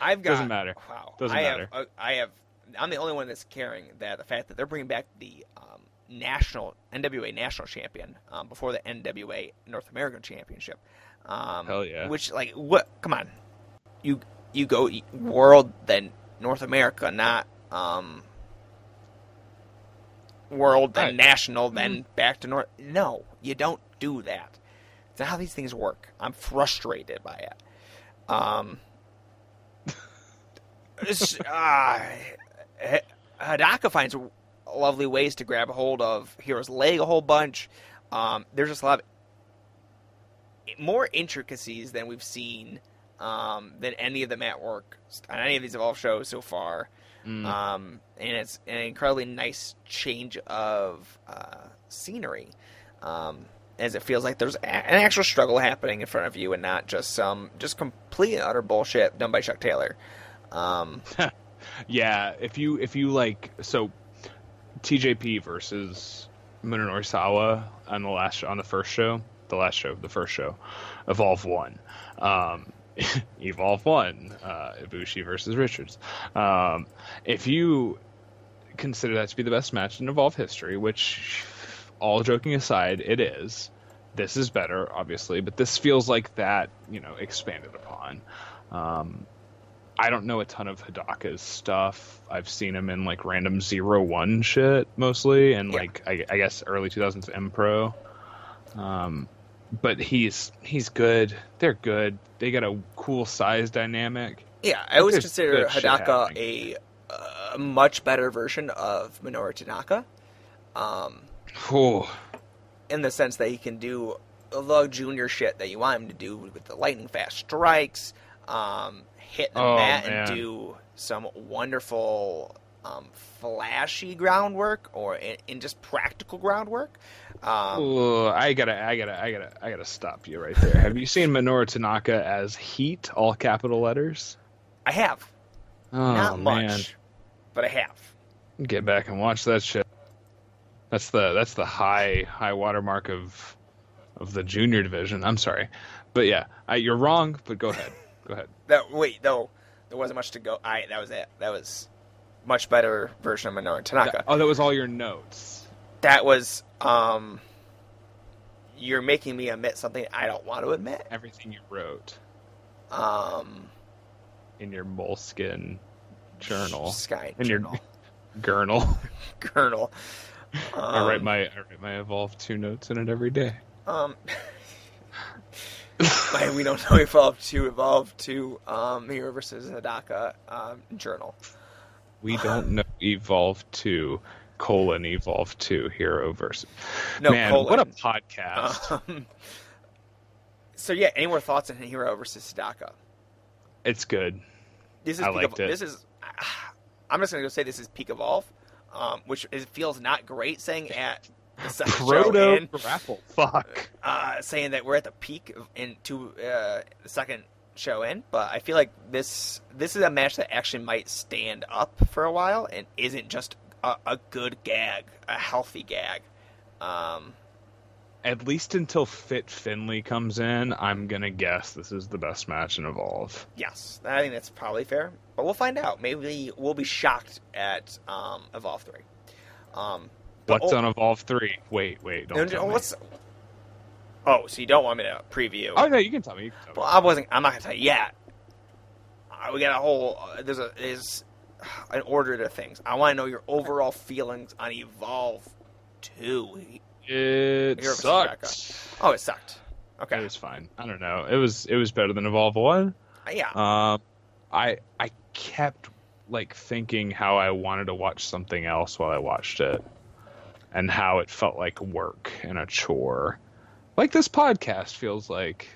I've got Doesn't matter. Wow, Doesn't I matter. Have, I have. I'm the only one that's caring that the fact that they're bringing back the um, national NWA national champion um, before the NWA North American Championship. Um, Hell yeah. Which like what? Come on, you you go world then North America, not um, world then Right. national then back to North. No, you don't do that. It's not how these things work. I'm frustrated by it. Um, uh, Hidaka finds lovely ways to grab hold of Hero's leg a whole bunch. Um, there's just a lot of more intricacies than we've seen um, than any of the mat work on any of these Evolve shows so far. Mm. Um, and it's an incredibly nice change of uh, scenery. Um, as it feels like there's a- an actual struggle happening in front of you and not just some just complete and utter bullshit done by Chuck Taylor. Um, Yeah, if you if you like so TJP versus Munenori Sawa on the last on the first show, the last show, the first show, Evolve One, um, Evolve One, uh, Ibushi versus Richards. Um, if you consider that to be the best match in Evolve history, which, all joking aside, it is. This is better, obviously, but this feels like that, you know, expanded upon. Um, I don't know a ton of Hidaka's stuff. I've seen him in like random zero one shit mostly, and Yeah. like I, I guess early 2000s M Pro. Um, but he's he's good. They're good. They got a cool size dynamic. yeah, I always consider good shit Hidaka a, a much better version of Minoru Tanaka. Um, Whew. in the sense that he can do the junior shit that you want him to do with the lightning fast strikes, um, hit the Oh, mat man. and do some wonderful um, flashy groundwork or in, in just practical groundwork. Um, Ooh, I gotta, I gotta, I gotta, I gotta stop you right there. Have you seen Minoru Tanaka as Heat, all capital letters? I have Oh not man, much, but I have. get back and watch that shit. That's the that's the high high watermark of of the junior division. I'm sorry, but yeah, I, you're wrong. But go ahead, go ahead. That wait, though, there wasn't much to go. I that was it. That was much better version of Minoru Tanaka. That- oh, that was all your notes. that was um. You're making me admit something I don't want to admit. Everything you wrote Um, in your Moleskine journal, Sky in your Journal. journal. Colonel. I write Um, my I write my evolve two notes in it every day. Um, my we don't know evolve two evolve to um Hero versus Hidaka um journal. We don't know evolve two colon evolve two hero versus No, man. colon. What a podcast! Um, so yeah, any more thoughts on Hero versus Hidaka? it's good. This is I peak liked of, it. this is. I'm just gonna go say this is peak evolve, um, which is, feels not great saying at the second show Proto in, grapple. Fuck. uh, saying that we're at the peak in into uh, the second show in, but I feel like this this is a match that actually might stand up for a while and isn't just a, a good gag, a healthy gag. Um, At least until Fit Finlay comes in, I'm gonna guess this is the best match in Evolve. yes, I think that's probably fair, but we'll find out. Maybe we'll be shocked at um, Evolve three. Um, but- What's oh, on Evolve three? Wait, wait, don't no, tell no, me. what's? Oh, so you don't want me to preview? Oh no, you can tell me. Can tell me. Well, I wasn't. I'm not gonna tell you yet. Uh, we got a whole. Uh, there's a there's an order to things. I want to know your overall feelings on Evolve Two. It sucked. Oh, it sucked. Okay. It was fine. I don't know. It was it was better than Evolve one. Uh, yeah. Um, I I kept like thinking how I wanted to watch something else while I watched it, and how it felt like work and a chore. Like this podcast feels like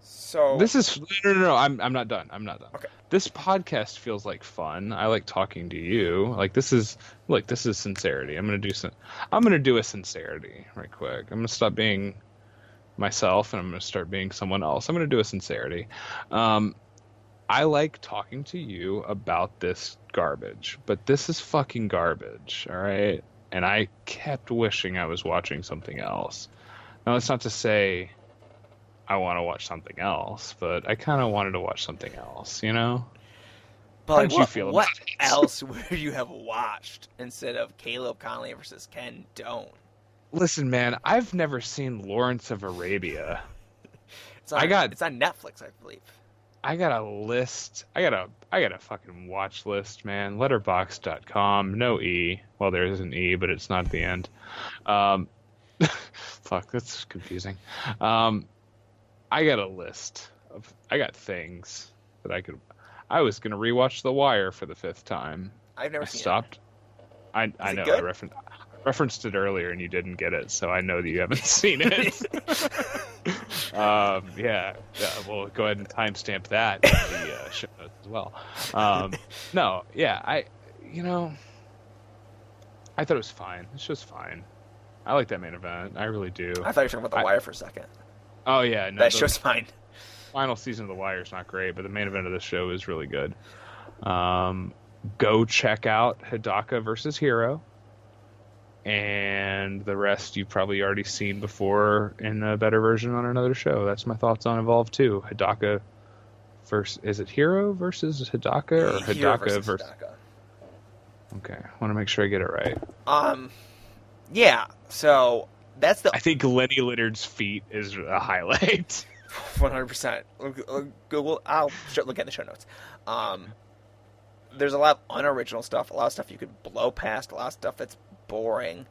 so this is no no no. I'm I'm not done. I'm not done. Okay. This podcast feels like fun. I like talking to you. Like this is look. This is sincerity. I'm gonna do some. I'm gonna do a sincerity right quick. I'm gonna stop being myself and I'm gonna start being someone else. I'm gonna do a sincerity. Um, I like talking to you about this garbage, but this is fucking garbage. All right. And I kept wishing I was watching something else. Now that's not to say I want to watch something else, but I kind of wanted to watch something else, you know? but like, did you what, feel what else would you have watched instead of Caleb Konley versus Ken Doane? Listen, man, I've never seen Lawrence of Arabia. It's on, I got- it's on Netflix, I believe. I got a list. I got a I got a fucking watch list, man. Letterboxd.com. No E. Well, there is an E, but it's not the end. Um, fuck, that's confusing. Um, I got a list of. I got things that I could. I was gonna rewatch The Wire for the fifth time. I've never I seen stopped. I I know. I referenced referenced it earlier and you didn't get it, so I know that you haven't seen it. um, yeah, yeah. We'll go ahead and timestamp that in the uh, show notes as well. Um, no, yeah. I, you know, I thought it was fine. It's just fine. I like that main event. I really do. I thought you were talking about The I- Wire for a second. Oh yeah, no, that the show's fine. final season of The Wire is not great, but the main event of this show is really good. Um, go check out Hidaka versus Hero, and the rest you've probably already seen before in a better version on another show. That's my thoughts on Evolve 2. Hidaka versus is it Hero versus Hidaka or Hero Hidaka versus? Hidaka. Okay, I want to make sure I get it right. Um, yeah. So that's the I think Lenny Littard's feet is a highlight. one hundred percent. Google. I'll look at the show notes. Um, there's a lot of unoriginal stuff. A lot of stuff you could blow past. A lot of stuff that's boring.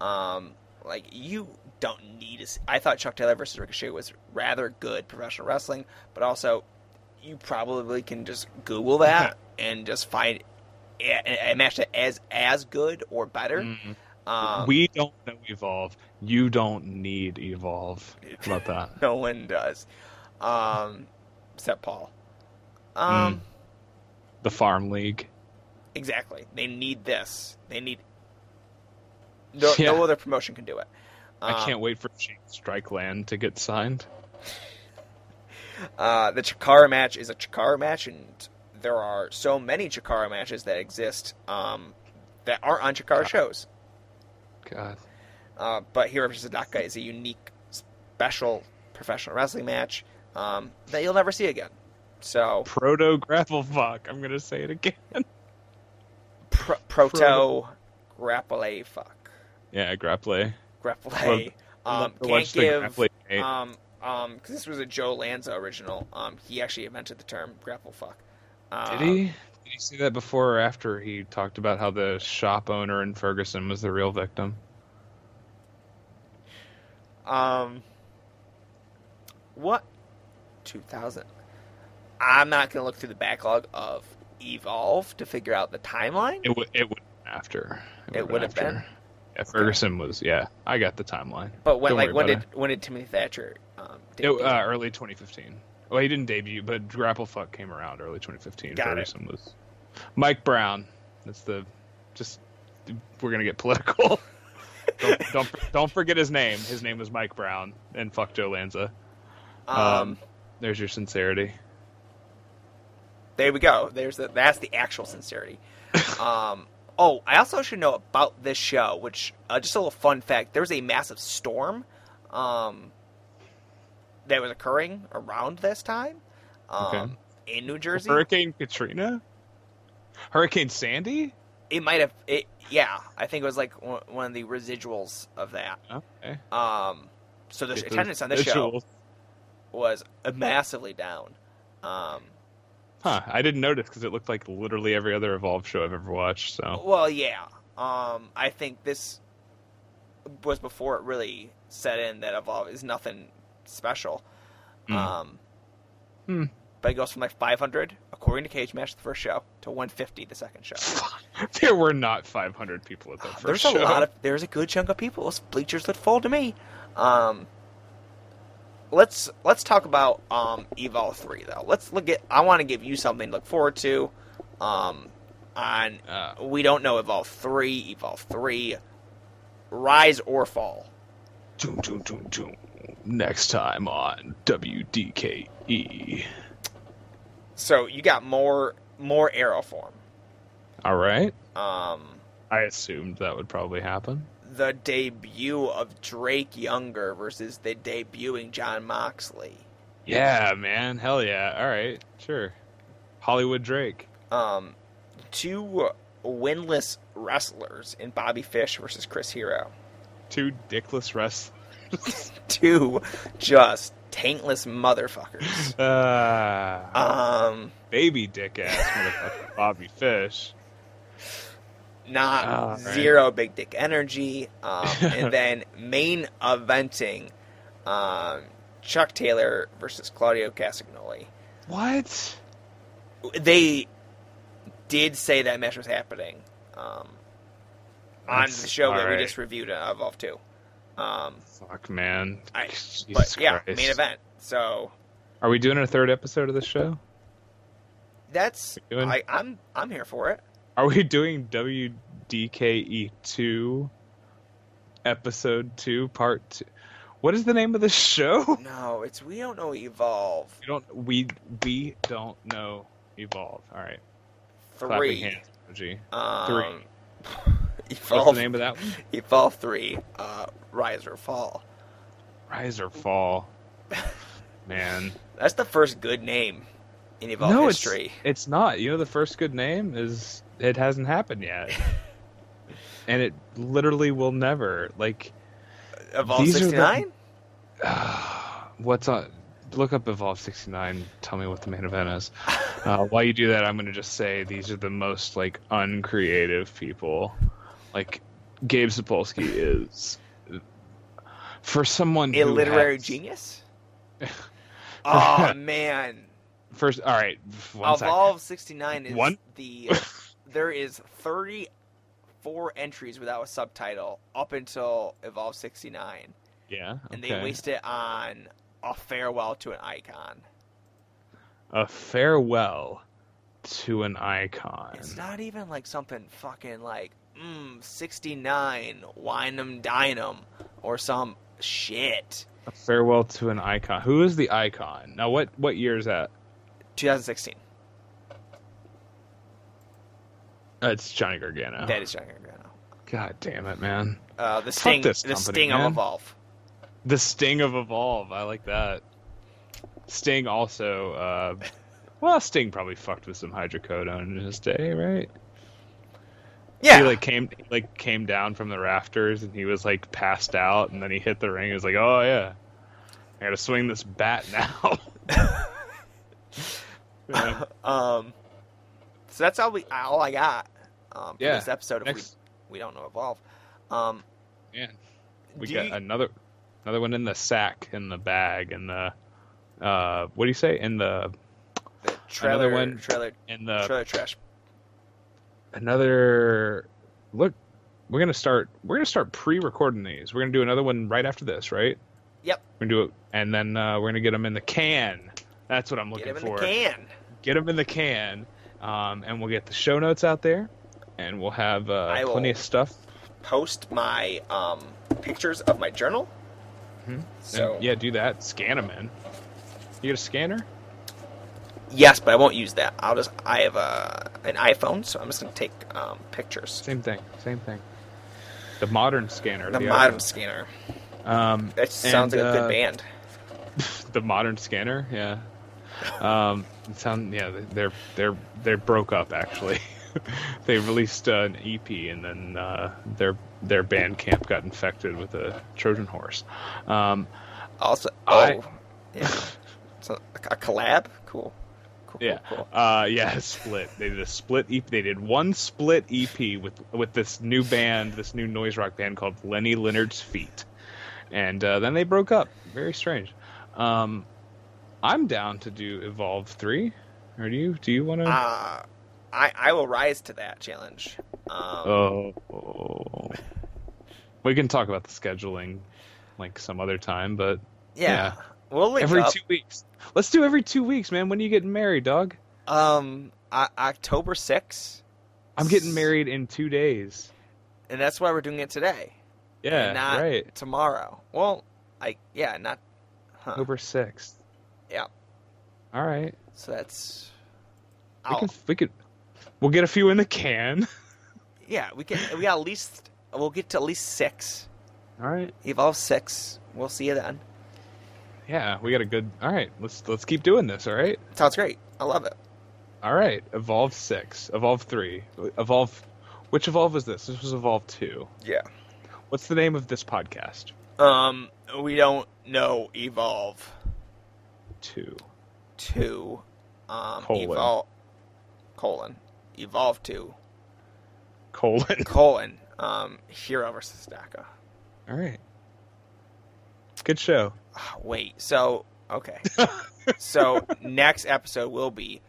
Um, like you don't need to. See, I thought Chuck Taylor versus Ricochet was rather good professional wrestling, but also you probably can just Google that and just find a, a match that as as good or better. Mhm. Um, we don't know Evolve. You don't need Evolve. How about that? no one does, um, except Paul. Um. Mm. The Farm League. Exactly. They need this. They need. No, Yeah. no other promotion can do it. I Um, can't wait for Strickland to get signed. Uh, the Chikara match is a Chikara match, and there are so many Chikara matches that exist um, that aren't on Chikara shows. God. Uh, but Hero vs. Hidaka is a unique, special professional wrestling match um, that you'll never see again. So, Proto grapple fuck. I'm gonna say it again. pro- proto grapple fuck yeah, grapple. grapple Well, um, can't give grapple um um because this was a Joe Lanza original. Um, he actually invented the term grapple fuck. Uh, Did he? Did you see that before or after he talked about how the shop owner in Ferguson was the real victim? Um, what? 2000. I'm not going to look through the backlog of Evolve to figure out the timeline. It would. It would after. It would have been? Yeah, Ferguson was. Yeah, I got the timeline. but when, Don't like, when did when did Timothy Thatcher? Um, It, uh, early 2015. Well, he didn't debut, but Grapple Fuck came around early 2015. Got it. Ferguson was Mike Brown. That's the just. We're gonna get political. don't, don't don't forget his name. His name was Mike Brown, and fuck Joe Lanza. um, Um, there's your sincerity. there we go. There's the, that's the actual sincerity. um, oh, I also should know about this show, which uh, just a little fun fact. There was a massive storm, um, that was occurring around this time, um, Okay. in New Jersey. Hurricane Katrina. Hurricane Sandy. It might have. It yeah, I think it was like one one of the residuals of that. Okay. Um, so the attendance on this show was massively down. Um, Huh? I didn't notice because it looked like literally every other Evolve show I've ever watched. So well, yeah. Um, I think this was before it really set in that Evolve is nothing special. Hmm. Um, Hmm. but it goes from like 500 according to Cage Match the first show to 150 the second show. there were not 500 people at that first There's show. a lot of there's a good chunk of people. Those bleachers look full to me. Um, let's let's talk about um, Evolve three though. Let's look at. I want to give you something to look forward to. Um, on Uh, we don't know Evolve three, Evolve three, Rise or Fall. Doom, doom, doom, doom. Next time on WDKE. So you got more more arrow form. All right. Um, I assumed that would probably happen. The debut of Drake Younger versus the debuting Jon Moxley. Yeah, man. Hell yeah. All right. Sure. Hollywood Drake. um, two winless wrestlers in Bobby Fish versus Chris Hero. Two dickless wrestlers. Two just taintless motherfuckers. uh, Um, baby dick ass motherfucker Bobby Fish. Not Oh, right. zero big dick energy. Um, and then main eventing um, Chuck Taylor versus Claudio Castagnoli. What? They did say that match was happening um, on the show that we just reviewed uh, Evolve 2. Um, Fuck, man. I, but yeah, Christ. main event. So Are we doing a third episode of this show? that's I, I'm I'm here for it. Are we doing WDKE two, episode two, part two? What is the name of the show? No, it's we don't know evolve We don't. We we don't know. Evolve. All right. Three. hands. Um, What's evolve the name of that one? evolve three. Uh, rise or fall. Rise or fall. Man. That's the first good name in evolve no, history. it's it's not. You know, the first good name is it hasn't happened yet, and it literally will never. Like, Evolve these are the- sixty nine. what's on? Look up Evolve 69. Tell me what the main event is. Uh, while you do that, I'm going to just say these are the most like uncreative people. Like Gabe Sapolsky is for someone A literary has- genius. oh man, First, all right. Evolve sixty nine is One- the there is thirty four entries without a subtitle up until evolve sixty nine. Yeah. and they waste it on a farewell to an icon. a farewell to an icon. It's not even like something fucking like mm, 69 wine 'em dine 'em or some shit. A farewell to an icon. Who is the icon? Now, what what year is that? 2016. Uh, it's Johnny Gargano. That is Johnny Gargano. God damn it, man. Uh, the Fuck sting, this the company, sting man. of Evolve. The Sting of Evolve. I like that. Sting also. Uh, well, Sting probably fucked with some hydrocodone in his day, right? Yeah, He like came like came down from the rafters and he was like passed out and then he hit the ring. He was like, "Oh yeah, I got to swing this bat now." Yeah. Um, so that's all we all I got. Um, Yeah, this episode of Next, we, we don't know Evolve. Um, man, we got you- another another one in the sack, in the bag, in the uh, what do you say? In the the trailer one- trailer in the trailer trash. another look. We're gonna start. We're gonna start pre-recording these. We're gonna do another one right after this, right? Yep. We're gonna do it, and then uh, we're gonna get them in the can. That's what I'm looking Get him for. in the can. Get them in the can, um, and we'll get the show notes out there, and we'll have uh, I plenty will- of stuff. Post my um, pictures of my journal. Mhm. So And, yeah, do that. Scan them in. You get a scanner? yes, but I won't use that. I'll just I have a an iPhone, so I'm just gonna take um, pictures. Same thing. Same thing. The modern scanner. The the modern iPhone. scanner. Um, That sounds and, like a uh, good band. the modern scanner. Yeah. Um, it sound yeah. They're they're they're broke up actually. they released uh, an EP and then uh, their their band camp got infected with a Trojan horse. Um, Also, I- oh, yeah. So a, collab. Cool. Cool. Yeah. Cool. Uh, yeah, split. They did a split EP. They did one split EP with with this new band, this new noise rock band called Lenny Leonard's Feet, and uh, then they broke up. Very strange. Um, I'm down to do Evolve three. Or do you? Do you want to? Uh, I I will rise to that challenge. Um, oh, we can talk about the scheduling like some other time, but yeah. yeah. We'll every up. two weeks. Let's do every two weeks, man. When are you getting married, dog? Um, o- October 6th. I'm getting married in two days. and that's why we're doing it today. Yeah, and not right. tomorrow. Well, I yeah, not. Huh. October sixth. Yeah. All right. So that's. We can. We could. We'll get a few in the can. yeah, we can. We got at least. We'll get to at least six. All right. Evolve six. We'll see you then. Yeah, we got a good. All right. Let's let's keep doing this. All right. Sounds great. I love it. All right. Evolve six. Evolve three. Evolve. Which evolve was this? This was evolve two. Yeah. What's the name of this podcast? Um, we don't know evolve Two. two. Um, Colon. evolve colon evolve two Colon. colon um hero versus Daka. All right. Good show. Ah, Wait, so okay. so next episode will be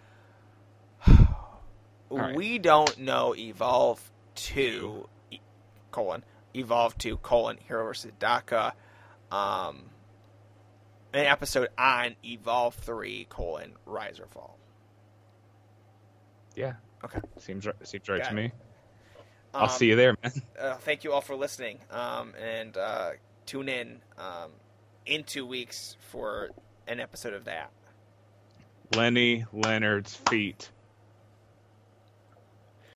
right. we don't know evolve two e- colon evolve two colon hero versus Daka. Um, an episode on evolve three colon rise or fall. Yeah. Okay. Seems right. Seems right Got to it. me. I'll Um, see you there, man. uh, thank you all for listening. Um, and uh, tune in um, in two weeks for an episode of that. Lenny Leonard's feet.